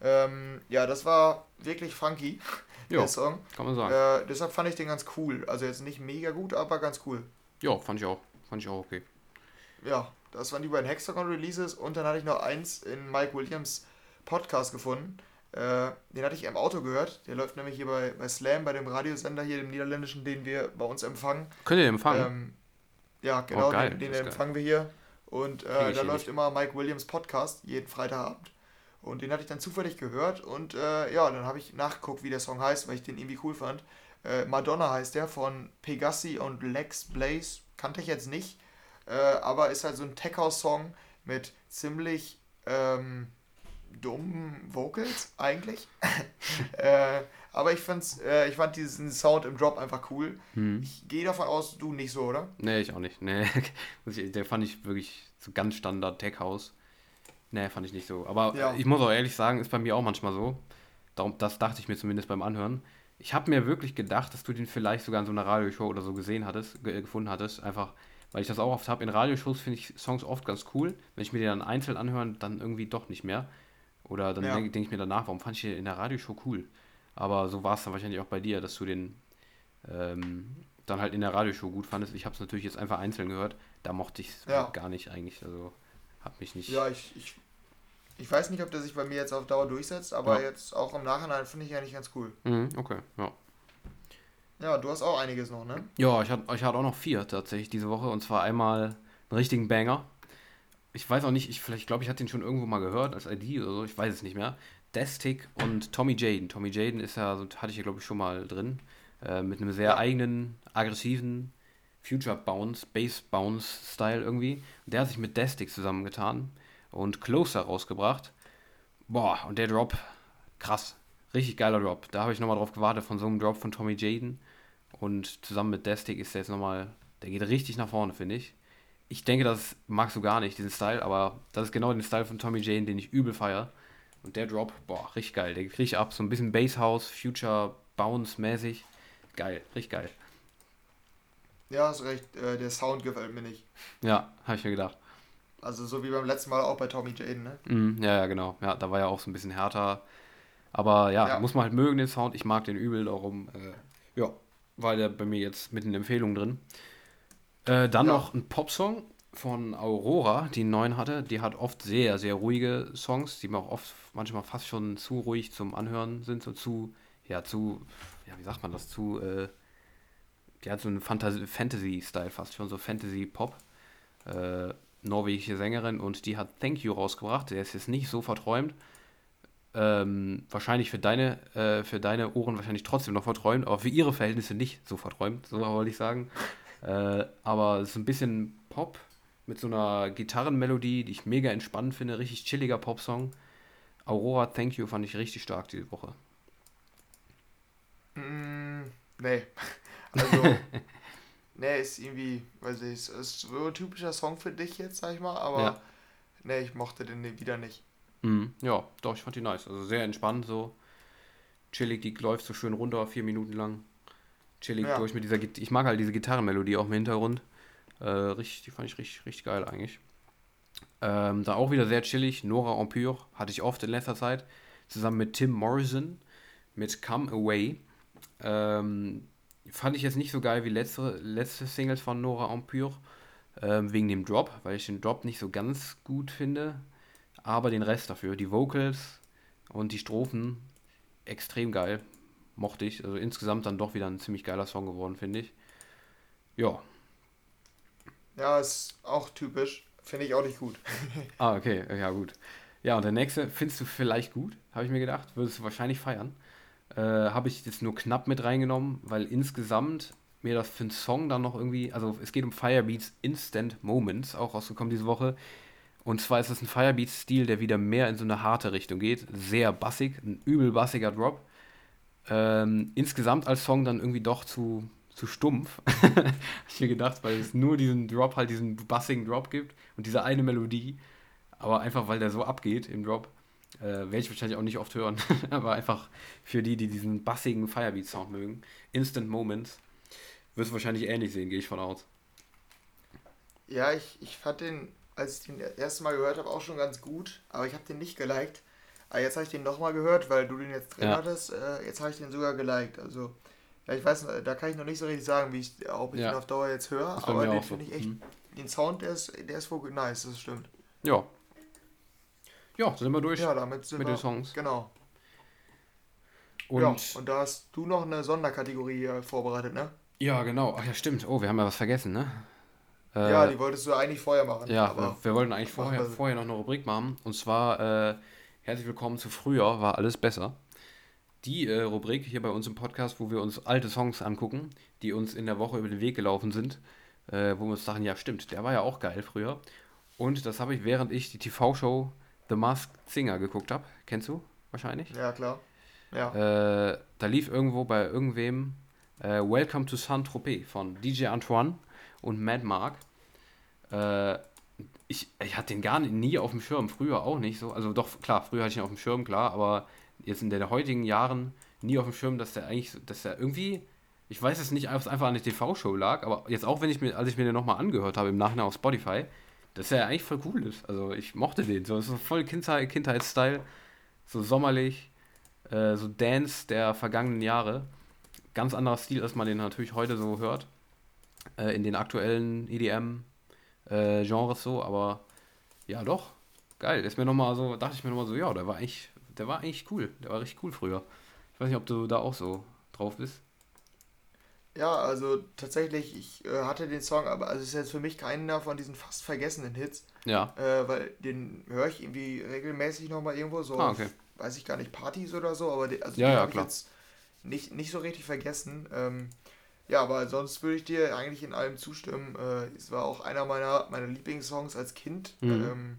Speaker 2: Ähm, ja, das war wirklich funky, jo, der Song. Kann man sagen. Äh, deshalb fand ich den ganz cool. Also jetzt nicht mega gut, aber ganz cool.
Speaker 1: Ja, fand ich auch. Fand ich auch okay.
Speaker 2: Ja, das waren die beiden Hexagon-Releases und dann hatte ich noch eins in Mike Williams Podcast gefunden. Äh, den hatte ich im Auto gehört. Der läuft nämlich hier bei, bei Slam, bei dem Radiosender hier, dem niederländischen, den wir bei uns empfangen.
Speaker 1: Könnt ihr empfangen? Ähm,
Speaker 2: ja, genau, oh, den, den empfangen geil. wir hier. Und äh, da läuft nicht. immer Mike Williams Podcast, jeden Freitagabend. Und den hatte ich dann zufällig gehört und äh, ja, dann habe ich nachgeguckt, wie der Song heißt, weil ich den irgendwie cool fand. Äh, Madonna heißt der von Pegasi und Lex Blaze. Kannte ich jetzt nicht, äh, aber ist halt so ein Tech-House-Song mit ziemlich ähm, dummen Vocals eigentlich. Äh, aber ich, fand's, äh, ich fand diesen Sound im Drop einfach cool. Hm. Ich gehe davon aus, du nicht so, oder?
Speaker 1: Nee, ich auch nicht. Nee, der fand ich wirklich so ganz Standard Tech House. Nee, fand ich nicht so. Aber ja. ich muss auch ehrlich sagen, ist bei mir auch manchmal so. Darum, das dachte ich mir zumindest beim Anhören. Ich habe mir wirklich gedacht, dass du den vielleicht sogar in so einer Radioshow oder so gesehen hattest, ge gefunden hattest. Einfach, weil ich das auch oft habe. In Radioshows finde ich Songs oft ganz cool. Wenn ich mir die dann einzeln anhöre, dann irgendwie doch nicht mehr. Oder dann ja. denke denk ich mir danach, warum fand ich den in der Radioshow cool? Aber so war es dann wahrscheinlich auch bei dir, dass du den ähm, dann halt in der Radioshow gut fandest. Ich habe es natürlich jetzt einfach einzeln gehört. Da mochte ich es ja. gar nicht eigentlich. Also hat mich nicht.
Speaker 2: Ja, ich, ich, ich weiß nicht, ob der sich bei mir jetzt auf Dauer durchsetzt, aber ja. jetzt auch im Nachhinein finde ich eigentlich ganz cool.
Speaker 1: Mhm, okay, ja.
Speaker 2: Ja, du hast auch einiges noch, ne?
Speaker 1: Ja, ich hatte ich auch noch vier tatsächlich diese Woche und zwar einmal einen richtigen Banger. Ich weiß auch nicht, ich vielleicht glaube ich hatte den schon irgendwo mal gehört als ID oder so, ich weiß es nicht mehr. Destic und Tommy Jaden. Tommy Jaden ist ja, so hatte ich ja glaube ich schon mal drin, äh, mit einem sehr ja. eigenen, aggressiven Future Bounce, Bass Bounce Style irgendwie. Der hat sich mit Destic zusammengetan und Closer rausgebracht. Boah, und der Drop, krass. Richtig geiler Drop. Da habe ich nochmal drauf gewartet von so einem Drop von Tommy Jaden. Und zusammen mit Destic ist der jetzt nochmal, der geht richtig nach vorne, finde ich. Ich denke, das magst du gar nicht, diesen Style, aber das ist genau den Style von Tommy Jaden, den ich übel feiere. Und der Drop, boah, richtig geil. Der geht richtig ab. So ein bisschen Basshouse, Future, Bounce-mäßig. Geil, richtig geil.
Speaker 2: Ja, hast recht. Äh, der Sound gefällt mir nicht.
Speaker 1: Ja, habe ich mir gedacht.
Speaker 2: Also so wie beim letzten Mal auch bei Tommy Jaden, ne?
Speaker 1: Mm, ja, ja, genau. Ja, da war ja auch so ein bisschen härter. Aber ja, ja, muss man halt mögen, den Sound. Ich mag den übel, darum, äh, ja, war der bei mir jetzt mit den Empfehlungen drin. Äh, dann ja. noch ein Popsong von Aurora, die einen neuen hatte. Die hat oft sehr, sehr ruhige Songs, die mir auch oft manchmal fast schon zu ruhig zum Anhören sind, so zu, ja, zu, ja, wie sagt man das, zu, äh, die hat so einen Fantasy-Style fast schon, so Fantasy-Pop. Äh, norwegische Sängerin und die hat Thank You rausgebracht. Der ist jetzt nicht so verträumt. Ähm, wahrscheinlich für deine, äh, für deine Ohren wahrscheinlich trotzdem noch verträumt, aber für ihre Verhältnisse nicht so verträumt, so wollte ich sagen. Äh, aber es ist ein bisschen Pop mit so einer Gitarrenmelodie, die ich mega entspannend finde, richtig chilliger Popsong. Aurora Thank You fand ich richtig stark diese Woche.
Speaker 2: Mm, nee. Also nee, ist irgendwie, weiß ich, ist so ein typischer Song für dich jetzt, sag ich mal, aber ja. nee, ich mochte den wieder nicht.
Speaker 1: Mhm. Ja, doch, ich fand die nice. Also sehr entspannt, so chillig, die läuft so schön runter, vier Minuten lang. Chillig ja. durch mit dieser, ich mag halt diese Gitarrenmelodie auch im Hintergrund. Äh, richtig, die fand ich richtig, richtig geil eigentlich. Ähm, da auch wieder sehr chillig, Nora Empire, hatte ich oft in letzter Zeit, zusammen mit Tim Morrison mit Come Away. Ähm, fand ich jetzt nicht so geil wie letzte, letzte Singles von Nora En Pure, ähm, wegen dem Drop, weil ich den Drop nicht so ganz gut finde. Aber den Rest dafür, die Vocals und die Strophen, extrem geil. Mochte ich. Also insgesamt dann doch wieder ein ziemlich geiler Song geworden, finde ich. Ja.
Speaker 2: Ja, ist auch typisch. Finde ich auch nicht gut.
Speaker 1: ah, okay. Ja, gut. Ja, und der nächste findest du vielleicht gut, habe ich mir gedacht. Würdest du wahrscheinlich feiern. Äh, habe ich jetzt nur knapp mit reingenommen, weil insgesamt mir das für einen Song dann noch irgendwie, also es geht um Firebeats Instant Moments, auch rausgekommen diese Woche. Und zwar ist es ein Firebeats-Stil, der wieder mehr in so eine harte Richtung geht. Sehr bassig, ein übel bassiger Drop. Ähm, insgesamt als Song dann irgendwie doch zu, zu stumpf. Hab ich mir gedacht, weil es nur diesen Drop, halt diesen bassigen Drop gibt und diese eine Melodie. Aber einfach, weil der so abgeht im Drop, äh, werde ich wahrscheinlich auch nicht oft hören. Aber einfach für die, die diesen bassigen Firebeat-Sound mögen. Instant Moments. Wirst du wahrscheinlich ähnlich sehen, gehe ich von aus.
Speaker 2: Ja, ich, ich fand den als ich den das erste Mal gehört habe, auch schon ganz gut, aber ich habe den nicht geliked. Aber jetzt habe ich den nochmal gehört, weil du den jetzt drin ja. hattest. Äh, jetzt habe ich den sogar geliked. Also, ja, ich weiß, da kann ich noch nicht so richtig sagen, wie ich, ob ich ja. den auf Dauer jetzt höre, aber den finde so. ich echt, mhm. den Sound, der ist, der ist wohl nice, das stimmt.
Speaker 1: Ja. Ja, sind wir durch
Speaker 2: ja, damit sind
Speaker 1: mit
Speaker 2: wir,
Speaker 1: den Songs.
Speaker 2: Genau. Und, ja, und da hast du noch eine Sonderkategorie äh, vorbereitet, ne?
Speaker 1: Ja, genau. Ach ja, stimmt. Oh, wir haben ja was vergessen, ne?
Speaker 2: Äh, ja, die wolltest du eigentlich vorher machen.
Speaker 1: Ja, wir, wir, wollten eigentlich vorher, vorher noch eine Rubrik machen. Und zwar äh, herzlich willkommen zu Früher war alles besser. Die äh, Rubrik hier bei uns im Podcast, wo wir uns alte Songs angucken, die uns in der Woche über den Weg gelaufen sind, äh, wo wir uns sagen, ja stimmt, der war ja auch geil früher. Und das habe ich, während ich die TV-Show The Masked Singer geguckt habe. Kennst du wahrscheinlich?
Speaker 2: Ja, klar.
Speaker 1: Ja. Äh, da lief irgendwo bei irgendwem äh, Welcome to Saint-Tropez von DJ Antoine und Mad Mark. Äh, ich, ich hatte den gar nie auf dem Schirm, früher auch nicht so. Also doch, klar, früher hatte ich ihn auf dem Schirm, klar, aber jetzt in den heutigen Jahren nie auf dem Schirm, dass der eigentlich, dass der irgendwie, ich weiß es nicht, ob es einfach an der TV-Show lag, aber jetzt auch, wenn ich mir, als ich mir den nochmal angehört habe im Nachhinein auf Spotify, dass er eigentlich voll cool ist. Also ich mochte den. So, so voll Kindheit, Kindheitsstyle, so sommerlich, äh, so Dance der vergangenen Jahre. Ganz anderer Stil, als man den natürlich heute so hört äh, in den aktuellen EDM-Genres äh, so, aber ja doch, geil. Ist mir noch mal so, dachte ich mir nochmal so, ja, der war eigentlich, der war eigentlich cool. Der war richtig cool früher. Ich weiß nicht, ob du da auch so drauf bist.
Speaker 2: Ja, also tatsächlich, ich äh, hatte den Song, aber also ist jetzt für mich keiner von diesen fast vergessenen Hits.
Speaker 1: Ja.
Speaker 2: Äh, weil den höre ich irgendwie regelmäßig nochmal irgendwo so.
Speaker 1: Ah, okay.
Speaker 2: Auf, weiß ich gar nicht, Partys oder so, aber die, also
Speaker 1: ja,
Speaker 2: den
Speaker 1: ja,
Speaker 2: habe ich jetzt nicht, nicht so richtig vergessen. Ähm, ja, aber sonst würde ich dir eigentlich in allem zustimmen. Äh, es war auch einer meiner, meiner Lieblingssongs als Kind. Mhm. Ähm,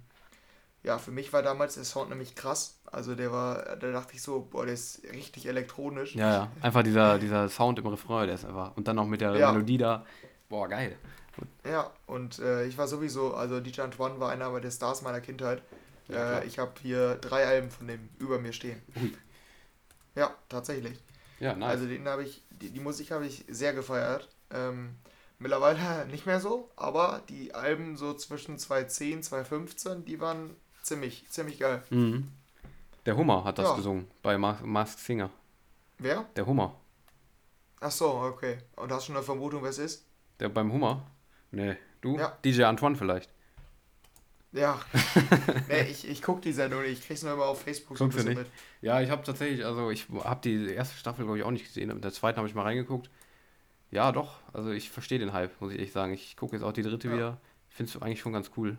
Speaker 2: ja, für mich war damals der Sound nämlich krass. Also der war, da dachte ich so, boah, der ist richtig elektronisch.
Speaker 1: Ja, ja. Einfach dieser, dieser Sound im Refrain, der ist einfach. Und dann noch mit der ja. Melodie da. Boah, geil.
Speaker 2: Ja, und äh, ich war sowieso, also DJ Antoine war einer der Stars meiner Kindheit. Ja, äh, ich habe hier drei Alben von dem über mir stehen. Ui. Ja, tatsächlich.
Speaker 1: Ja, nice.
Speaker 2: Also den habe ich, die, die Musik habe ich sehr gefeiert. Ähm, mittlerweile nicht mehr so, aber die Alben so zwischen 2010, 2015, die waren ziemlich, ziemlich geil.
Speaker 1: Mhm. Der Hummer hat das ja. gesungen bei Mas Masked Singer.
Speaker 2: Wer?
Speaker 1: Der Hummer.
Speaker 2: Ach so, okay. Und hast du schon eine Vermutung, wer es ist?
Speaker 1: Der beim Hummer? Nee. Du?
Speaker 2: Ja.
Speaker 1: DJ Antoine vielleicht.
Speaker 2: Ja. nee, ich, ich gucke die Sendung nicht. Ich krieg's nur immer auf Facebook so
Speaker 1: ein bisschen mit. Ja, ich habe tatsächlich, also ich habe die erste Staffel, glaube ich, auch nicht gesehen. In der zweiten habe ich mal reingeguckt. Ja, doch. Also ich verstehe den Hype, muss ich echt sagen. Ich gucke jetzt auch die dritte ja. wieder. Findest du eigentlich schon ganz cool.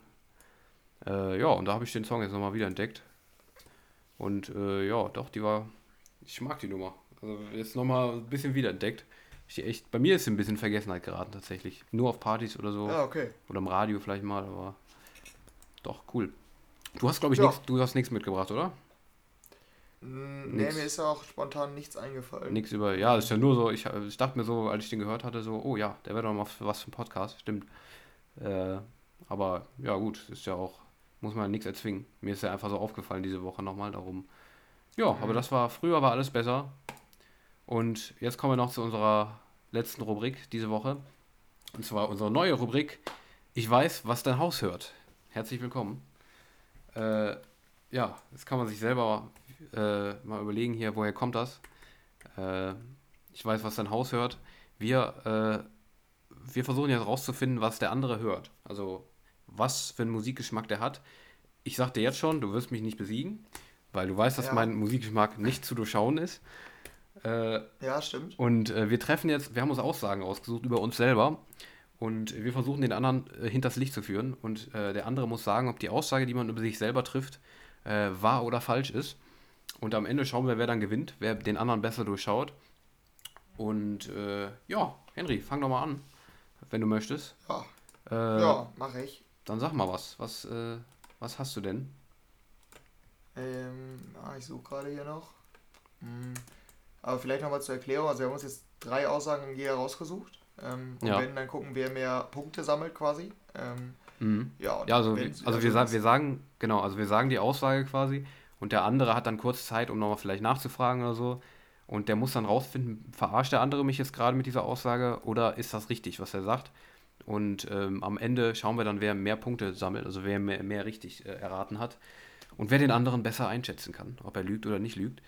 Speaker 1: Äh, ja, und da habe ich den Song jetzt nochmal wieder entdeckt. Und äh, ja, doch, die war. Ich mag die Nummer. Also jetzt nochmal ein bisschen wiederentdeckt. Ich echt, bei mir ist sie ein bisschen Vergessenheit geraten tatsächlich. Nur auf Partys oder so.
Speaker 2: Ja, okay.
Speaker 1: Oder im Radio vielleicht mal, aber doch, cool. Du hast, glaube ich, ja. nix, du hast nichts mitgebracht, oder?
Speaker 2: Mm, nee, mir ist ja auch spontan nichts eingefallen.
Speaker 1: Nichts über, ja, das ist ja nur so, ich, ich dachte mir so, als ich den gehört hatte, so, oh ja, der wäre doch mal was für ein Podcast, stimmt. Äh, aber ja, gut, ist ja auch, muss man nichts erzwingen. Mir ist ja einfach so aufgefallen diese Woche nochmal, darum. Ja, mhm. aber das war, früher war alles besser. Und jetzt kommen wir noch zu unserer letzten Rubrik diese Woche. Und zwar unsere neue Rubrik, ich weiß, was dein Haus hört herzlich willkommen. Äh, ja, jetzt kann man sich selber äh, mal überlegen hier, woher kommt das. Äh, ich weiß, was dein Haus hört. wir, äh, wir versuchen jetzt rauszufinden, was der andere hört. Also, was für einen Musikgeschmack der hat. Ich sag dir jetzt schon, du wirst mich nicht besiegen, weil du weißt, dass
Speaker 2: Ja.
Speaker 1: mein Musikgeschmack nicht zu durchschauen ist. Äh,
Speaker 2: Ja, stimmt.
Speaker 1: und äh, wir treffen jetzt, wir haben uns Aussagen ausgesucht über uns selber und wir versuchen den anderen äh, hinters Licht zu führen und äh, der andere muss sagen, ob die Aussage, die man über sich selber trifft, äh, wahr oder falsch ist. Und am Ende schauen wir, wer dann gewinnt, wer den anderen besser durchschaut. Und äh, ja, Henry, fang doch mal an, wenn du möchtest.
Speaker 2: Ja, ja mache ich.
Speaker 1: Dann sag mal was. Was, äh, was hast du denn?
Speaker 2: Ähm, ah, ich suche gerade hier noch. Hm. Aber vielleicht nochmal zur Erklärung. Also wir haben uns jetzt drei Aussagen jeder rausgesucht. Ähm, und
Speaker 1: Ja.
Speaker 2: werden dann gucken, wer mehr Punkte sammelt quasi. Ähm,
Speaker 1: Mhm.
Speaker 2: ja,
Speaker 1: Ja, also,
Speaker 2: wenn-
Speaker 1: wir, also wir, sa wir sagen, genau, also wir sagen die Aussage quasi und der andere hat dann kurz Zeit, um nochmal vielleicht nachzufragen oder so. Und der muss dann rausfinden, verarscht der andere mich jetzt gerade mit dieser Aussage oder ist das richtig, was er sagt? Und ähm, am Ende schauen wir dann, wer mehr Punkte sammelt, also wer mehr, mehr richtig äh, erraten hat und wer den anderen besser einschätzen kann, ob er lügt oder nicht lügt.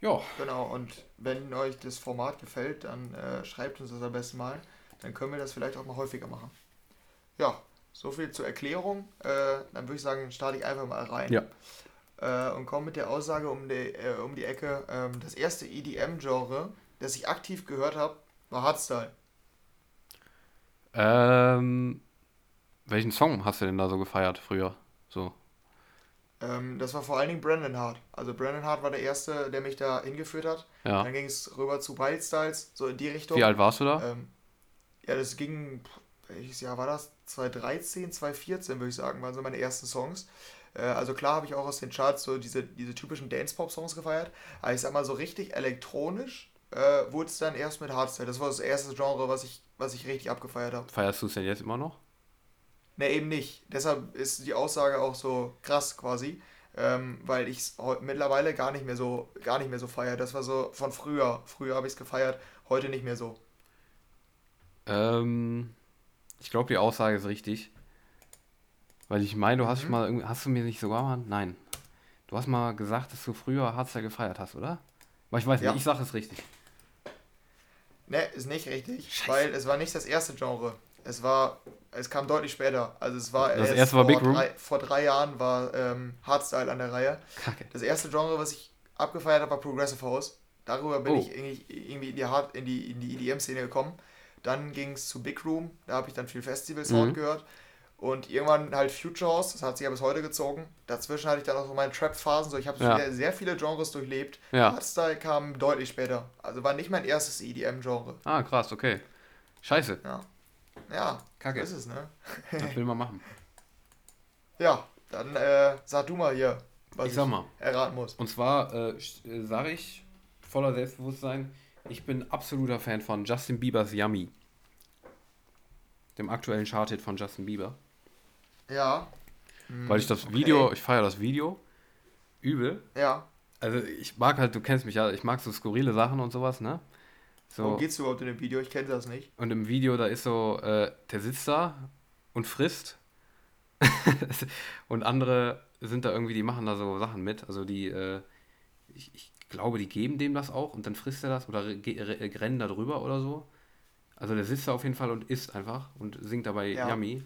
Speaker 1: Ja,
Speaker 2: Genau, und wenn euch das Format gefällt, dann äh, schreibt uns das am besten mal. Dann können wir das vielleicht auch mal häufiger machen. Ja, so viel zur Erklärung. Äh, dann würde ich sagen, starte ich einfach mal rein.
Speaker 1: Ja.
Speaker 2: Äh, und komme mit der Aussage um die, äh, um die Ecke. Ähm, das erste EDM-Genre, das ich aktiv gehört habe, war Hardstyle.
Speaker 1: Ähm, welchen Song hast du denn da so gefeiert früher? So.
Speaker 2: Ähm, das war vor allen Dingen Brandon Hart. Also Brandon Hart war der Erste, der mich da hingeführt hat.
Speaker 1: Ja.
Speaker 2: Dann ging es rüber zu Wild Styles, so in die Richtung.
Speaker 1: Wie alt warst du da?
Speaker 2: Ähm, ja, das ging, welches Jahr war das? 2013, 2014 würde ich sagen, waren so meine ersten Songs. Äh, also klar habe ich auch aus den Charts so diese, diese typischen Dance-Pop-Songs gefeiert, aber ich sag mal so richtig elektronisch äh, wurde es dann erst mit Hardstyle. Das war das erste Genre, was ich, was ich richtig abgefeiert habe.
Speaker 1: Feierst du es denn jetzt immer noch?
Speaker 2: Ne, eben nicht. Deshalb ist die Aussage auch so krass quasi, ähm, weil ich es mittlerweile gar nicht mehr so, gar nicht mehr so feiere. Das war so von früher. Früher habe ich es gefeiert, heute nicht mehr so.
Speaker 1: Ähm, ich glaube, die Aussage ist richtig. Weil ich meine, du hast
Speaker 2: Mhm.
Speaker 1: mal, irgendwie- hast du mir nicht sogar mal, nein. Du hast mal gesagt, dass du früher Hardstyle gefeiert hast, oder? Aber ich weiß
Speaker 2: Ja.
Speaker 1: nicht, ich sage es richtig.
Speaker 2: Ne, ist nicht richtig,
Speaker 1: Scheiße.
Speaker 2: weil es war nicht das erste Genre. Es war, es kam deutlich später. Also es war
Speaker 1: Das
Speaker 2: erst
Speaker 1: erste war
Speaker 2: vor
Speaker 1: Big Room?
Speaker 2: Drei, vor drei Jahren war ähm, Hardstyle an der Reihe.
Speaker 1: Kacke.
Speaker 2: Das erste Genre, was ich abgefeiert habe, war Progressive House. Darüber bin
Speaker 1: Oh.
Speaker 2: ich irgendwie, irgendwie in die Hard, in die, in die EDM-Szene gekommen. Dann ging es zu Big Room, da habe ich dann viel Festival-Sound
Speaker 1: Mhm.
Speaker 2: gehört. Und irgendwann halt Future House, das hat sich ja bis heute gezogen. Dazwischen hatte ich dann auch so meine Trap-Phasen, so ich habe
Speaker 1: Ja.
Speaker 2: sehr, sehr viele Genres durchlebt.
Speaker 1: Ja.
Speaker 2: Hardstyle kam deutlich später. Also war nicht mein erstes EDM-Genre.
Speaker 1: Ah, krass, okay. Scheiße,
Speaker 2: Ja. Ja,
Speaker 1: Kacke.
Speaker 2: ist es, ne?
Speaker 1: das will man machen.
Speaker 2: Ja, dann äh, sag du mal hier, was
Speaker 1: Ich
Speaker 2: ich,
Speaker 1: sag mal.
Speaker 2: erraten muss.
Speaker 1: Und zwar äh, sage ich voller Selbstbewusstsein, ich bin absoluter Fan von Justin Biebers Yummy. Dem aktuellen Charthit von Justin Bieber.
Speaker 2: Ja.
Speaker 1: Weil ich das
Speaker 2: okay.
Speaker 1: Video, ich feiere das Video übel.
Speaker 2: Ja.
Speaker 1: Also ich mag halt, du kennst mich ja, ich mag so skurrile Sachen und sowas, ne? So,
Speaker 2: geht's überhaupt in dem Video? Ich kenne das nicht.
Speaker 1: und im Video, da ist so, äh, der sitzt da und frisst. und andere sind da irgendwie, die machen da so Sachen mit. Also die, äh, ich, ich glaube, die geben dem das auch und dann frisst er das oder re- re- rennen da drüber oder so. Also der sitzt da auf jeden Fall und isst einfach und singt dabei
Speaker 2: Ja.
Speaker 1: Yummy.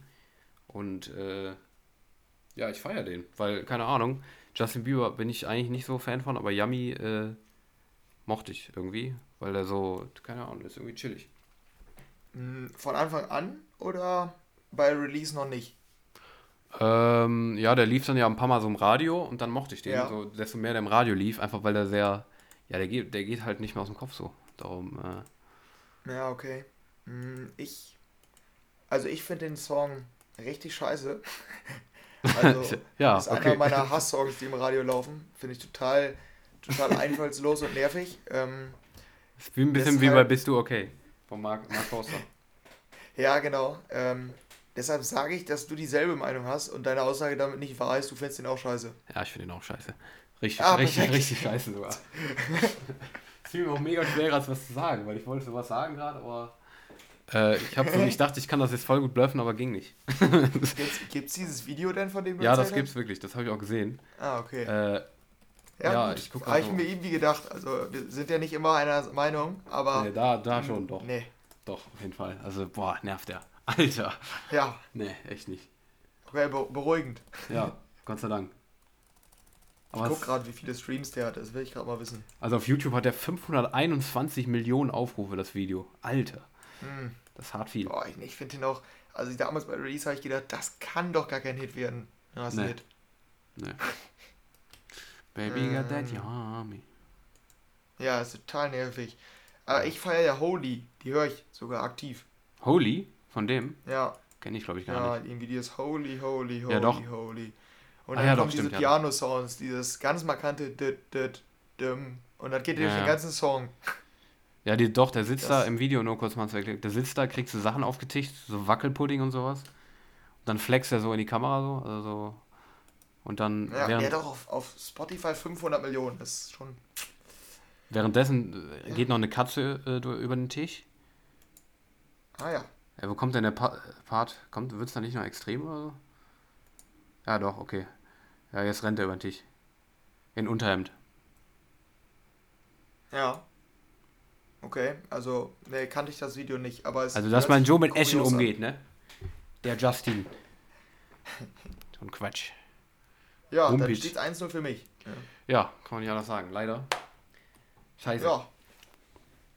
Speaker 1: Und äh, ja, ich feiere den, weil, keine Ahnung, Justin Bieber bin ich eigentlich nicht so Fan von, aber Yummy äh, mochte ich irgendwie, weil der so, keine Ahnung, ist irgendwie chillig.
Speaker 2: Hm, Von Anfang an oder bei Release noch nicht?
Speaker 1: Ähm, ja, der lief dann ja ein paar Mal so im Radio und dann mochte ich den.
Speaker 2: Ja.
Speaker 1: So, desto mehr der im Radio lief, einfach weil der sehr, ja, der geht, der geht halt nicht mehr aus dem Kopf so. Darum, äh,
Speaker 2: Ja, okay. Hm, Ich. Also ich finde den Song richtig scheiße. Also
Speaker 1: ja,
Speaker 2: ist einer
Speaker 1: okay.
Speaker 2: meiner Hass-Songs, die im Radio laufen. Finde ich total, total einfallslos und nervig. Ähm,
Speaker 1: Ist wie ein bisschen wie bei
Speaker 2: deshalb-
Speaker 1: Bist du okay? Von Mark, Mark Forster.
Speaker 2: ja, genau. Ähm, deshalb sage ich, dass du dieselbe Meinung hast und deine Aussage damit nicht wahr ist. Du findest den auch scheiße.
Speaker 1: Ja, ich finde den auch scheiße. Richtig,
Speaker 2: Ah,
Speaker 1: richtig,
Speaker 2: perfekt.
Speaker 1: richtig scheiße sogar. Es fiel mir auch mega schwer, gerade was zu sagen, weil ich wollte sowas sagen gerade, aber äh, ich, hab so, ich dachte, ich kann das jetzt voll gut bluffen, aber ging nicht.
Speaker 2: Gibt's, gibt's dieses Video denn, von dem du
Speaker 1: ja, das
Speaker 2: erzählt
Speaker 1: gibt's wirklich, das habe ich auch gesehen.
Speaker 2: Ah, okay.
Speaker 1: Äh,
Speaker 2: Ja,
Speaker 1: Ja,
Speaker 2: gut,
Speaker 1: ich guck
Speaker 2: habe ich
Speaker 1: so.
Speaker 2: mir irgendwie gedacht. Also wir sind ja nicht immer einer Meinung, aber
Speaker 1: Nee, da, da schon, doch.
Speaker 2: nee,
Speaker 1: Doch, auf jeden Fall. Also, boah, nervt der. Alter.
Speaker 2: ja,
Speaker 1: Nee, echt nicht.
Speaker 2: okay, be beruhigend.
Speaker 1: Ja, Gott sei Dank.
Speaker 2: Ich
Speaker 1: Aber
Speaker 2: guck
Speaker 1: es,
Speaker 2: gerade, wie viele Streams der hat. Das will ich gerade mal wissen.
Speaker 1: also auf YouTube hat der 521 Millionen Aufrufe, das Video. Alter.
Speaker 2: Hm.
Speaker 1: Das ist hart viel.
Speaker 2: Boah, ich, ich finde den auch. Also damals bei Release habe ich gedacht, das kann doch gar kein Hit werden. Ja, ist ein
Speaker 1: Nee.
Speaker 2: Hit.
Speaker 1: Nee. Baby got that
Speaker 2: Ähm.
Speaker 1: yummy.
Speaker 2: Ja, ist total nervig. Aber ich feiere ja Holy. Die höre ich sogar aktiv.
Speaker 1: Holy? Von dem?
Speaker 2: Ja,
Speaker 1: Kenne ich, glaube ich, gar
Speaker 2: ja,
Speaker 1: nicht.
Speaker 2: irgendwie dieses Holy, Holy, Holy,
Speaker 1: Ja, doch.
Speaker 2: Holy. Und
Speaker 1: Ah,
Speaker 2: dann
Speaker 1: ja,
Speaker 2: kommen
Speaker 1: doch,
Speaker 2: diese
Speaker 1: ja.
Speaker 2: Piano-Sounds, dieses ganz markante dit, dit, dim. Und dann geht
Speaker 1: Ja,
Speaker 2: durch den
Speaker 1: ja.
Speaker 2: ganzen Song.
Speaker 1: Ja, die, doch, der sitzt
Speaker 2: Das-
Speaker 1: da im Video, nur kurz mal zu erklären. Der sitzt da, kriegst du Sachen aufgetischt, so Wackelpudding und sowas. Und dann flext er so in die Kamera so, also so. Und dann
Speaker 2: Ja,
Speaker 1: während,
Speaker 2: der doch auf, auf Spotify 500 Millionen. Das ist schon.
Speaker 1: währenddessen äh, geht noch eine Katze äh, über den Tisch.
Speaker 2: Ah ja.
Speaker 1: Ja, wo kommt denn der pa Part? Kommt, wird's da nicht noch extrem oder so? Ja, doch, okay. Ja, jetzt rennt er über den Tisch. In Unterhemd.
Speaker 2: Ja. Okay, also, ne, kannte ich das Video nicht, aber es.
Speaker 1: Also, dass man so mit Eschen
Speaker 2: an.
Speaker 1: umgeht, ne? Der Justin. So ein Quatsch.
Speaker 2: Ja, dann
Speaker 1: Rumpitsch.
Speaker 2: steht 1-0 für mich.
Speaker 1: Ja, kann man nicht anders sagen. Leider. Scheiße.
Speaker 2: Ja.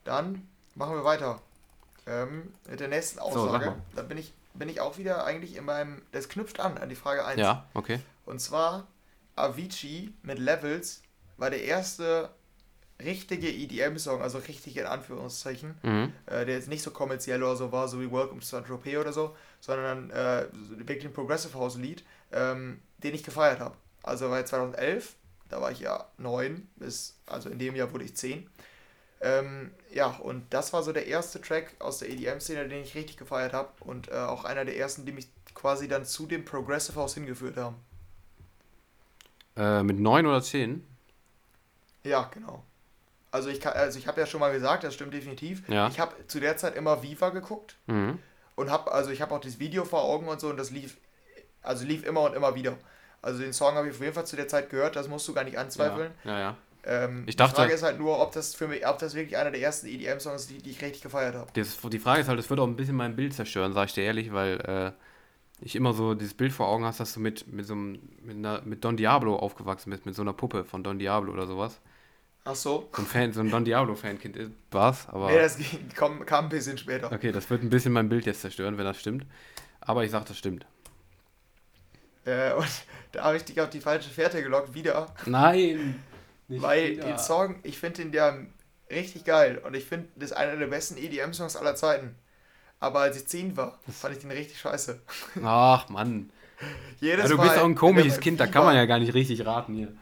Speaker 2: Dann machen wir weiter. Ähm, mit der nächsten
Speaker 1: sag
Speaker 2: Aussage.
Speaker 1: mal.
Speaker 2: da bin ich, bin ich auch wieder eigentlich in meinem. Das knüpft an an die Frage 1.
Speaker 1: Ja, okay.
Speaker 2: Und zwar Avicii mit Levels war der erste richtige EDM-Song, also richtig in Anführungszeichen,
Speaker 1: Mhm.
Speaker 2: äh, der jetzt nicht so kommerziell oder so war, so wie Welcome to Saint-Tropez oder so, sondern äh, wirklich ein Progressive House Lied, ähm, den ich gefeiert habe. Also war 2011, da war ich ja neun, bis, also in dem Jahr wurde ich zehn. Ähm, ja, und das war so der erste Track aus der EDM-Szene, den ich richtig gefeiert habe und äh, auch einer der ersten, die mich quasi dann zu dem Progressive House hingeführt haben.
Speaker 1: Äh, mit 9 oder 10?
Speaker 2: Ja, genau. Also ich kann, also ich habe ja schon mal gesagt, das stimmt definitiv.
Speaker 1: Ja.
Speaker 2: Ich habe zu der Zeit immer Viva geguckt
Speaker 1: Mhm.
Speaker 2: und habe also ich habe auch das Video vor Augen und so und das lief also lief immer und immer wieder. Also den Song habe ich auf jeden Fall zu der Zeit gehört, das musst du gar nicht anzweifeln.
Speaker 1: Ja, ja. ja.
Speaker 2: Ähm,
Speaker 1: Ich dachte-
Speaker 2: die Frage ist halt nur, ob das für mich, ob das wirklich einer der ersten EDM-Songs ist, die, die ich richtig gefeiert habe.
Speaker 1: Das, die Frage ist halt, es wird auch ein bisschen mein Bild zerstören, sag ich dir ehrlich, weil äh, ich immer so dieses Bild vor Augen hast, dass du mit, mit so einem, mit, einer, mit Don Diablo aufgewachsen bist, mit so einer Puppe von Don Diablo oder sowas.
Speaker 2: Ach so.
Speaker 1: So ein Fan, so ein Don Diablo-Fankind ist- war's, aber.
Speaker 2: Nee, das ging, kam, kam ein bisschen später.
Speaker 1: Okay, das wird ein bisschen mein Bild jetzt zerstören, wenn das stimmt. Aber ich sag, das stimmt.
Speaker 2: Äh, und da habe ich dich auf die falsche Fährte gelockt, wieder.
Speaker 1: Nein!
Speaker 2: Weil den Song, ich finde den ja richtig geil und ich finde, das ist einer der besten EDM-Songs aller Zeiten. Aber als ich 10 war, fand ich den richtig scheiße.
Speaker 1: Ach, Mann.
Speaker 2: Jedes
Speaker 1: Ja, du
Speaker 2: Mal,
Speaker 1: bist auch ein komisches Kind, da
Speaker 2: Viva-
Speaker 1: kann man ja gar nicht richtig raten hier.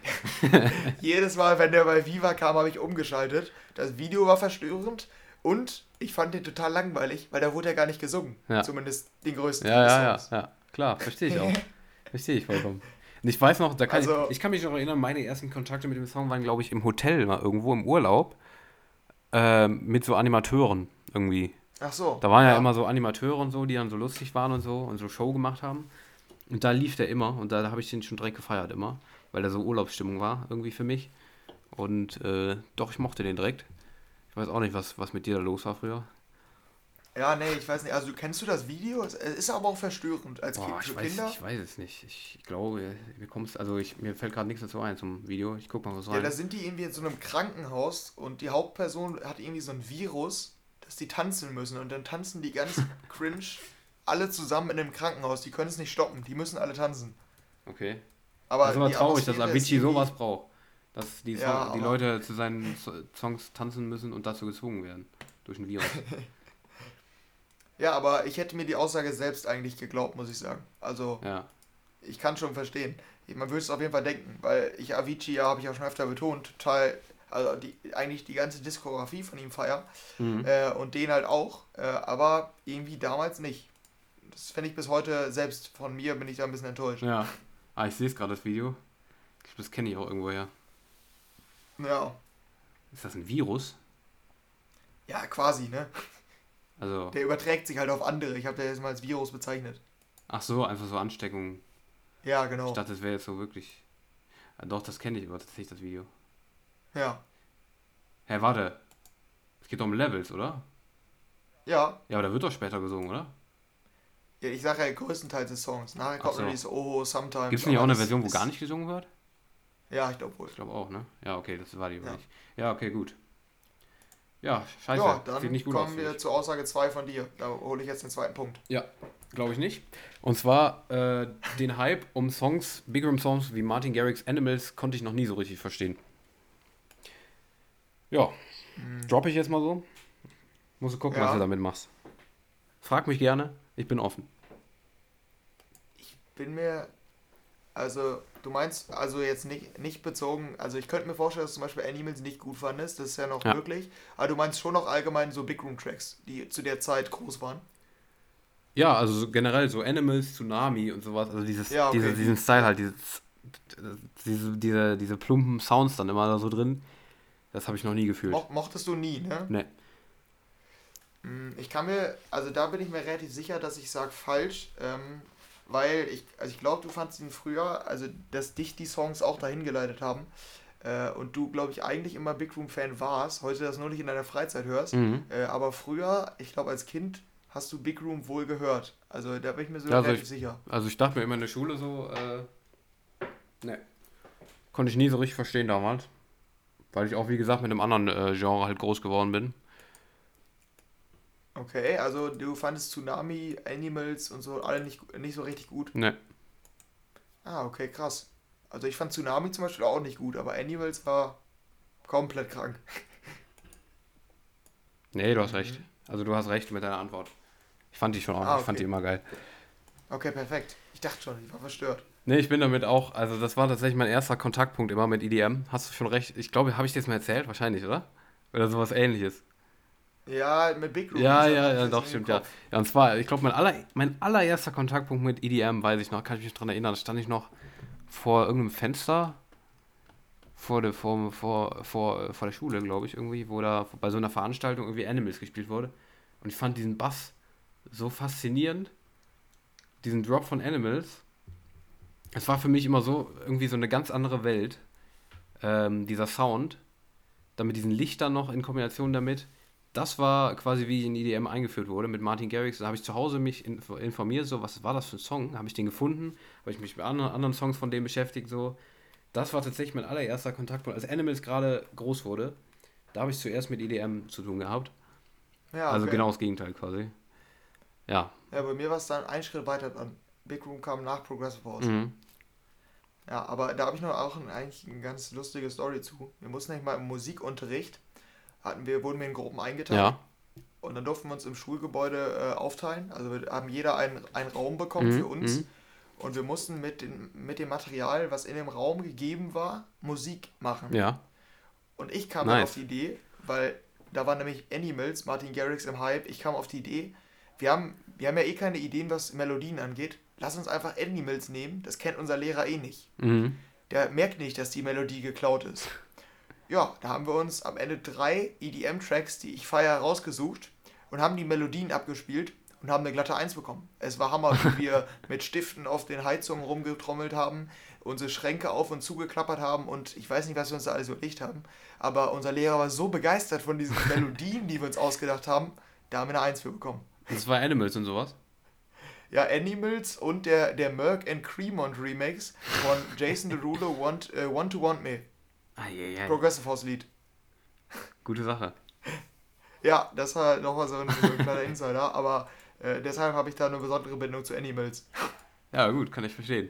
Speaker 2: Jedes Mal, wenn der bei Viva kam, habe ich umgeschaltet. Das Video war verstörend und ich fand den total langweilig, weil da wurde ja gar nicht gesungen.
Speaker 1: Ja.
Speaker 2: Zumindest den größten
Speaker 1: Ja, ja, ja, ja. Klar, verstehe ich auch. verstehe ich vollkommen. Und ich weiß noch, da kann
Speaker 2: Also-
Speaker 1: ich, ich kann mich noch erinnern, meine ersten Kontakte mit dem Song waren, glaube ich, im Hotel mal irgendwo im Urlaub. Ähm, mit so Animateuren irgendwie.
Speaker 2: Ach so.
Speaker 1: Da waren ja, immer so Animateure und so, die dann so lustig waren und so und so Show gemacht haben. Und da lief der immer und da, da habe ich den schon direkt gefeiert immer, weil der so Urlaubsstimmung war irgendwie für mich. Und äh, doch, ich mochte den direkt. Ich weiß auch nicht, was, was mit dir da los war früher.
Speaker 2: Ja, nee, ich weiß nicht. Also, kennst du das Video? Es ist aber auch verstörend als
Speaker 1: Boah, ich weiß,
Speaker 2: Kinder.
Speaker 1: ich weiß es nicht. Ich glaube, mir kommt's, also ich, mir fällt gerade nichts dazu ein zum Video. Ich guck mal was
Speaker 2: Ja,
Speaker 1: rein.
Speaker 2: da sind die irgendwie in so einem Krankenhaus und die Hauptperson hat irgendwie so ein Virus, dass die tanzen müssen und dann tanzen die ganz cringe alle zusammen in einem Krankenhaus. Die können es nicht stoppen, die müssen alle tanzen.
Speaker 1: okay.
Speaker 2: Aber
Speaker 1: das ist aber
Speaker 2: die
Speaker 1: traurig, dass Avicii sowas braucht. Dass die, Song,
Speaker 2: Ja,
Speaker 1: die Leute zu seinen So- Songs tanzen müssen und dazu gezwungen werden. Durch ein Virus.
Speaker 2: Ja, aber ich hätte mir die Aussage selbst eigentlich geglaubt, muss ich sagen. Also,
Speaker 1: ja.
Speaker 2: ich kann schon verstehen. Man würde es auf jeden Fall denken, weil ich Avicii, ja, habe ich auch schon öfter betont, total, also die, eigentlich die ganze Diskografie von ihm feier.
Speaker 1: Mhm.
Speaker 2: Äh, und den halt auch, äh, aber irgendwie damals nicht. Das fände ich bis heute, selbst von mir bin ich da ein bisschen enttäuscht.
Speaker 1: Ja. Ah, ich sehe es gerade, das Video. Ich Das kenne ich auch irgendwoher.
Speaker 2: Ja,
Speaker 1: Ist das ein Virus?
Speaker 2: ja, quasi, ne?
Speaker 1: Also,
Speaker 2: Der überträgt sich halt auf andere. Ich habe den jetzt mal als Virus bezeichnet.
Speaker 1: ach so, einfach so Ansteckung.
Speaker 2: Ja, genau.
Speaker 1: Ich dachte, das wäre jetzt so wirklich. Ja, doch, das kenne ich aber tatsächlich, das Video.
Speaker 2: Ja.
Speaker 1: Hä, warte. Es geht doch um Levels, oder?
Speaker 2: Ja.
Speaker 1: Ja, aber da wird doch später gesungen, oder?
Speaker 2: Ja ich sage ja größtenteils des Songs. Nachher
Speaker 1: Ach
Speaker 2: kommt
Speaker 1: so.
Speaker 2: dieses Oh, Sometimes.
Speaker 1: Gibt es nicht auch eine Version, wo gar nicht gesungen wird?
Speaker 2: Ja, ich glaube wohl.
Speaker 1: Ich glaube auch, ne? Ja, okay, das war die
Speaker 2: Ja.
Speaker 1: nicht. Ja, okay, gut. Ja, scheiße.
Speaker 2: Ja, dann
Speaker 1: Sieht nicht gut
Speaker 2: kommen
Speaker 1: aus.
Speaker 2: wir zur Aussage 2 von dir. Da hole ich jetzt den zweiten Punkt.
Speaker 1: Ja, glaube ich nicht. Und zwar äh, den Hype um Songs, Big Room Songs wie Martin Garrix Animals konnte ich noch nie so richtig verstehen. Ja, droppe ich jetzt mal so. Musst du gucken,
Speaker 2: Ja.
Speaker 1: was du damit machst. Frag mich gerne, ich bin offen.
Speaker 2: Bin mir. Also, du meinst, also jetzt nicht, nicht bezogen, also ich könnte mir vorstellen, dass du zum Beispiel Animals nicht gut fandest, das ist ja noch
Speaker 1: Ja.
Speaker 2: möglich, aber du meinst schon noch allgemein so Big Room Tracks, die zu der Zeit groß waren.
Speaker 1: Ja, also so generell so Animals, Tsunami und sowas, also dieses,
Speaker 2: Ja, okay.
Speaker 1: diese, diesen Style halt, dieses, diese, diese, diese plumpen Sounds dann immer da so drin, das habe ich noch nie gefühlt.
Speaker 2: Mo mochtest du nie, ne?
Speaker 1: Ne.
Speaker 2: Ich kann mir, also da bin ich mir relativ sicher, dass ich sage falsch, ähm, weil ich, also ich glaube, du fandst ihn früher, also dass dich die Songs auch dahin geleitet haben äh, und du, glaube ich, eigentlich immer Big Room Fan warst, heute das nur nicht in deiner Freizeit hörst,
Speaker 1: Mhm.
Speaker 2: äh, aber früher, ich glaube als Kind, hast du Big Room wohl gehört. Also da bin ich mir so
Speaker 1: Ja, also
Speaker 2: relativ
Speaker 1: ich-
Speaker 2: sicher.
Speaker 1: Also ich dachte mir immer in der Schule so, äh, ne. Konnte ich nie so richtig verstehen damals. Weil ich auch, wie gesagt, mit einem anderen äh, Genre halt groß geworden bin.
Speaker 2: Okay, also du fandest Tsunami, Animals und so alle nicht, nicht so richtig gut.
Speaker 1: Ne.
Speaker 2: Ah, okay, krass. Also ich fand Tsunami zum Beispiel auch nicht gut, aber Animals war komplett krank.
Speaker 1: Nee, du hast recht. Also du hast recht mit deiner Antwort. Ich fand die schon auch,
Speaker 2: Ah,
Speaker 1: ich fand
Speaker 2: okay.
Speaker 1: die immer geil.
Speaker 2: Okay, perfekt. Ich dachte schon, ich war verstört.
Speaker 1: Nee, ich bin damit auch, also das war tatsächlich mein erster Kontaktpunkt immer mit EDM. Hast du schon recht. Ich glaube, habe ich dir das mal erzählt? Wahrscheinlich, oder? Oder sowas ähnliches.
Speaker 2: Ja, mit Big Room.
Speaker 1: Ja, ja, ja, doch, stimmt, ja. Ja, und zwar, ich glaube, mein, aller, mein allererster Kontaktpunkt mit EDM, weiß ich noch, kann ich mich dran erinnern, da stand ich noch vor irgendeinem Fenster vor der, vor, vor, vor, vor der Schule, glaube ich, irgendwie, wo da bei so einer Veranstaltung irgendwie Animals gespielt wurde. Und ich fand diesen Bass so faszinierend, diesen Drop von Animals. Es war für mich immer so, irgendwie so eine ganz andere Welt, ähm, dieser Sound, dann mit diesen Lichtern noch in Kombination damit. Das war quasi, wie ich in EDM eingeführt wurde mit Martin Garrix. Da habe ich zu Hause mich in, informiert, so, was war das für ein Song? Habe ich den gefunden? Habe ich mich mit anderen, anderen Songs von dem beschäftigt, so. Das war tatsächlich mein allererster Kontaktpunkt. Als Animals gerade groß wurde, da habe ich zuerst mit EDM zu tun gehabt.
Speaker 2: Ja,
Speaker 1: Also
Speaker 2: okay.
Speaker 1: genau das Gegenteil quasi. Ja.
Speaker 2: Ja, bei mir war es dann ein Schritt weiter dann. Big Room kam nach Progressive House.
Speaker 1: Mhm.
Speaker 2: Ja, aber da habe ich noch auch ein, eigentlich eine ganz lustige Story zu. Wir mussten nämlich mal im Musikunterricht, hatten wir, wurden wir in Gruppen eingeteilt.
Speaker 1: Ja.
Speaker 2: Und dann durften wir uns im Schulgebäude äh, aufteilen. Also wir haben jeder einen, einen Raum bekommen
Speaker 1: Mhm,
Speaker 2: für uns.
Speaker 1: mhm.
Speaker 2: Und wir mussten mit, den, mit dem Material, was in dem Raum gegeben war, Musik machen.
Speaker 1: Ja.
Speaker 2: Und ich kam dann
Speaker 1: Nice.
Speaker 2: auf die Idee, weil da waren nämlich Animals, Martin Garrix im Hype. Ich kam auf die Idee, wir haben, wir haben ja eh keine Ideen, was Melodien angeht. Lass uns einfach Animals nehmen, das kennt unser Lehrer eh nicht.
Speaker 1: Mhm.
Speaker 2: Der merkt nicht, dass die Melodie geklaut ist. Ja, da haben wir uns am Ende drei EDM-Tracks, die ich feiere, rausgesucht und haben die Melodien abgespielt und haben eine glatte Eins bekommen. Es war Hammer, wie wir mit Stiften auf den Heizungen rumgetrommelt haben, unsere Schränke auf und zugeklappert haben und ich weiß nicht, was wir uns da alles überlegt haben, aber unser Lehrer war so begeistert von diesen Melodien, die wir uns ausgedacht haben, da haben wir eine Eins für bekommen.
Speaker 1: Das war Animals und sowas.
Speaker 2: Ja, Animals und der, der Merck and Cremont Remix von Jason Derulo, Want, äh, Want to Want Me.
Speaker 1: Eieiei.
Speaker 2: Progressive House Lied.
Speaker 1: Gute Sache.
Speaker 2: Ja, das war nochmal so ein, so ein kleiner Insider, aber äh, deshalb habe ich da eine besondere Bindung zu Animals.
Speaker 1: Ja, gut, kann ich verstehen.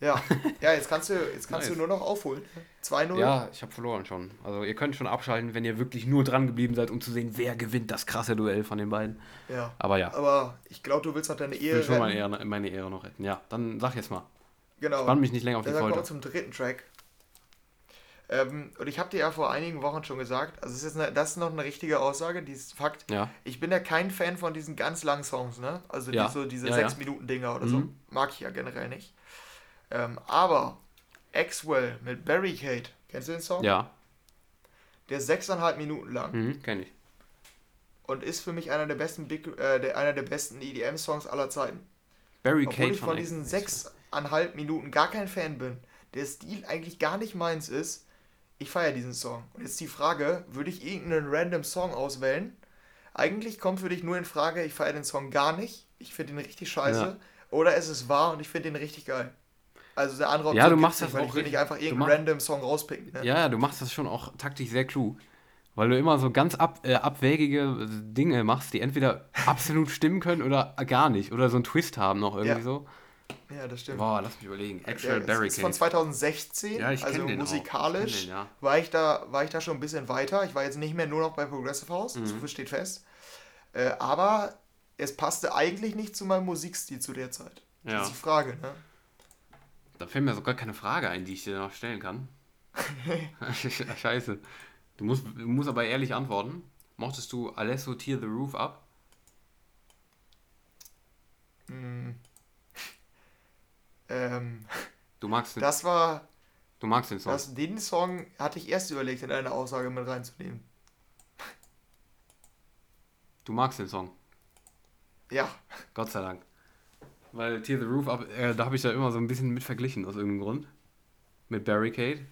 Speaker 2: Ja, ja jetzt kannst du, jetzt kannst
Speaker 1: Nice.
Speaker 2: du nur noch aufholen. 2-0.
Speaker 1: Ja, ich habe verloren schon. Also ihr könnt schon abschalten, wenn ihr wirklich nur dran geblieben seid, um zu sehen, wer gewinnt das krasse Duell von den beiden.
Speaker 2: ja.
Speaker 1: Aber ja,
Speaker 2: Aber ich glaube, du willst noch deine
Speaker 1: ich
Speaker 2: Ehe
Speaker 1: will schon
Speaker 2: retten.
Speaker 1: meine Ehre, meine Ehre noch retten. Ja, dann sag jetzt mal.
Speaker 2: Genau.
Speaker 1: Spann mich nicht länger auf die
Speaker 2: Deshalb kommen wir zum dritten Track. Ähm, und ich habe dir ja vor einigen Wochen schon gesagt, also ist eine, das ist noch eine richtige Aussage, die ist Fakt.
Speaker 1: Ja,
Speaker 2: Ich bin ja kein Fan von diesen ganz langen Songs, ne? Also
Speaker 1: Ja.
Speaker 2: die, so diese
Speaker 1: Ja,
Speaker 2: sechs
Speaker 1: ja.
Speaker 2: Minuten Dinger oder so.
Speaker 1: Mhm.
Speaker 2: Mag ich ja generell nicht. Ähm, aber Axwell mit Barricade, kennst du den Song?
Speaker 1: ja,
Speaker 2: Der ist sechseinhalb Minuten lang
Speaker 1: mhm, kenne ich.
Speaker 2: und ist für mich einer der besten Big, äh, der, einer der besten EDM-Songs aller Zeiten. Obwohl
Speaker 1: Barricade
Speaker 2: ich von
Speaker 1: von
Speaker 2: diesen
Speaker 1: Axel.
Speaker 2: sechseinhalb Minuten gar kein Fan bin. der Stil eigentlich gar nicht meins ist, ich feiere diesen Song. Und jetzt die Frage, würde ich irgendeinen random Song auswählen? Eigentlich kommt für dich nur in Frage, ich feiere den Song gar nicht, ich finde ihn richtig scheiße,
Speaker 1: Ja.
Speaker 2: oder es ist wahr und ich finde ihn richtig geil. Also der andere
Speaker 1: Ja, du
Speaker 2: Option
Speaker 1: machst das
Speaker 2: nicht, weil
Speaker 1: auch
Speaker 2: ich will nicht einfach irgendeinen random Song rauspicken. Ne?
Speaker 1: Ja, ja, du machst das schon auch taktisch sehr klug. Weil du immer so ganz ab, äh, abwägige Dinge machst, die entweder absolut stimmen können oder gar nicht. Oder so einen Twist haben noch irgendwie
Speaker 2: Ja.
Speaker 1: so.
Speaker 2: Ja, das stimmt.
Speaker 1: Boah, lass mich überlegen.
Speaker 2: Der
Speaker 1: Actual
Speaker 2: ist- ist von
Speaker 1: Barricade.
Speaker 2: 2016,
Speaker 1: Ja, ich
Speaker 2: also
Speaker 1: den auch. Ich
Speaker 2: musikalisch
Speaker 1: kenn den, ja.
Speaker 2: war, ich da, war ich da schon ein bisschen weiter. Ich war jetzt nicht mehr nur noch bei Progressive House,
Speaker 1: Mhm.
Speaker 2: so steht fest. Äh, aber es passte eigentlich nicht zu meinem Musikstil zu der Zeit. Das
Speaker 1: Ja.
Speaker 2: ist die Frage, ne?
Speaker 1: Da fällt mir sogar keine Frage ein, die ich dir noch stellen kann. Scheiße. Du musst, du musst aber ehrlich antworten. Mochtest du Alesso Tear the Roof Up?
Speaker 2: Hm. Ähm,
Speaker 1: Du magst den,
Speaker 2: das war,
Speaker 1: du magst den Song.
Speaker 2: das, den Song hatte ich erst überlegt, in eine Aussage mit reinzunehmen.
Speaker 1: Du magst den Song.
Speaker 2: Ja,
Speaker 1: Gott sei Dank. Weil Tear the Roof Up, äh, da habe ich da immer so ein bisschen mit verglichen, aus irgendeinem Grund. Mit Barricade.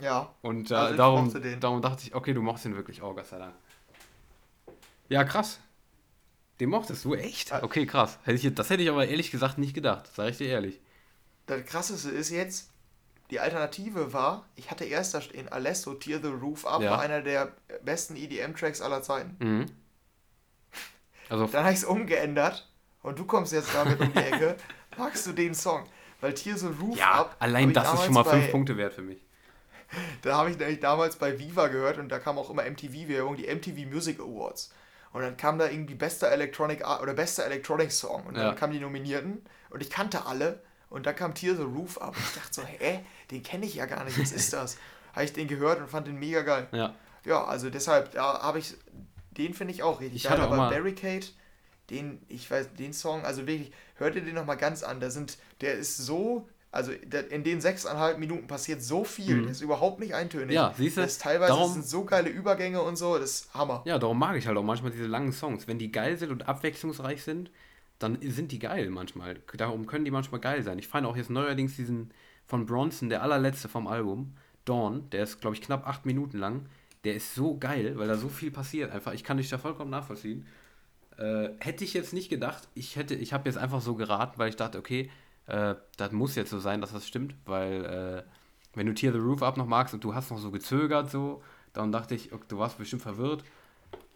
Speaker 2: ja.
Speaker 1: Und äh,
Speaker 2: Also
Speaker 1: darum, darum dachte ich, okay, du mochtest ihn wirklich. Oh, Gott sei Dank. Ja, krass. Den mochtest du echt?
Speaker 2: Ja.
Speaker 1: Okay, krass. Hätte ich, jetzt- das hätte ich aber ehrlich gesagt nicht gedacht. Sag ich dir ehrlich.
Speaker 2: Das krasseste ist jetzt, die Alternative war, ich hatte erst da stehen, Alesso Tear the Roof Up
Speaker 1: Ja.
Speaker 2: war einer der besten EDM-Tracks aller Zeiten.
Speaker 1: Mhm. Also,
Speaker 2: Dann habe ich es umgeändert und du kommst jetzt damit um die Ecke. Magst du den Song? Weil Tear the Roof
Speaker 1: ja,
Speaker 2: Up.
Speaker 1: allein das ist schon mal
Speaker 2: bei,
Speaker 1: fünf Punkte wert für mich.
Speaker 2: Da habe ich nämlich damals bei Viva gehört und da kam auch immer MTV-Werbung, die MTV Music Awards. Und dann kam da irgendwie bester Electronic oder bester Electronic Song. Und dann
Speaker 1: Ja.
Speaker 2: kamen die Nominierten und ich kannte alle. Und dann kam Tear the Roof Up. Und ich dachte so, hä, den kenne ich ja gar nicht. Was ist das? habe ich den gehört und fand den mega geil.
Speaker 1: Ja.
Speaker 2: Ja, also deshalb, da habe ich, den finde ich auch richtig
Speaker 1: Ich
Speaker 2: geil.
Speaker 1: hatte
Speaker 2: Aber Barricade, den, ich weiß, den Song, also wirklich, hört ihr den nochmal ganz an. Da sind, der ist so, also in den sechseinhalb Minuten passiert so viel, der ist überhaupt nicht eintönig.
Speaker 1: Mhm. Ja, siehst du,
Speaker 2: Das ist teilweise
Speaker 1: darum-
Speaker 2: sind so geile Übergänge und so, das ist Hammer.
Speaker 1: Ja, darum mag ich halt auch manchmal diese langen Songs. Wenn die geil sind und abwechslungsreich sind, dann sind die geil manchmal. Darum können die manchmal geil sein. Ich fand auch jetzt neuerdings diesen von Bronson, der allerletzte vom Album, Dawn, der ist, glaube ich, knapp acht Minuten lang. Der ist so geil, weil da so viel passiert einfach. Ich kann dich da vollkommen nachvollziehen. Äh, hätte ich jetzt nicht gedacht, ich hätte, ich habe jetzt einfach so geraten, weil ich dachte, okay, äh, das muss jetzt so sein, dass das stimmt, weil äh, wenn du Tear the Roof Up noch magst und du hast noch so gezögert so, dann dachte ich, okay, du warst bestimmt verwirrt.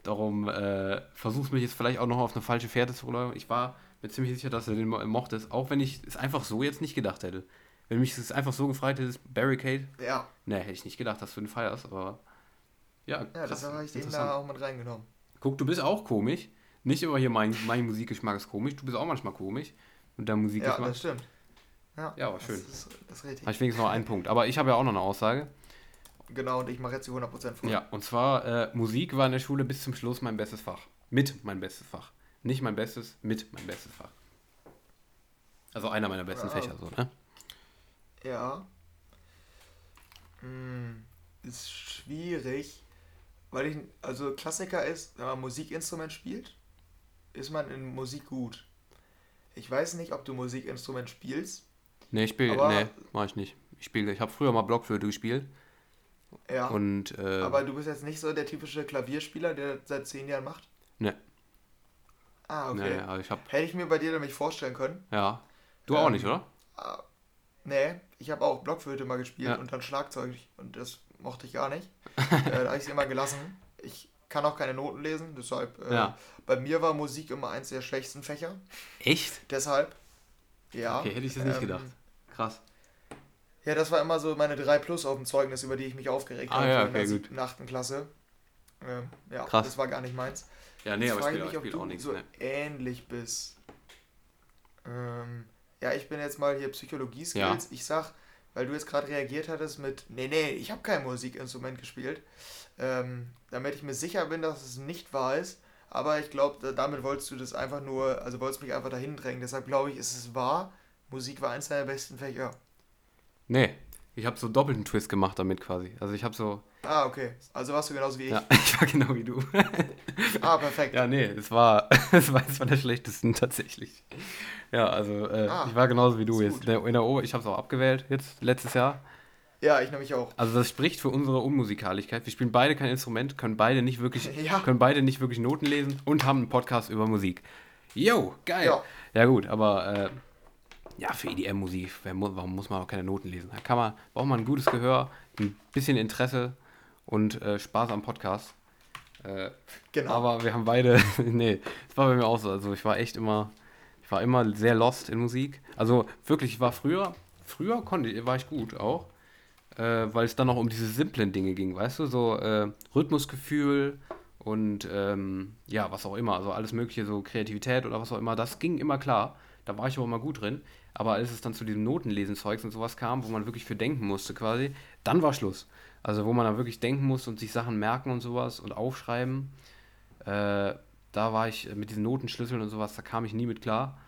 Speaker 1: Darum äh, versuchst mich jetzt vielleicht auch noch auf eine falsche Fährte zu rollen. Ich war mir ziemlich sicher, dass er den mo- mochtest, auch wenn ich es einfach so jetzt nicht gedacht hätte. Wenn mich es einfach so gefragt hätte, Barricade,
Speaker 2: Ja,
Speaker 1: ne, hätte ich nicht gedacht, dass du den feierst, aber ja,
Speaker 2: ja deshalb habe ich den da auch mit reingenommen.
Speaker 1: Guck, du bist auch komisch. Nicht immer hier mein, mein Musikgeschmack ist komisch, du bist auch manchmal komisch. Und dein
Speaker 2: Ja,
Speaker 1: Musikgeschmack.
Speaker 2: das stimmt. Ja,
Speaker 1: Ja, aber schön.
Speaker 2: Das ist, das ist richtig.
Speaker 1: Habe ich wenigstens noch einen Punkt. Aber ich habe ja auch noch eine Aussage.
Speaker 2: Genau, und ich mache jetzt die 100% voll.
Speaker 1: Ja, und zwar, äh, Musik war in der Schule bis zum Schluss mein bestes Fach. Mit mein bestes Fach. Nicht mein bestes, mit mein bestes Fach. Also einer meiner besten
Speaker 2: Ja.
Speaker 1: Fächer, so, ne?
Speaker 2: Ja. Hm, ist schwierig, weil ich, also Klassiker ist, wenn man Musikinstrument spielt, ist man in Musik gut. Ich weiß nicht, ob du Musikinstrument spielst.
Speaker 1: Ne, ich spiele,
Speaker 2: Aber-
Speaker 1: ne, mach ich nicht. Ich spiele, ich habe früher mal Blockflöte gespielt
Speaker 2: Ja.
Speaker 1: und, äh,
Speaker 2: aber du bist jetzt nicht so der typische Klavierspieler, der das seit zehn Jahren macht?
Speaker 1: ne,
Speaker 2: Ah, okay.
Speaker 1: ne, also ich habe,
Speaker 2: Hätte ich mir bei dir nämlich vorstellen können.
Speaker 1: ja. Du auch
Speaker 2: Ähm,
Speaker 1: nicht, oder?
Speaker 2: Ah, nee, ich habe auch Blockflöte mal gespielt
Speaker 1: Ja.
Speaker 2: und dann Schlagzeug und das mochte ich gar nicht. äh, da habe ich es immer gelassen. Ich kann auch keine Noten lesen, deshalb äh,
Speaker 1: Ja.
Speaker 2: bei mir war Musik immer eins der schwächsten Fächer.
Speaker 1: Echt?
Speaker 2: Deshalb, ja.
Speaker 1: Okay, hätte ich das nicht
Speaker 2: ähm,
Speaker 1: gedacht. Krass.
Speaker 2: Ja, das war immer so meine 3 Plus auf dem Zeugnis, über die ich mich aufgeregt
Speaker 1: Ah,
Speaker 2: habe
Speaker 1: ja,
Speaker 2: so in der
Speaker 1: okay,
Speaker 2: siebten, achten Klasse. Ähm, ja,
Speaker 1: Krass.
Speaker 2: das war gar nicht meins.
Speaker 1: Ja, nee,
Speaker 2: Jetzt
Speaker 1: aber ich spiele auch nichts,
Speaker 2: so
Speaker 1: ne?
Speaker 2: ähnlich bist. Ähm, ja, ich bin jetzt mal hier Psychologie-Skills. Ich sag, weil du jetzt gerade reagiert hattest mit, nee, nee, ich habe kein Musikinstrument gespielt, ähm, damit ich mir sicher bin, dass es nicht wahr ist. Aber ich glaube, damit wolltest du das einfach nur, also wolltest mich einfach dahin drängen. Deshalb glaube ich, ist es wahr. Musik war eins deiner besten Fächer.
Speaker 1: Nee, ich habe so doppelten Twist gemacht damit quasi. Also ich habe so,
Speaker 2: Ah, okay. Also warst du genauso wie ich.
Speaker 1: ja, ich war genau wie du.
Speaker 2: Ah, perfekt.
Speaker 1: Ja, nee, das war, das war eines meiner schlechtesten tatsächlich. Ja, also äh, ah, ich war genauso wie du jetzt. Der, in der Ober ich habe es auch abgewählt jetzt, letztes Jahr.
Speaker 2: Ja, ich nämlich auch.
Speaker 1: Also das spricht für unsere Unmusikaligkeit. Wir spielen beide kein Instrument, können beide nicht wirklich, ja. können beide nicht wirklich Noten lesen und haben einen Podcast über Musik. Yo, geil. Ja, ja gut, aber äh, ja, für EDM-Musik, warum muss man auch keine Noten lesen? Da kann man, braucht man ein gutes Gehör, ein bisschen Interesse und äh, Spaß am Podcast. Äh, genau. Aber wir haben beide, nee, das war bei mir auch so. Also ich war echt immer, ich war immer sehr lost in Musik. Also wirklich, ich war früher, früher konnte, war ich gut auch, äh, weil es dann noch um diese simplen Dinge ging, weißt du, so äh, Rhythmusgefühl und ähm, ja, was auch immer, also alles mögliche, so Kreativität oder was auch immer, das ging immer klar. Da war ich auch immer gut drin. Aber als es dann zu diesem Notenlesen-Zeugs und sowas kam, wo man wirklich für denken musste quasi, dann war Schluss. Also wo man dann wirklich denken muss und sich Sachen merken und sowas und aufschreiben. Äh, da war ich mit diesen Notenschlüsseln und sowas, da kam ich nie mit klar.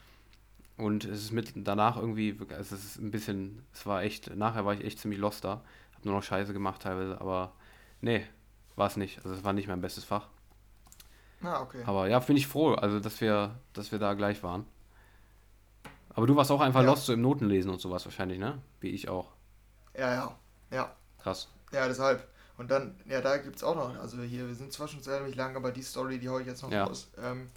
Speaker 1: Und es ist mit danach irgendwie, es ist ein bisschen, es war echt, nachher war ich echt ziemlich lost da. Hab nur noch Scheiße gemacht teilweise, aber nee, war es nicht. Also es war nicht mein bestes Fach.
Speaker 2: Ah, okay.
Speaker 1: Aber ja, bin ich froh, also dass wir, dass wir da gleich waren. Aber du warst auch einfach ja. lost so im Notenlesen und sowas wahrscheinlich, ne? Wie ich auch.
Speaker 2: Ja, ja, ja.
Speaker 1: Krass.
Speaker 2: Ja, deshalb. Und dann, ja, da gibt es auch noch, also hier, wir sind zwar schon sehr lang, aber die Story, die haue ich jetzt noch ja. raus. Ähm,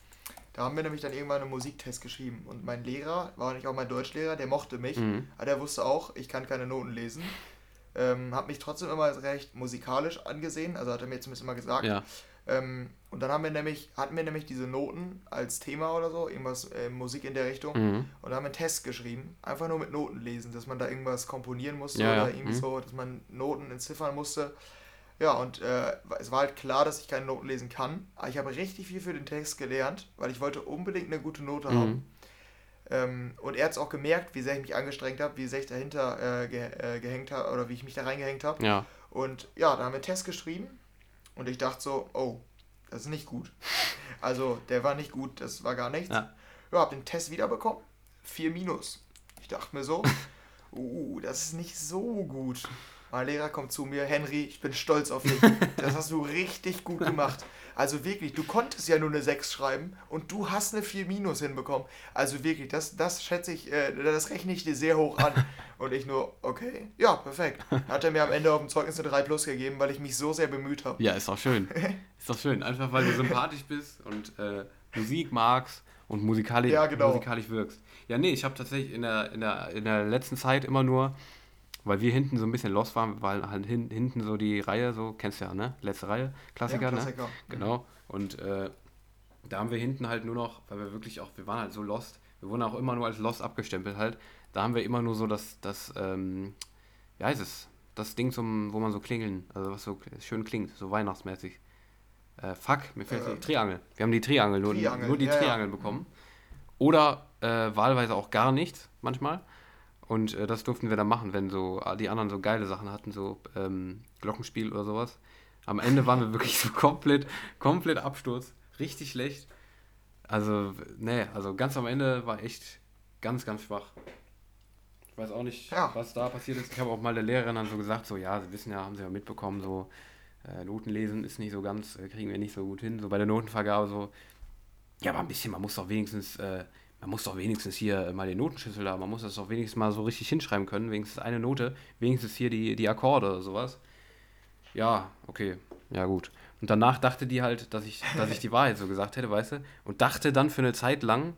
Speaker 2: da haben wir nämlich dann irgendwann einen Musiktest geschrieben. Und mein Lehrer, war nicht auch mein Deutschlehrer, der mochte mich, mhm. aber der wusste auch, ich kann keine Noten lesen. Ähm, hat mich trotzdem immer recht musikalisch angesehen, also hat er mir zumindest immer gesagt. Ja. Ähm, und dann haben wir nämlich, hatten wir nämlich diese Noten als Thema oder so, irgendwas äh, Musik in der Richtung. Mhm. Und da haben wir einen Test geschrieben, einfach nur mit Noten lesen, dass man da irgendwas komponieren musste ja, oder ja. irgendwie mhm. so, dass man Noten entziffern musste. Ja, und äh, es war halt klar, dass ich keine Noten lesen kann. Aber ich habe richtig viel für den Text gelernt, weil ich wollte unbedingt eine gute Note mhm. haben. Ähm, und er hat es auch gemerkt, wie sehr ich mich angestrengt habe, wie sehr ich dahinter äh, ge äh, gehängt habe oder wie ich mich da reingehängt habe.
Speaker 1: Ja.
Speaker 2: Und ja, da haben wir einen Test geschrieben und ich dachte so, oh, das ist nicht gut. Also, der war nicht gut, das war gar nichts. Ja, ja hab den Test wiederbekommen. 4 minus. Ich dachte mir so, uh, das ist nicht so gut. Mein Lehrer kommt zu mir, Henry, ich bin stolz auf dich. Das hast du richtig gut gemacht. Also wirklich, du konntest ja nur eine 6 schreiben und du hast eine 4 minus hinbekommen. Also wirklich, das, das schätze ich, äh, das rechne ich dir sehr hoch an. Und ich nur, okay, ja, perfekt. Hat er mir am Ende auf dem Zeugnis eine 3 plus gegeben, weil ich mich so sehr bemüht habe.
Speaker 1: Ja, ist doch schön. ist doch schön. Einfach weil du sympathisch bist und äh, Musik magst und musikalisch, ja, genau. musikalisch wirkst. Ja, nee, ich habe tatsächlich in der, in, der, in der letzten Zeit immer nur weil wir hinten so ein bisschen los waren, weil halt hin, hinten so die Reihe, so, kennst du ja, ne? Letzte Reihe, Klassiker, ja, Klassiker. ne? Genau. Und äh, da haben wir hinten halt nur noch, weil wir wirklich auch, wir waren halt so lost, wir wurden auch immer nur als lost abgestempelt halt. Da haben wir immer nur so das, das, ähm, wie heißt es? Das Ding zum, wo man so klingeln, also was so schön klingt, so weihnachtsmäßig. Äh, fuck, mir fällt äh, die Triangel. Wir haben die Triangel, nur, Triangel. nur die ja, Triangel ja. bekommen. Oder äh, wahlweise auch gar nichts manchmal. Und äh, das durften wir dann machen, wenn so ah, die anderen so geile Sachen hatten, so ähm, Glockenspiel oder sowas. Am Ende waren wir wirklich so komplett, komplett Absturz. Richtig schlecht. Also, nee, also ganz am Ende war echt ganz, ganz schwach. Ich weiß auch nicht, ja. was da passiert ist. Ich habe auch mal der Lehrerin dann so gesagt, so, ja, Sie wissen ja, haben Sie ja mitbekommen, so, äh, Noten lesen ist nicht so ganz, äh, kriegen wir nicht so gut hin. So bei der Notenvergabe so, ja, aber ein bisschen, man muss doch wenigstens äh, man muss doch wenigstens hier mal den Notenschlüssel da, man muss das doch wenigstens mal so richtig hinschreiben können, wenigstens eine Note, wenigstens hier die, die Akkorde oder sowas. Ja, okay, ja gut. Und danach dachte die halt, dass ich, dass ich die Wahrheit so gesagt hätte, weißt du? Und dachte dann für eine Zeit lang,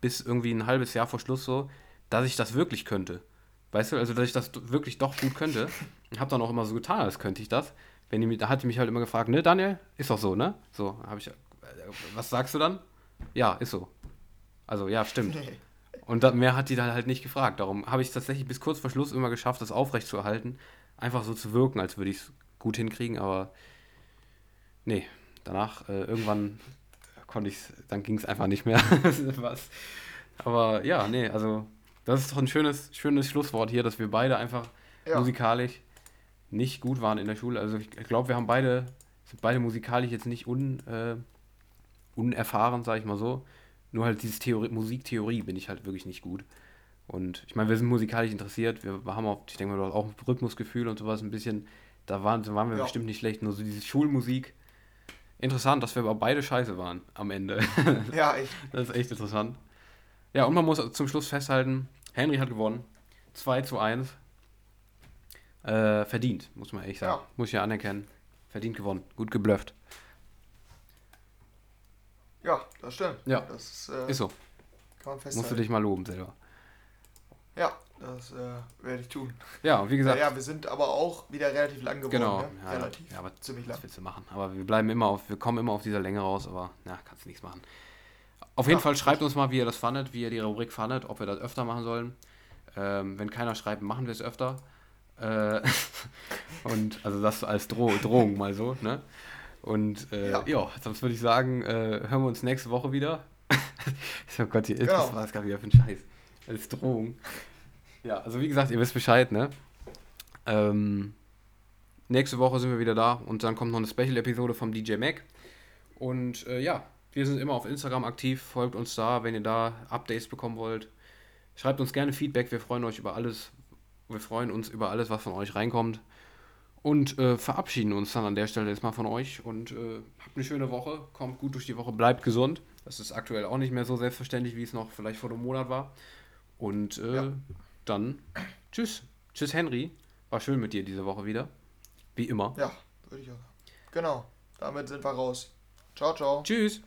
Speaker 1: bis irgendwie ein halbes Jahr vor Schluss so, dass ich das wirklich könnte. Weißt du, also dass ich das wirklich doch gut könnte. Und hab dann auch immer so getan, als könnte ich das. Wenn die, da hat die mich halt immer gefragt, ne, Daniel, ist doch so, ne? So, habe ich, äh, was sagst du dann? Ja, ist so. Also ja, stimmt. Und da, mehr hat die dann halt nicht gefragt. Darum habe ich es tatsächlich bis kurz vor Schluss immer geschafft, das aufrecht zu erhalten. Einfach so zu wirken, als würde ich es gut hinkriegen, aber nee, danach äh, irgendwann konnte ich es, dann ging es einfach nicht mehr. Was. Aber ja, nee, also das ist doch ein schönes, schönes Schlusswort hier, dass wir beide einfach ja. musikalisch nicht gut waren in der Schule. Also ich, ich glaube, wir haben beide, sind beide musikalisch jetzt nicht un, äh, unerfahren, sage ich mal so. Nur halt diese Theorie, Musiktheorie bin ich halt wirklich nicht gut. Und ich meine, wir sind musikalisch interessiert, wir haben auch, ich denke mal, auch Rhythmusgefühl und sowas ein bisschen, da waren, waren wir ja. bestimmt nicht schlecht, nur so diese Schulmusik. Interessant, dass wir aber beide scheiße waren am Ende.
Speaker 2: Ja, echt.
Speaker 1: Das ist echt interessant. Ja, und man muss zum Schluss festhalten, Henry hat gewonnen. 2 zu 1. Äh, verdient, muss man ehrlich sagen.
Speaker 2: Ja.
Speaker 1: Muss ich ja anerkennen. Verdient gewonnen. Gut geblufft.
Speaker 2: Ja, das stimmt.
Speaker 1: Ja.
Speaker 2: Das ist, äh,
Speaker 1: Ist so.
Speaker 2: kann man
Speaker 1: Musst du dich mal loben selber.
Speaker 2: Ja, das äh, werde ich tun.
Speaker 1: Ja, und wie
Speaker 2: Ja,
Speaker 1: gesagt,
Speaker 2: ja, wir sind aber auch wieder relativ lang geworden.
Speaker 1: genau.
Speaker 2: Ne?
Speaker 1: Ja,
Speaker 2: relativ.
Speaker 1: ja, aber
Speaker 2: Ziemlich lang.
Speaker 1: was willst du machen? Aber wir bleiben immer auf, wir kommen immer auf dieser Länge raus, aber na, kannst du nichts machen. Auf jeden
Speaker 2: Ja,
Speaker 1: Fall schreibt uns mal, wie ihr das fandet, wie ihr die Rubrik fandet, ob wir das öfter machen sollen. Ähm, wenn keiner schreibt, machen wir es öfter. Äh, und also das als Dro Drohung mal so, ne? Und äh, ja.
Speaker 2: Ja.
Speaker 1: sonst würde ich sagen, äh, hören wir uns nächste Woche wieder. oh Gott, hier ist
Speaker 2: Genau.
Speaker 1: das es gerade wieder für ein Scheiß. Als Drohung. Ja, also wie gesagt, ihr wisst Bescheid, ne? Ähm, nächste Woche sind wir wieder da und dann kommt noch eine Special-Episode vom DJ Mac. Und äh, ja, wir sind immer auf Instagram aktiv, folgt uns da, wenn ihr da Updates bekommen wollt. Schreibt uns gerne Feedback, wir freuen euch über alles. Wir freuen uns über alles, was von euch reinkommt. Und äh, verabschieden uns dann an der Stelle jetzt mal von euch. Und äh, habt eine schöne Woche, kommt gut durch die Woche, bleibt gesund. Das ist aktuell auch nicht mehr so selbstverständlich, wie es noch vielleicht vor einem Monat war. Und äh,
Speaker 2: Ja.
Speaker 1: dann tschüss. Tschüss, Henry. War schön mit dir diese Woche wieder. Wie immer.
Speaker 2: Ja, würde ich auch. Genau. Damit sind wir raus. Ciao, ciao.
Speaker 1: Tschüss.